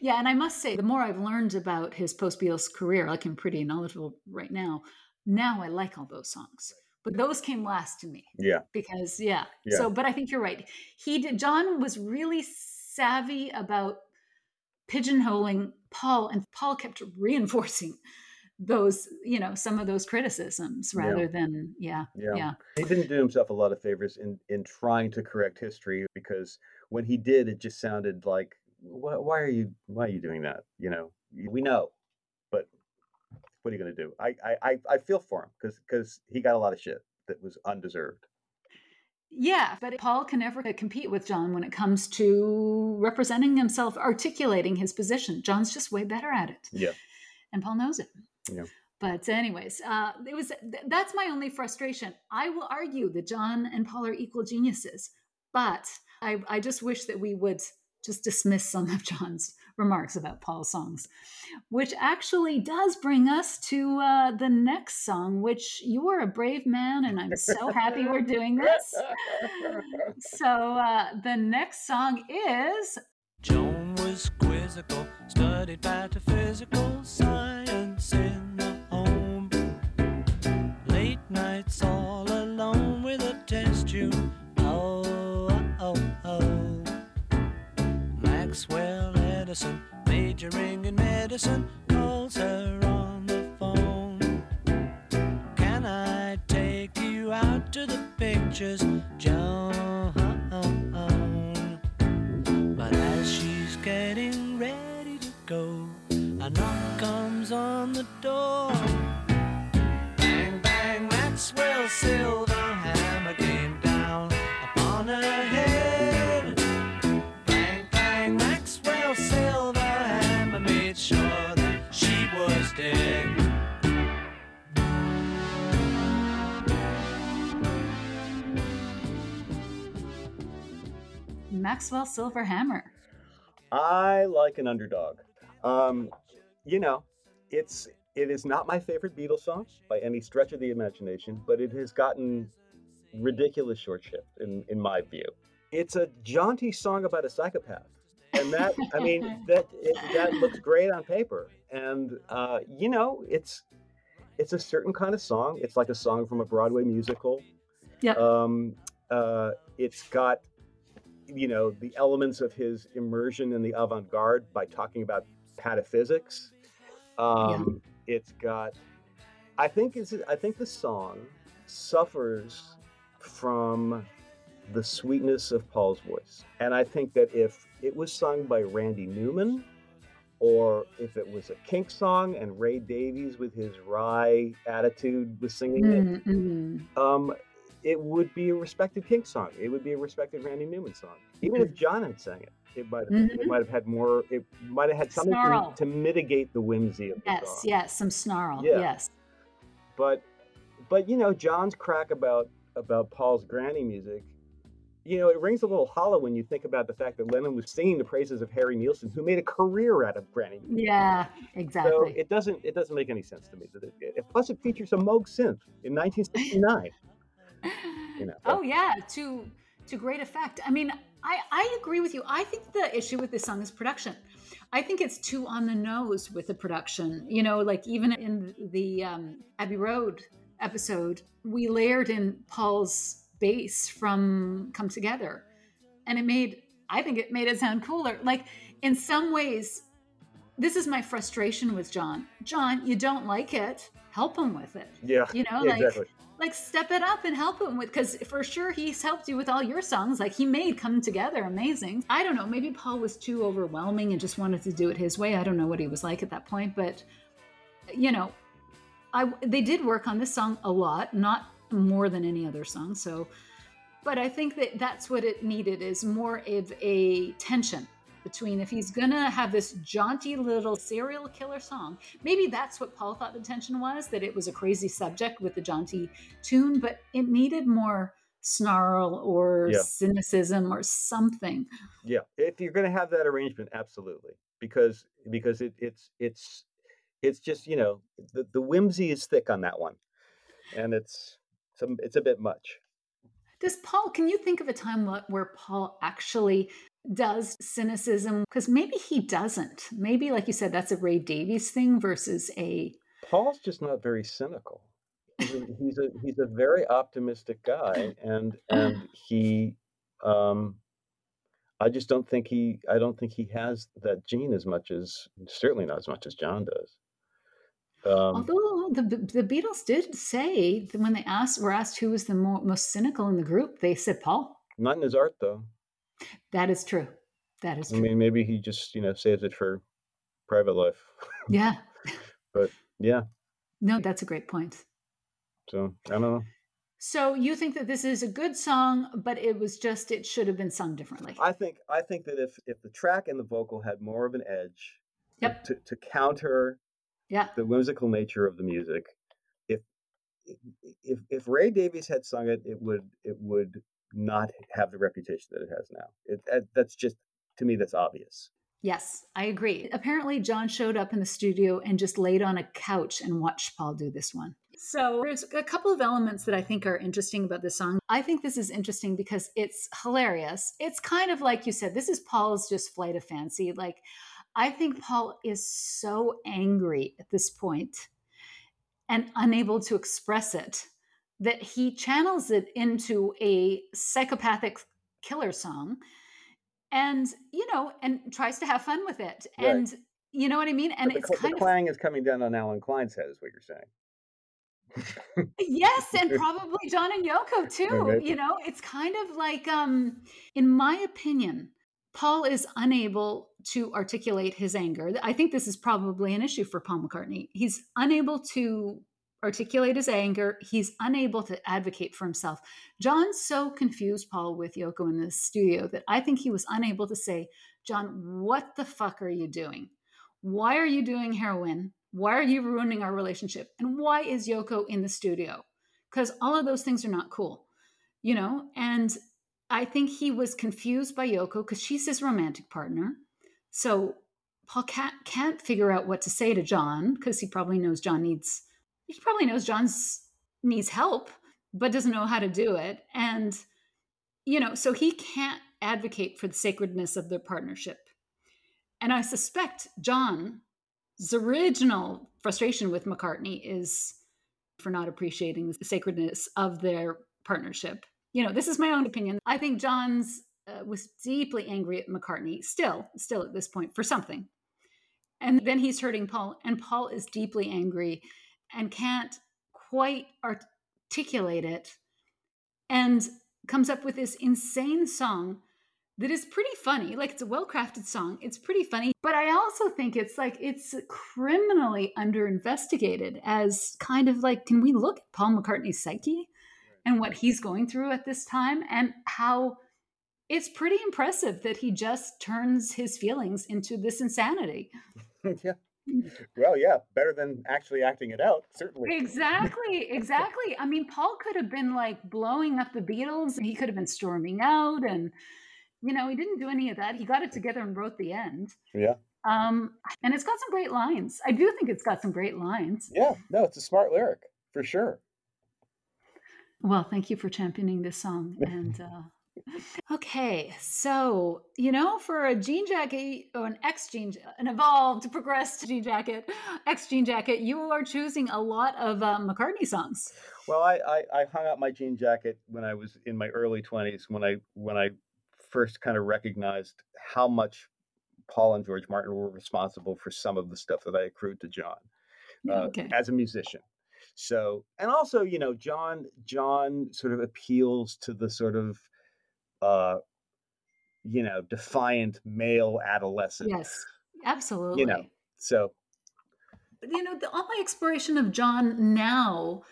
Yeah, and I must say, the more I've learned about his post Beatles career, like I'm pretty knowledgeable right now. Now I like all those songs, but those came last to me Yeah, because, yeah. Yeah. So, but I think you're right. He did. John was really savvy about pigeonholing Paul, and Paul kept reinforcing those, you know, some of those criticisms Yeah. rather than, yeah, Yeah. yeah. He didn't do himself a lot of favors in in trying to correct history because when he did, it just sounded like, why, why are you why are you doing that? You know, we know, but what are you going to do? I I I feel for him because because he got a lot of shit that was undeserved. Yeah, but Paul can never compete with John when it comes to representing himself, articulating his position. John's just way better at it. Yeah. And Paul knows it. Yeah. But anyways, uh, it was th- that's my only frustration. I will argue that John and Paul are equal geniuses, but I, I just wish that we would just dismiss some of John's remarks about Paul's songs, which actually does bring us to uh, the next song, which you are a brave man, and I'm so happy we're doing this. So uh, the next song is Joan was quizzical, studied metaphysical science in the home. Late nights all alone with a test tube. Maxwell Edison, majoring in medicine, calls her on the phone. Can I take you out to the pictures, Joan? But as she's getting ready to go, a knock comes on the door. Bang, bang, Maxwell Silver Maxwell Silver Hammer. I like an underdog. Um, you know, it's it is not my favorite Beatles song by any stretch of the imagination, but it has gotten ridiculous short shift in in my view. It's a jaunty song about a psychopath, and that I mean that it, that looks great on paper, and uh, you know it's it's a certain kind of song. It's like a song from a Broadway musical. Yeah. Um, uh, it's got you know the elements of his immersion in the avant-garde by talking about pataphysics. Um it's got i think it's i think the song suffers from the sweetness of paul's voice. And i think that if it was sung by randy newman or if it was a kink song and ray davies with his wry attitude was singing it Mm, mm. um, it would be a respected Kink song. It would be a respected Randy Newman song. Even if John had sang it, it might have, it Mhm. might have had more. It might have had something to, to mitigate the whimsy of the Yes, song. yes, yes, some snarl. Yeah. Yes. But, but you know, John's crack about about Paul's granny music. You know, it rings a little hollow when you think about the fact that Lennon was singing the praises of Harry Nilsson, who made a career out of granny music. Yeah, So exactly. it doesn't it doesn't make any sense to me that it, it plus it features a Moog synth in 1969. you know, oh yeah, to to great effect. I mean, I I agree with you. I think the issue with this song is production. I think it's too on the nose with the production. You know, like even in the um, Abbey Road episode, we layered in Paul's bass from Come Together, and it made I think it made it sound cooler. Like in some ways, this is my frustration with John. John, you don't like it. Help him with it. yeah, You know, like exactly. Like step it up and help him with because for sure he's helped you with all your songs. Like he made come together amazing. I don't know maybe paul was too overwhelming and just wanted to do it his way. I don't know what he was like at that point but you know i they did work on this song a lot not more than any other song so but i think that that's what it needed is more of a tension between if he's gonna have this jaunty little serial killer song maybe that's what paul thought the tension was that it was a crazy subject with the jaunty tune but it needed more snarl or Yeah. cynicism or something Yeah, if you're to have that arrangement, absolutely, because because it, it's it's it's just you know the, the whimsy is thick on that one, and it's some it's a bit much. does paul can you think of a time where paul actually does cynicism because maybe he doesn't maybe like you said that's a ray davies thing versus a Paul's just not very cynical. He's a, he's a he's a very optimistic guy, and and he, um, I just don't think he I don't think he has that gene as much as certainly not as much as John does. Um, Although the the Beatles did say that when they asked were asked who was the mo- most cynical in the group, they said Paul. not in his art though. That is true. That is I true. mean, maybe he just you know saves it for private life. yeah. But yeah, No, that's a great point. so I don't know. So you think that this is a good song, but it was just it should have been sung differently. I think I think that if if the track and the vocal had more of an edge, Yep. to, to counter Yeah. the whimsical nature of the music, if if if Ray Davies had sung it, it would it would not have the reputation that it has now. It that, that's just to me that's obvious. Yes, I agree. Apparently, John showed up in the studio and just laid on a couch and watched Paul do this one. So, there's a couple of elements that I think are interesting about this song. I think this is interesting because it's hilarious. It's kind of like you said, this is Paul's just flight of fancy. Like, I think Paul is so angry at this point and unable to express it that he channels it into a psychopathic killer song and you know and tries to have fun with it. Right. and you know what i mean? And But the, it's cl- kind the of clang is coming down on Allen Klein's head, is what you're saying. yes and probably john and yoko too you know? It's kind of like um in my opinion paul is unable to articulate his anger. I think this is probably an issue for paul mccartney. He's unable to articulate his anger he's unable to advocate for himself. John so confused paul with yoko in the studio that i think he was unable to say john what the fuck are you doing? Why are you doing heroin? Why are you ruining our relationship? And why is yoko in the studio? Because all of those things are not cool you know? And i think he was confused by yoko because she's his romantic partner. So paul can't, can't figure out what to say to john because he probably knows john needs he probably knows john's needs help but doesn't know how to do it and you know so he can't advocate for the sacredness of their partnership and i suspect John's original frustration with McCartney is for not appreciating the sacredness of their partnership. You know, this is my own opinion. I think John's uh, was deeply angry at McCartney, still, still at this point, for something. And then he's hurting Paul, and Paul is deeply angry and can't quite articulate it and comes up with this insane song that is pretty funny. Like it's a well crafted song. It's pretty funny. But I also think it's like it's criminally under investigated as kind of like, can we look at Paul McCartney's psyche and what he's going through at this time and how it's pretty impressive that he just turns his feelings into this insanity. yeah. Well, yeah, better than actually acting it out, certainly. Exactly, exactly. I mean, Paul could have been like blowing up the Beatles he could have been storming out and you know, he didn't do any of that. He got it together and wrote the end. Yeah. Um, and it's got some great lines. I do think it's got some great lines. Yeah. No, it's a smart lyric for sure. Well, thank you for championing this song. And uh, okay, so you know, for a jean jacket or an X jean, an evolved, progressed jean jacket, X jean jacket, you are choosing a lot of uh, McCartney songs. Well, I, I I hung out my jean jacket when I was in my early twenties when I when I first kind of recognized how much Paul and George Martin were responsible for some of the stuff that I accrued to John uh, okay. as a musician. So, and also, you know, John John sort of appeals to the sort of uh, you know defiant male adolescent. Yes, absolutely. You know, So but you know, the, all my exploration of John now,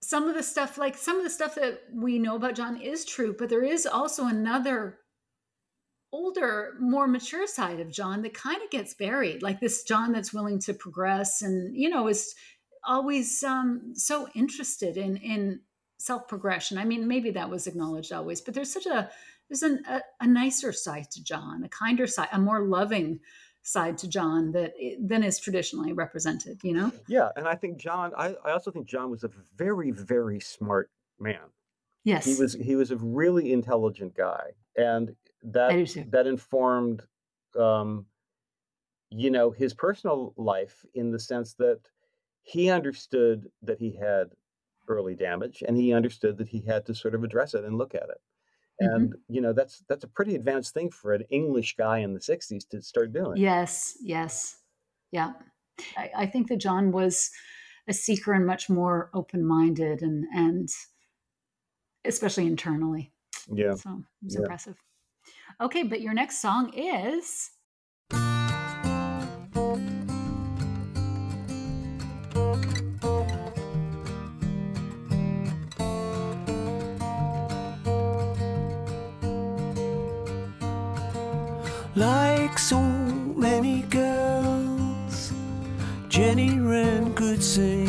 some of the stuff, like some of the stuff that we know about John is true, but there is also another older, more mature side of John that kind of gets buried, like this John that's willing to progress and, you know, is always um, so interested in, in self progression. I mean, maybe that was acknowledged always, but there's such a, there's an, a, a nicer side to John, a kinder side, a more loving side to John that than is traditionally represented, you know? yeah, and I think John. I, I also think John was a very very smart man. Yes. He was he was a really intelligent guy, and that I do too. that informed, um, you know, his personal life in the sense that he understood that he had early damage, and he understood that he had to sort of address it and look at it. Mhm. and you know that's that's a pretty advanced thing for an English guy in the '60s to start doing. Yes, yes. Yeah. I, I think that John was a seeker and much more open minded and and especially internally. yeah. So it was Yeah. impressive. Okay, but your next song is Like so many girls, Jenny Wren could sing,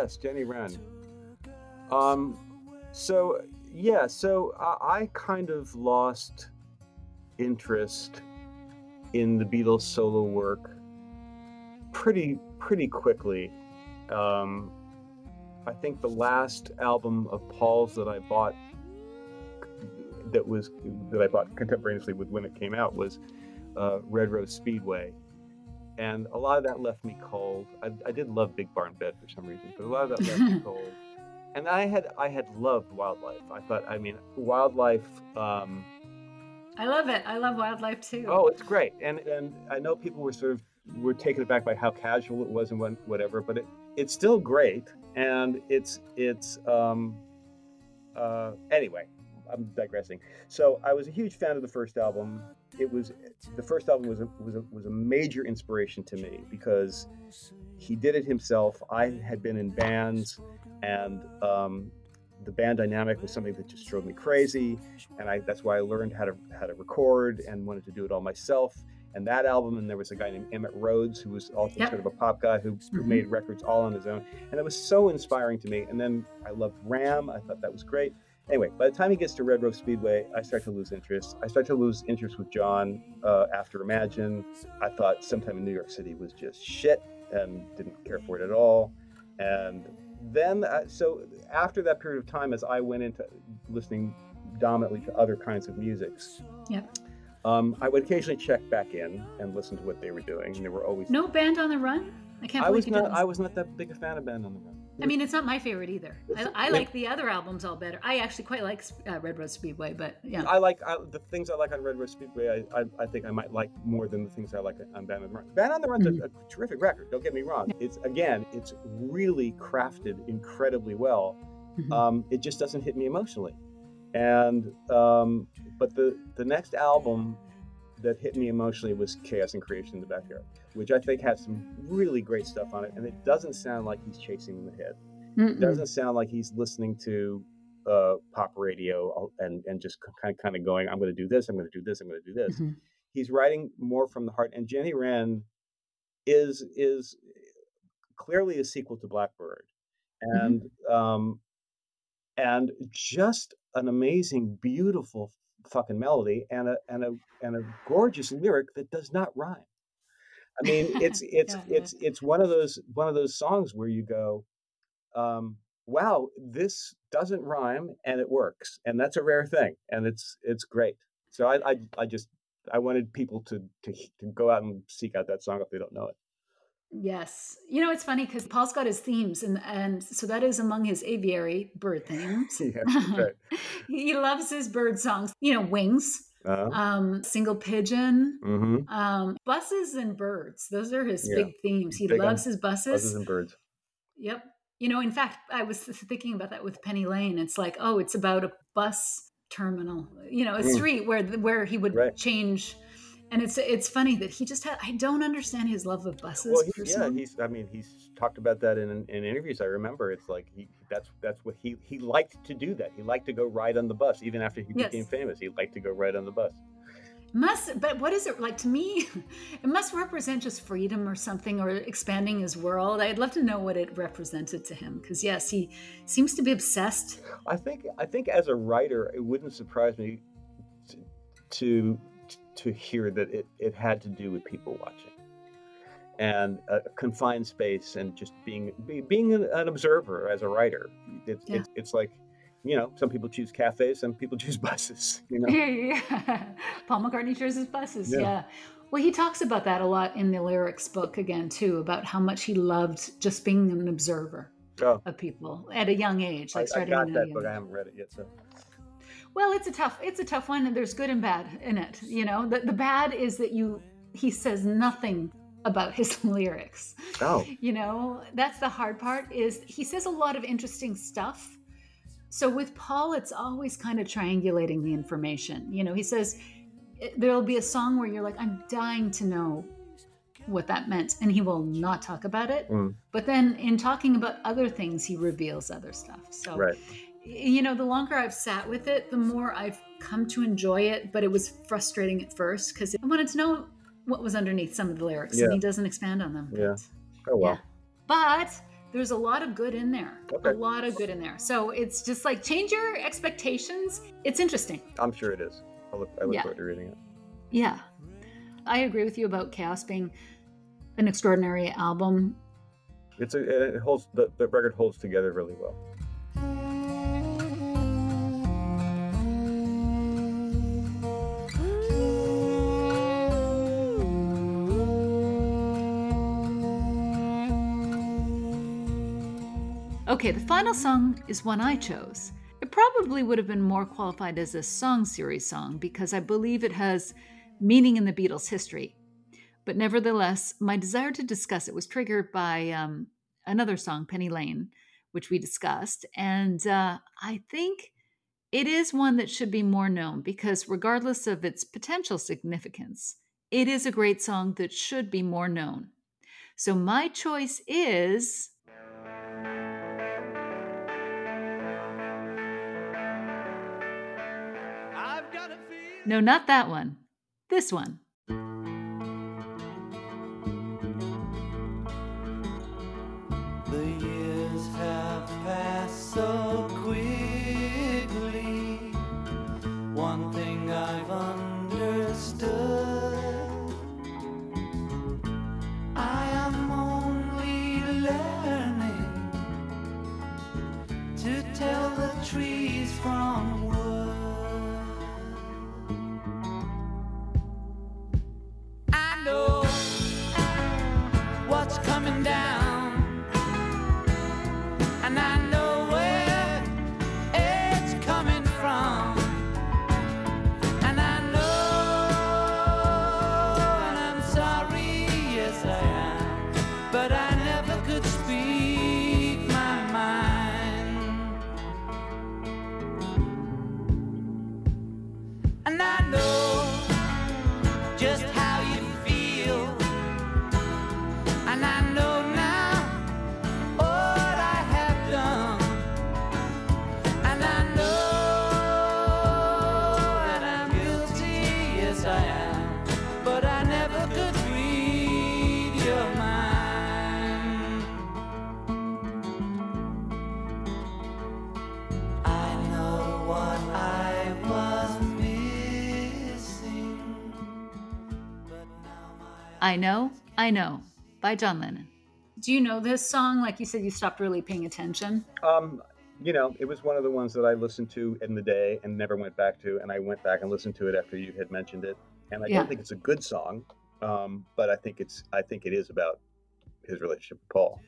yes, Jenny Wren. Um, so yeah, so I, I kind of lost interest in the Beatles solo work pretty pretty quickly. Um, I think the last album of Paul's that I bought that was that I bought contemporaneously with when it came out was uh, Red Rose Speedway, and a lot of that left me cold. I, I did love Big Barn Bed for some reason, but a lot of that left me cold. And I had I had loved Wildlife. I thought, I mean, Wildlife. Um, I love it. I love wildlife too. oh, it's great, and and I know people were sort of were taken aback by how casual it was and what, whatever, but it it's still great, and it's it's um, uh, anyway. I'm digressing. So I was a huge fan of the first album. It was the first album was a, was a, was a major inspiration to me because he did it himself. I had been in bands, and um, the band dynamic was something that just drove me crazy. And I, that's why I learned how to how to record and wanted to do it all myself. And that album, and there was a guy named Emitt Rhodes who was also Yep. sort of a pop guy who, who Mhm. made records all on his own, and it was so inspiring to me. And then I loved Ram. I thought that was great. Anyway, by the time he gets to Red Rose Speedway, I start to lose interest. I start to lose interest with John uh, after Imagine. I thought sometime in New York City was just shit and didn't care for it at all. And then, uh, so after that period of time, as I went into listening dominantly to other kinds of musics, Yep. um, I would occasionally check back in and listen to what they were doing. And they were always. No band on the run. I can't I believe was you not. I was not that big a fan of Band on the Run. I mean, it's not my favorite either. I, I like the other albums all better. I actually quite like uh, Red Rose Speedway, but yeah. I like I, the things I like on Red Rose Speedway. I, I, I think I might like more than the things I like on Band on the Run. Band on the Run's Mm-hmm. a, a terrific record. Don't get me wrong. It's again, it's really crafted incredibly well. Mhm. Um, it just doesn't hit me emotionally. And um, but the the next album that hit me emotionally was Chaos and Creation in the Backyard, which I think has some really great stuff on it, and it doesn't sound like he's chasing the hit. Mm-mm. It doesn't sound like he's listening to uh, pop radio and and just kind of kind of going, I'm going to do this, I'm going to do this, I'm going to do this. Mhm. He's writing more from the heart, and Jenny Wren is is clearly a sequel to Blackbird, and um, and just an amazing, beautiful fucking melody and a and a and a gorgeous lyric that does not rhyme. I mean, it's it's Yeah, yeah. it's it's one of those one of those songs where you go, um, "Wow, this doesn't rhyme and it works," and that's a rare thing, and it's it's great. So I I, I just I wanted people to, to to go out and seek out that song if they don't know it. Yes. You know, it's funny because Paul's got his themes, and, and so that is among his aviary bird themes. Yeah, right. he loves his bird songs. You know, wings, Uh, um, single pigeon, mm-hmm. um, buses and birds. Those are his Yeah. big themes. He Big loves his buses. Buzzes and birds. Yep. You know, in fact, I was thinking about that with Penny Lane. It's like, oh, it's about a bus terminal, you know, a Mm. street where where he would Right. change. And it's it's funny that he just had. I don't understand his love of buses. Well, he's, yeah, he's. I mean, he's talked about that in, in interviews. I remember it's like he. That's that's what he he liked to do. That he liked to go ride on the bus, even after he Yes. became famous. He liked to go ride on the bus. must but what is it like to me it must represent just freedom or something or expanding his world i'd love to know what it represented to him because yes he seems to be obsessed I think I think as a writer, it wouldn't surprise me to to, to hear that it, it had to do with people watching and a confined space and just being be, being an, an observer as a writer. It's, Yeah. it's it's like you know some people choose cafes, some people choose buses. You know, yeah. paul mccartney chooses buses Yeah. yeah. well he talks about that a lot in the lyrics book again too about how much he loved just being an observer oh, of people at a young age I, like I starting got that book. I haven't read it yet, so Well, it's a tough it's a tough one and there's good and bad in it, you know. The the bad is that you he says nothing about his lyrics. oh, You know, that's the hard part is he says a lot of interesting stuff. So with Paul it's always kind of triangulating the information. You know, he says eh, there'll be a song where you're like I'm dying to know what that meant and he will not talk about it. Mm. But then in talking about other things he reveals other stuff. So right. You know, the longer I've sat with it, the more I've come to enjoy it. But it was frustrating at first because I wanted to know what was underneath some of the lyrics, Yeah. and he doesn't expand on them. Yeah. But, Oh well. yeah. But there's a lot of good in there. Okay. A lot of good in there. So it's just like change your expectations. It's interesting. I'm sure it is. I look I look Yeah. forward to reading it. Yeah. I agree with you about Chaos being an extraordinary album. It's a it holds the, the record holds together really well. Okay, the final song is one I chose. It probably would have been more qualified as a song series song because I believe it has meaning in the Beatles' history. But nevertheless, my desire to discuss it was triggered by um, another song, Penny Lane, which we discussed. And uh, I think it is one that should be more known because, regardless of its potential significance, it is a great song that should be more known. So my choice is No, not that one. This one. I Know, I Know by John Lennon. Do you know this song? Like you said, you stopped really paying attention. Um, you know, it was one of the ones that I listened to in the day and never went back to, and I went back and listened to it after you had mentioned it. And I Yeah. don't think it's a good song, um, but I think it's I think it is about his relationship with Paul.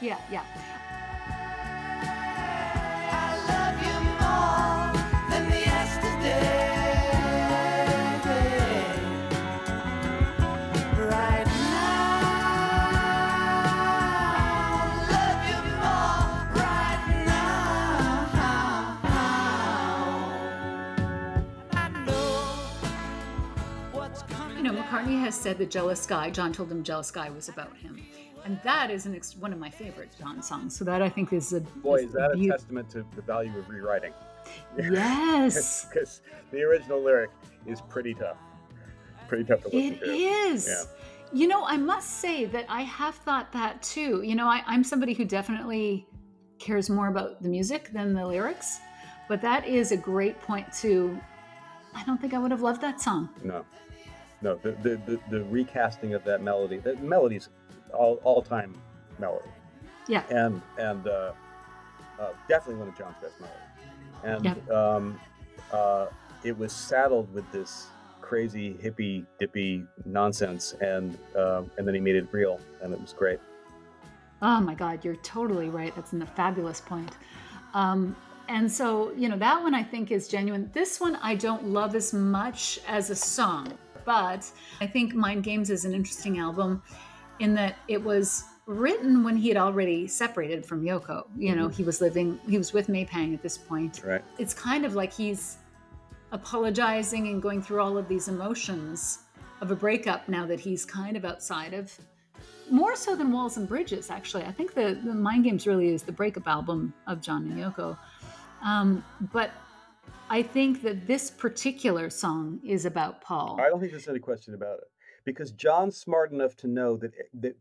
Yeah, yeah. I love you more than the yesterday. McCartney has said that Jealous Guy, John told him Jealous Guy was about him. And that is an ex- one of my favorite John songs. So that I think is a Boy, is that a testament to the value of rewriting. Yes, Because the original lyric is pretty tough. Pretty tough to listen it to. is. Yeah. You know, I must say that I have thought that too. You know, I, I'm somebody who definitely cares more about the music than the lyrics, but that is a great point to. I don't think I would have loved that song. No, no. The, the, the, the recasting of that melody, that melody's all all time melody, Yeah. and and uh, uh, definitely one of John's best melodies. And um, uh, it was saddled with this crazy hippy dippy nonsense, and um, and then he made it real, and it was great. Oh my God, you're totally right. That's a fabulous point. Um, and so, you know, that one I think is genuine. This one I don't love as much as a song, but I think Mind Games is an interesting album in that it was written when he had already separated from Yoko. You know, he was living, he was with May Pang at this point. Right. It's kind of like he's apologizing and going through all of these emotions of a breakup now that he's kind of outside of more so than Walls and Bridges, actually. I think the, the Mind Games really is the breakup album of John and Yoko. Um, but I think that this particular song is about Paul. I don't think there's any question about it because John's smart enough to know that eh, that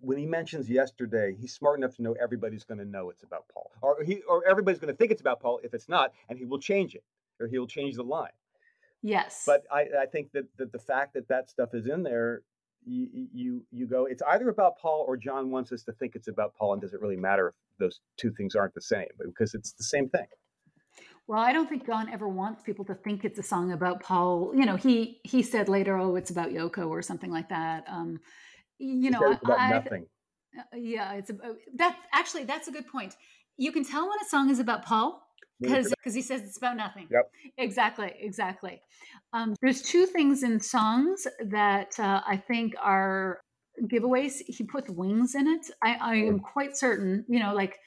when he mentions yesterday, he's smart enough to know everybody's going to know it's about Paul, or he or everybody's going to think it's about Paul if it's not, and he will change it or he'll change the line. Yes. But I, I think that, that the fact that that stuff is in there, you, you you go, it's either about Paul or John wants us to think it's about Paul, and does it really matter if those two things aren't the same? Because it's the same thing. Well, I don't think John ever wants people to think it's a song about Paul. You know, he he said later, "Oh, it's about Yoko" or something like that. Um, you He know, about I, nothing. Uh, yeah, it's about that. Actually, that's a good point. You can tell when a song is about Paul it's because he says it's about nothing. Yep. Exactly, exactly. Um, there's two things in songs that uh, I think are giveaways. He puts wings in it. I, I am quite certain. You know, like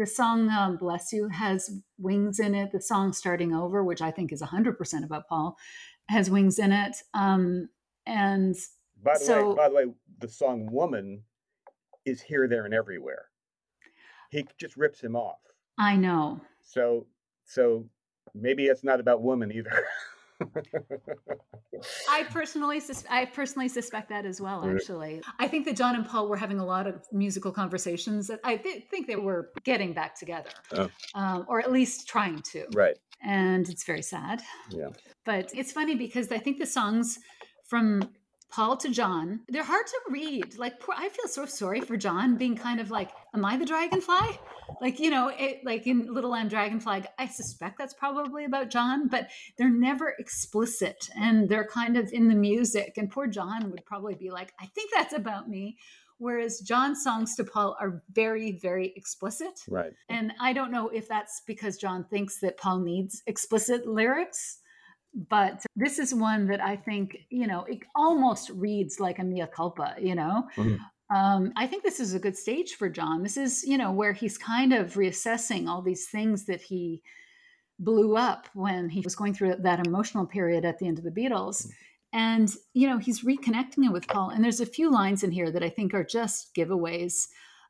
the song um, "Bless You" has wings in it. The song "Starting Over," which I think is 100% about Paul, has wings in it. Um, and By the so- way, by the way, the song "Woman" is here, there, and everywhere. He just rips him off. I know. So, so maybe it's not about woman either. I personally, sus- I personally suspect that as well. Actually, I think that John and Paul were having a lot of musical conversations that I thi- think they were getting back together, Oh. um, or at least trying to. right. And it's very sad. Yeah. But it's funny because I think the songs from Paul to John, they're hard to read. Like, poor, I feel so sorry for John being kind of like, "Am I the dragonfly?" Like, you know, it, like in Little Lamb Dragonfly. I suspect that's probably about John, but they're never explicit, and they're kind of in the music. And poor John would probably be like, "I think that's about me." Whereas John's songs to Paul are very, very explicit. Right. And I don't know if that's because John thinks that Paul needs explicit lyrics, but this is one that I think, you know, it almost reads like a mea culpa, you know? Mhm. Um, I think this is a good stage for John. This is, you know, where he's kind of reassessing all these things that he blew up when he was going through that emotional period at the end of the Beatles. And, you know, he's reconnecting it with Paul. And there's a few lines in here that I think are just giveaways.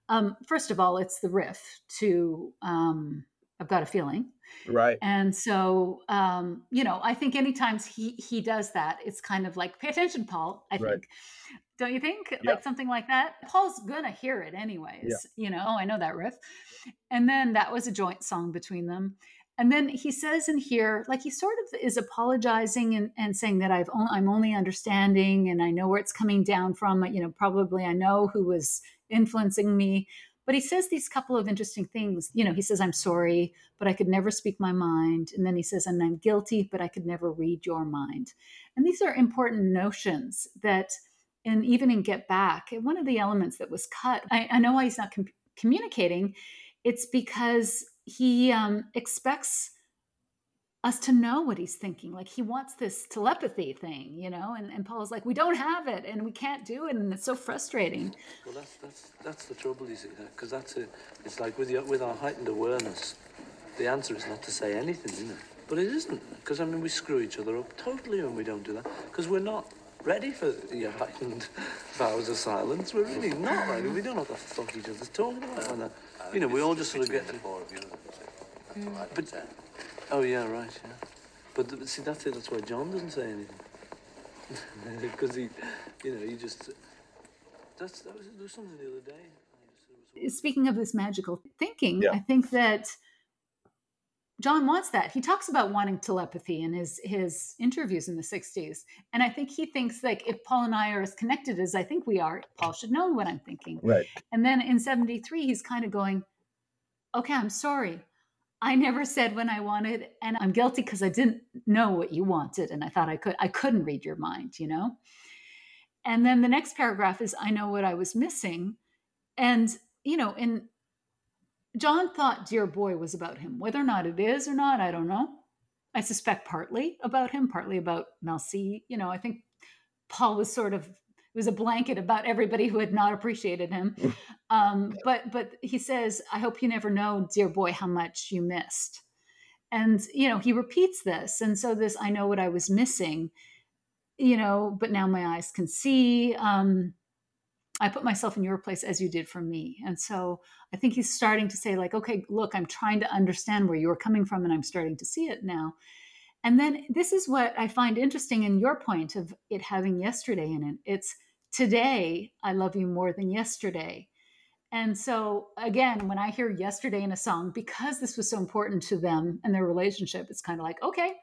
Um, first of all, it's the riff to um, I've Got a Feeling. Right. And so, um, you know, I think anytime he he does that, it's kind of like, pay attention, Paul. I Right. think, don't you think? Yeah. Like something like that. Paul's gonna hear it anyways. You know, oh, I know that riff. And then that was a joint song between them. And then he says in here, like he sort of is apologizing and, and saying that I've on, I'm only understanding and I know where it's coming down from. You know, probably I know who was influencing me. But he says these couple of interesting things. You know, he says, I'm sorry, but I could never speak my mind. And then he says, and I'm guilty, but I could never read your mind. And these are important notions that, and even in Get Back, one of the elements that was cut, I, I know why he's not com- communicating. It's because he um, expects us to know what he's thinking. Like he wants this telepathy thing, you know, and, and Paul's like, we don't have it and we can't do it. And it's so frustrating. Well, that's that's that's the trouble, you see, because that's it. It's like with your, with our heightened awareness, the answer is not to say anything, isn't it? But it isn't, because I mean we screw each other up totally when we don't do that, because we're not ready for your heightened vows of silence. We're really not. Like, we don't know what the fuck each other's talking about. And, uh, you know, we all just sort of get to. But, oh yeah, right, yeah. But th- see, that's it. That's why John doesn't say anything because he, you know, he just. That's that was, there was something the other day. I speaking of this magical thinking, Yeah. I think that John wants that. He talks about wanting telepathy in his his interviews in the 60s. And I think he thinks like if Paul and I are as connected as I think we are, Paul should know what I'm thinking. Right. And then in 73 he's kind of going, "Okay, I'm sorry. I never said when I wanted and I'm guilty because I didn't know what you wanted and I thought I could I couldn't read your mind, you know?" And then the next paragraph is I know what I was missing. And you know, in John thought Dear Boy was about him. Whether or not it is or not, I don't know. I suspect partly about him, partly about Mel See. You know, I think Paul was sort of it was a blanket about everybody who had not appreciated him. um, but but he says, I hope you never know, dear boy, how much you missed. And you know, he repeats this. And so this I know what I was missing, you know, but now my eyes can see. Um, I put myself in your place as you did for me. And so I think he's starting to say, like, okay, look, I'm trying to understand where you're coming from and I'm starting to see it now. And then this is what I find interesting in your point of it having yesterday in it. It's today, I love you more than yesterday. And so, again, when I hear yesterday in a song, because this was so important to them and their relationship, it's kind of like, okay.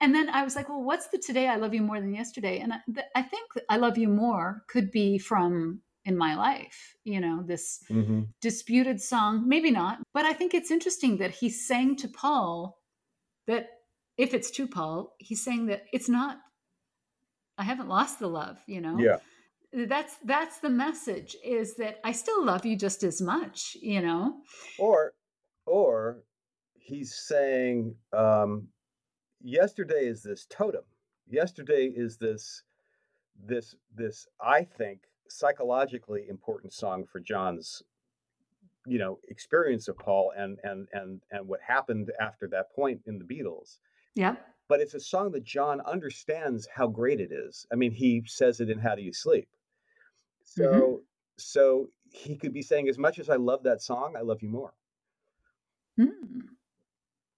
And then I was like, well, what's the today I love you more than yesterday? And I, th- I think I love you more could be from in my life, you know, this Mm-hmm. disputed song, maybe not, but I think it's interesting that he's saying to Paul that if it's to Paul, he's saying that it's not, I haven't lost the love, you know? Yeah. That's that's the message is that I still love you just as much, you know? Or, or he's saying, um, yesterday is this totem. Yesterday is this, this, this. I think psychologically important song for John's, you know, experience of Paul and and and and what happened after that point in the Beatles. Yep. But it's a song that John understands how great it is. I mean, he says it in "How Do You Sleep." So, so he could be saying, as much as I love that song, I love you more. Hmm.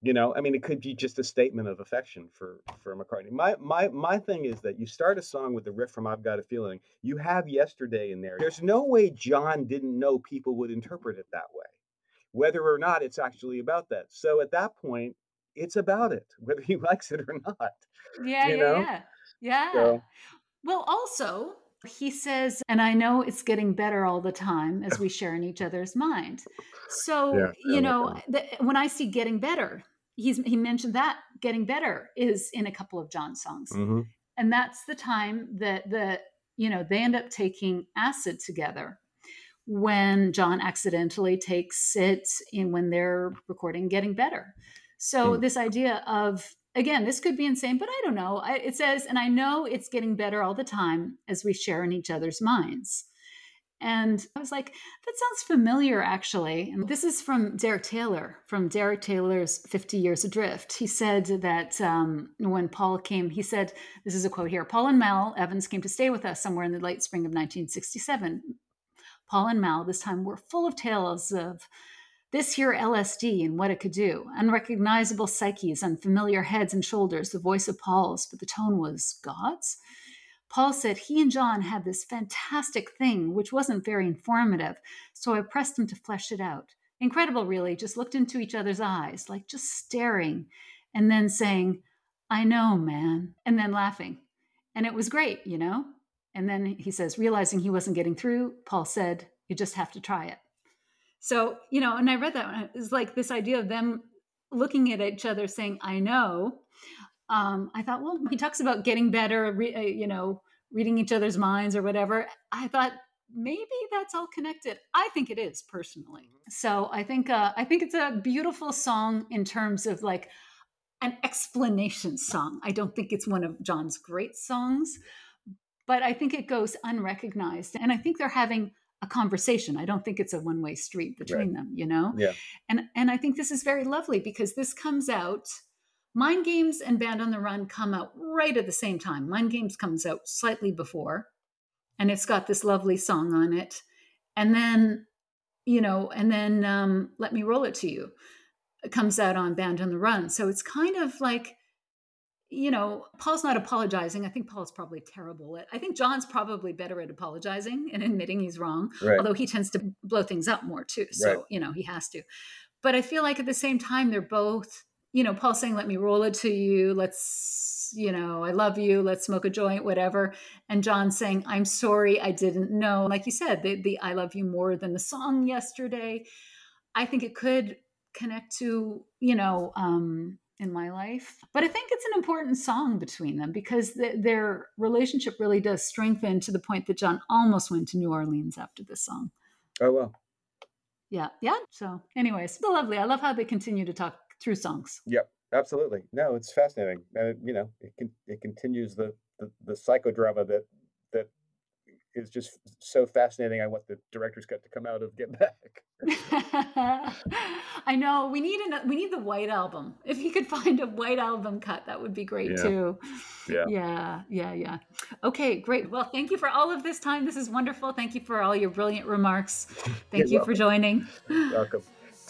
You know, I mean, it could be just a statement of affection for for McCartney. My my my thing is that you start a song with the riff from "I've Got a Feeling." You have "Yesterday" in there. There's no way John didn't know people would interpret it that way, whether or not it's actually about that. So at that point, it's about it, whether he likes it or not. Yeah, You yeah, know? yeah. Yeah. So- Well, also, he says, and I know it's getting better all the time as we share in each other's mind. So, Yeah, you know, the, when I see getting better, he's he mentioned that getting better is in a couple of John songs. Mhm. And that's the time that the, you know, they end up taking acid together when John accidentally takes it in when they're recording getting better. So Hmm. this idea of again, this could be insane, but I don't know. I, it says, and I know it's getting better all the time as we share in each other's minds. And I was like, that sounds familiar, actually. And this is from Derek Taylor, from Derek Taylor's 50 Years Adrift. He said that um, when Paul came, he said, this is a quote here Paul and Mal Evans came to stay with us somewhere in the late spring of 1967. Paul and Mal this time were full of tales of this here LSD and what it could do. Unrecognizable psyches, unfamiliar heads and shoulders, the voice of Paul's, but the tone was God's. Paul said he and John had this fantastic thing, which wasn't very informative, so I pressed him to flesh it out. Incredible, really, just looked into each other's eyes, like just staring, and then saying, I know, man, and then laughing. And it was great, you know? And then he says, realizing he wasn't getting through, Paul said, You just have to try it. So, you know, and I read that one, it's like this idea of them looking at each other saying, I know. Um, I thought, well, he talks about getting better, uh, you know, reading each other's minds or whatever. I thought maybe that's all connected. I think it is personally. So I think uh, I think it's a beautiful song in terms of like an explanation song. I don't think it's one of John's great songs, but I think it goes unrecognized, and I think they're having a conversation. I don't think it's a one way street between Right. them. You know Yeah. and and i think this is very lovely because this comes out Mind Games and Band on the Run come out right at the same time. Mind Games comes out slightly before, and it's got this lovely song on it. And then, you know, and then um, Let Me Roll It to You comes out on Band on the Run. So it's kind of like, you know, Paul's not apologizing. I think Paul's probably terrible at. I think John's probably better at apologizing and admitting he's wrong, Right. although he tends to blow things up more too. So, Right. you know, he has to. But I feel like at the same time, they're both, you know, Paul saying, let me roll it to you. Let's, you know, I love you. Let's smoke a joint, whatever. And John saying, I'm sorry, I didn't know. Like you said, the, the I love you more than the song yesterday. I think it could connect to, you know, um, in my life. But I think it's an important song between them because th- their relationship really does strengthen to the point that John almost went to New Orleans after this song. Oh well. Yeah. Yeah. So, anyways, it's lovely. I love how they continue to talk through songs. Yep. Absolutely. No, it's fascinating, and it, you know, it can it continues the, the the psychodrama that is just so fascinating. I want the director's cut to come out of Get Back. I know we need an, we need the white album. If you could find a white album cut, that would be great Yeah. too. Yeah. Yeah, yeah, yeah. Okay, great. Well, thank you for all of this time. This is wonderful. Thank you for all your brilliant remarks. Thank You're you for joining. Welcome.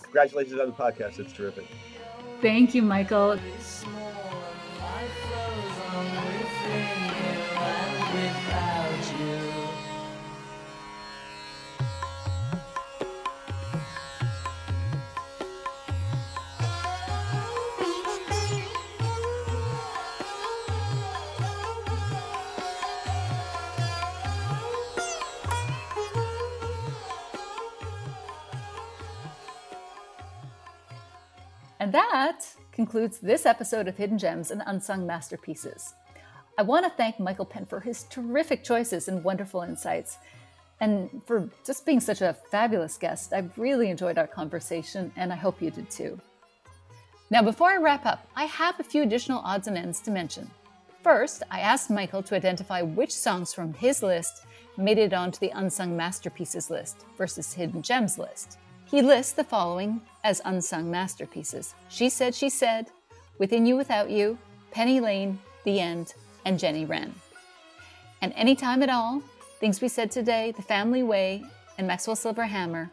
Congratulations on the podcast. It's terrific. Thank you, Michael. That concludes this episode of Hidden Gems and Unsung Masterpieces. I want to thank Michael Penn for his terrific choices and wonderful insights, and for just being such a fabulous guest. I've really enjoyed our conversation, and I hope you did too. Now, before I wrap up, I have a few additional odds and ends to mention. First, I asked Michael to identify which songs from his list made it onto the Unsung Masterpieces list versus Hidden Gems list. He lists the following as unsung masterpieces She Said, She Said, Within You Without You, Penny Lane, The End, and Jenny Wren. And Anytime at All, Things We Said Today, The Family Way, and Maxwell Silver Hammer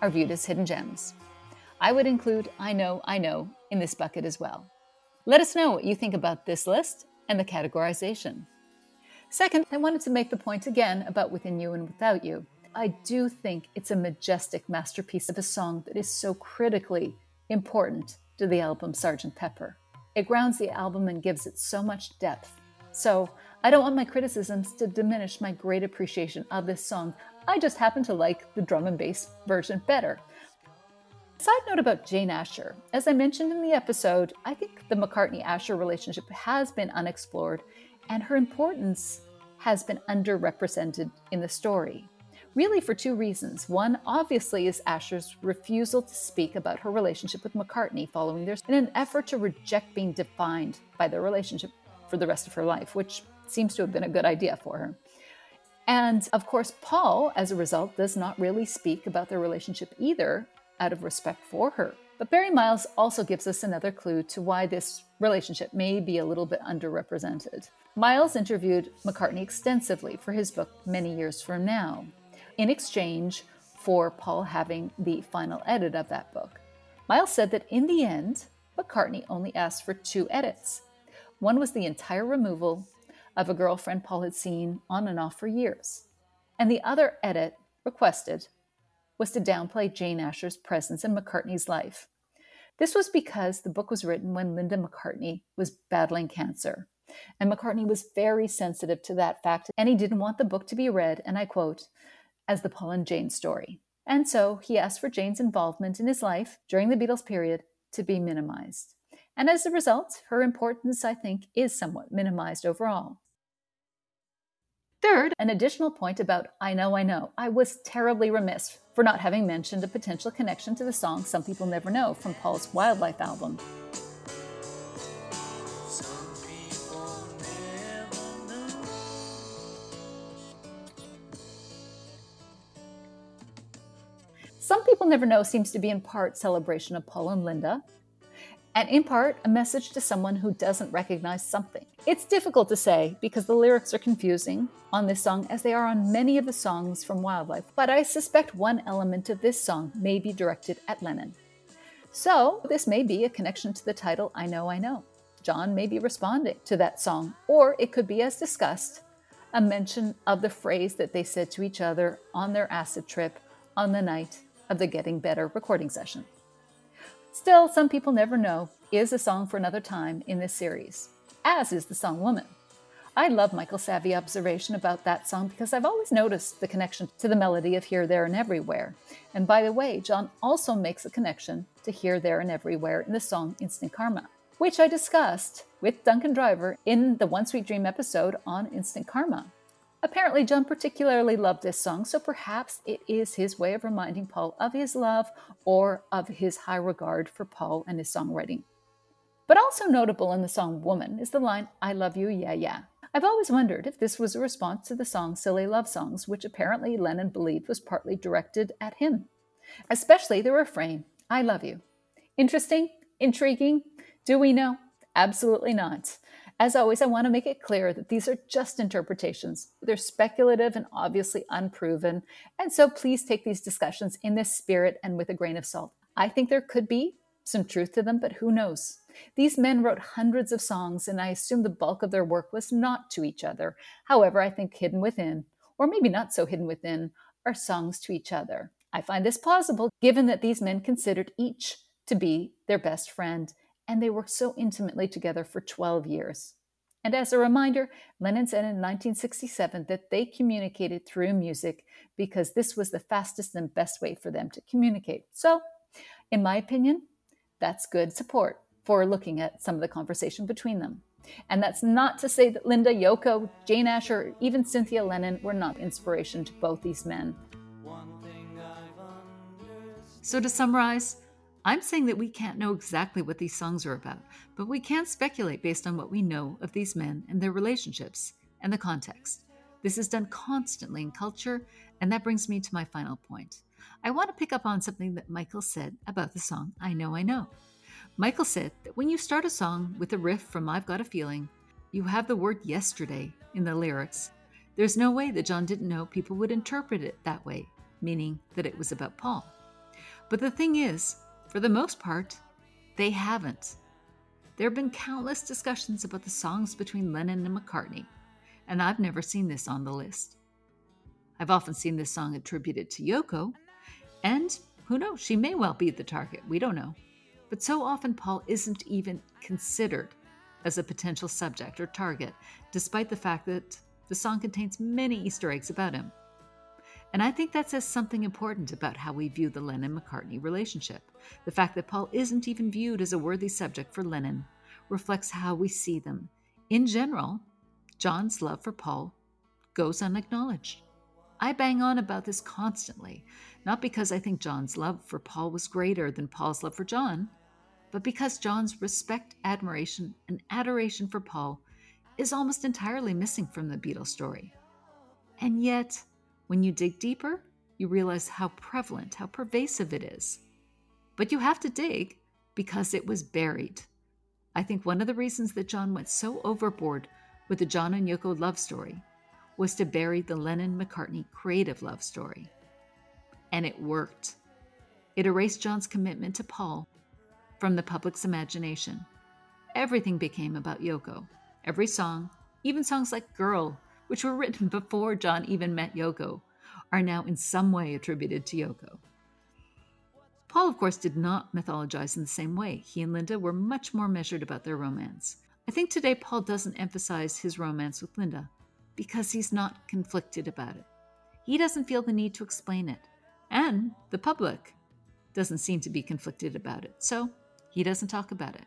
are viewed as hidden gems. I would include I Know, I Know in this bucket as well. Let us know what you think about this list and the categorization. Second, I wanted to make the point again about Within You and Without You. I do think it's a majestic masterpiece of a song that is so critically important to the album Sgt. Pepper. It grounds the album and gives it so much depth. So, I don't want my criticisms to diminish my great appreciation of this song. I just happen to like the drum and bass version better. Side note about Jane Asher. As I mentioned in the episode, I think the McCartney Asher relationship has been unexplored and her importance has been underrepresented in the story. Really, for two reasons. One, obviously, is Asher's refusal to speak about her relationship with McCartney following theirs in an effort to reject being defined by their relationship for the rest of her life, which seems to have been a good idea for her. And of course, Paul, as a result, does not really speak about their relationship either out of respect for her. But Barry Miles also gives us another clue to why this relationship may be a little bit underrepresented. Miles interviewed McCartney extensively for his book many years from now, in exchange for Paul having the final edit of that book. Miles said that in the end, McCartney only asked for two edits. One was the entire removal of a girlfriend Paul had seen on and off for years, and the other edit requested was to downplay Jane Asher's presence in McCartney's life. This was because the book was written when Linda McCartney was battling cancer. And McCartney was very sensitive to that fact, and he didn't want the book to be read, and I quote, as the Paul and Jane story. And so he asked for Jane's involvement in his life during the Beatles period to be minimized. And as a result, her importance, I think, is somewhat minimized overall. Third, an additional point about I Know, I Know. I was terribly remiss for not having mentioned a potential connection to the song Some People Never Know from Paul's Wildlife album. People Never Know seems to be in part celebration of Paul and Linda, and in part, a message to someone who doesn't recognize something. It's difficult to say because the lyrics are confusing on this song as they are on many of the songs from Wildlife, but I suspect one element of this song may be directed at Lennon. So, this may be a connection to the title I Know I Know. John may be responding to that song, or it could be, as discussed, a mention of the phrase that they said to each other on their acid trip on the night of the Getting Better recording session. Still, Some People Never Know is a song for another time in this series, as is the song Woman. I love Michael Savvy's observation about that song because I've always noticed the connection to the melody of Here, There, and Everywhere. And by the way, John also makes a connection to Here, There, and Everywhere in the song Instant Karma, which I discussed with Duncan Driver in the One Sweet Dream episode on Instant Karma. Apparently, John particularly loved this song, so perhaps it is his way of reminding Paul of his love or of his high regard for Paul and his songwriting. But also notable in the song Woman is the line, I love you, yeah, yeah. I've always wondered if this was a response to the song Silly Love Songs, which apparently Lennon believed was partly directed at him, especially the refrain, I love you. Interesting? Intriguing? Do we know? Absolutely not. As always, I want to make it clear that these are just interpretations. They're speculative and obviously unproven, and so please take these discussions in this spirit and with a grain of salt. I think there could be some truth to them, but who knows? These men wrote hundreds of songs, and I assume the bulk of their work was not to each other. However, I think hidden within, or maybe not so hidden within, are songs to each other. I find this plausible given that these men considered each to be their best friend and they worked so intimately together for 12 years. And as a reminder, Lennon said in 1967 that they communicated through music because this was the fastest and best way for them to communicate. So, in my opinion, that's good support for looking at some of the conversation between them. And that's not to say that Linda, Yoko, Jane Asher, or even Cynthia Lennon were not inspiration to both these men. So, to summarize, I'm saying that we can't know exactly what these songs are about, but we can speculate based on what we know of these men and their relationships and the context. This is done constantly in culture, and that brings me to my final point. I want to pick up on something that Michael said about the song I Know I Know. Michael said that when you start a song with a riff from I've Got a Feeling, you have the word yesterday in the lyrics. There's no way that John didn't know people would interpret it that way, meaning that it was about Paul. But the thing is, for the most part, they haven't. There have been countless discussions about the songs between Lennon and McCartney, and I've never seen this on the list. I've often seen this song attributed to Yoko, and who knows, she may well be the target, we don't know. But so often, Paul isn't even considered as a potential subject or target, despite the fact that the song contains many Easter eggs about him. And I think that says something important about how we view the Lennon McCartney relationship. The fact that Paul isn't even viewed as a worthy subject for Lennon reflects how we see them. In general, John's love for Paul goes unacknowledged. I bang on about this constantly, not because I think John's love for Paul was greater than Paul's love for John, but because John's respect, admiration, and adoration for Paul is almost entirely missing from the Beatles story. And yet, when you dig deeper, you realize how prevalent, how pervasive it is. But you have to dig because it was buried. I think one of the reasons that John went so overboard with the John and Yoko love story was to bury the Lennon McCartney creative love story. And it worked. It erased John's commitment to Paul from the public's imagination. Everything became about Yoko. Every song, even songs like Girl, which were written before John even met Yoko, are now in some way attributed to Yoko. Paul, of course, did not mythologize in the same way. He and Linda were much more measured about their romance. I think today Paul doesn't emphasize his romance with Linda because he's not conflicted about it. He doesn't feel the need to explain it. And the public doesn't seem to be conflicted about it. So he doesn't talk about it.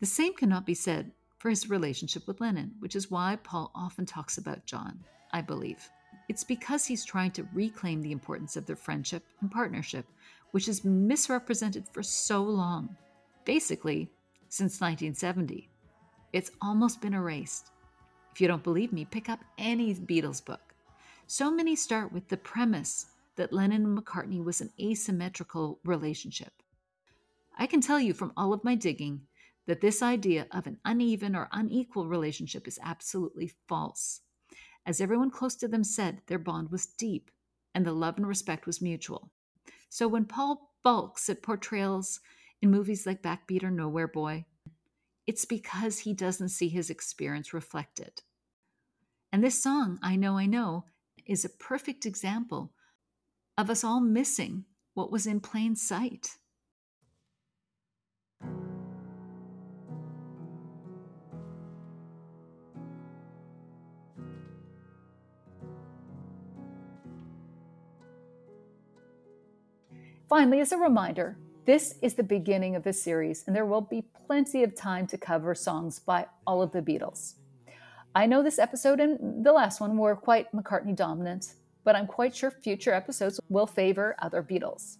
The same cannot be said for his relationship with Lennon, which is why Paul often talks about John, I believe. It's because he's trying to reclaim the importance of their friendship and partnership, which been misrepresented for so long basically, since 1970. It's almost been erased. If you don't believe me, pick up any Beatles book. So many start with the premise that Lennon and McCartney was an asymmetrical relationship. I can tell you from all of my digging that this idea of an uneven or unequal relationship is absolutely false. As everyone close to them said, their bond was deep and the love and respect was mutual. So when Paul balks at portrayals in movies like Backbeat or Nowhere Boy, it's because he doesn't see his experience reflected. And this song, I Know, I Know, is a perfect example of us all missing what was in plain sight. Finally, as a reminder, this is the beginning of the series, and there will be plenty of time to cover songs by all of the Beatles. I know this episode and the last one were quite McCartney dominant, but I'm quite sure future episodes will favor other Beatles.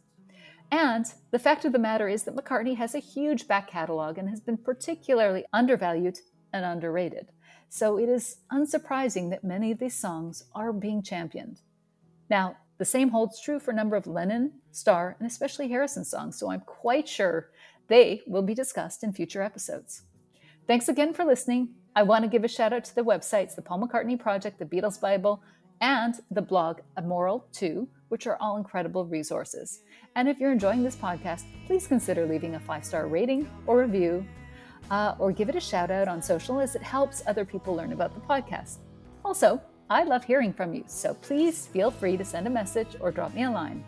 And the fact of the matter is that McCartney has a huge back catalog and has been particularly undervalued and underrated. So it is unsurprising that many of these songs are being championed. Now, the same holds true for a number of Lennon, Starr, and especially Harrison songs, so I'm quite sure they will be discussed in future episodes. Thanks again for listening. I want to give a shout out to the websites The Paul McCartney Project, The Beatles Bible, and the blog Immoral 2, which are all incredible resources. And if you're enjoying this podcast, please consider leaving a five star rating or review, uh, or give it a shout out on social as it helps other people learn about the podcast. Also, I love hearing from you, so please feel free to send a message or drop me a line.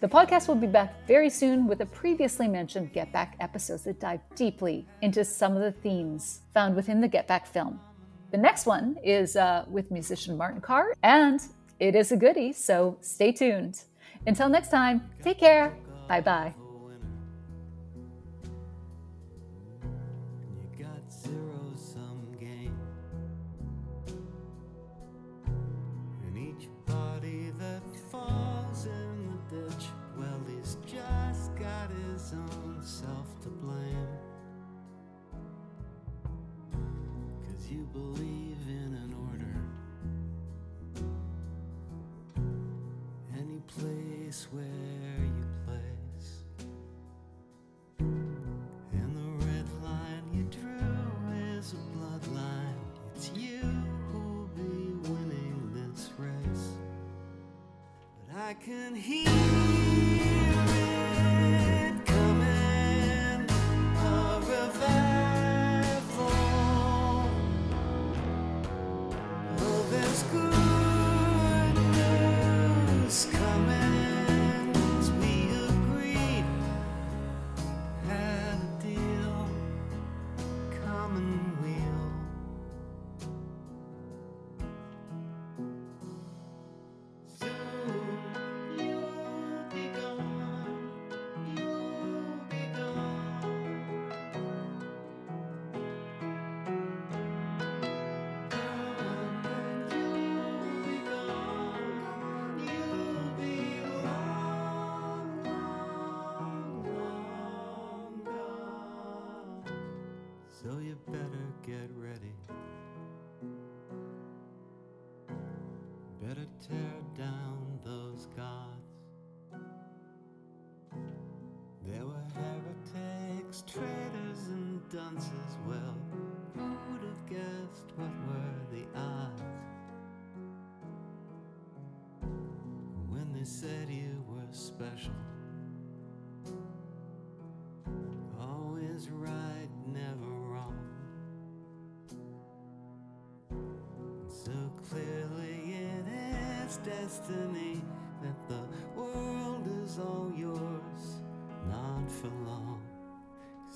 The podcast will be back very soon with the previously mentioned Get Back episodes that dive deeply into some of the themes found within the Get Back film. The next one is uh, with musician Martin Carr, and it is a goodie, so stay tuned. Until next time, take care. Bye bye. Believe in an order. Any place where you place. And the red line you drew is a bloodline. It's you who'll be winning this race. But I can hear dunces. Well, who'd have guessed what were the odds? When they said you were special. Always right, never wrong. So clearly it is destiny that the world is all yours, not for long.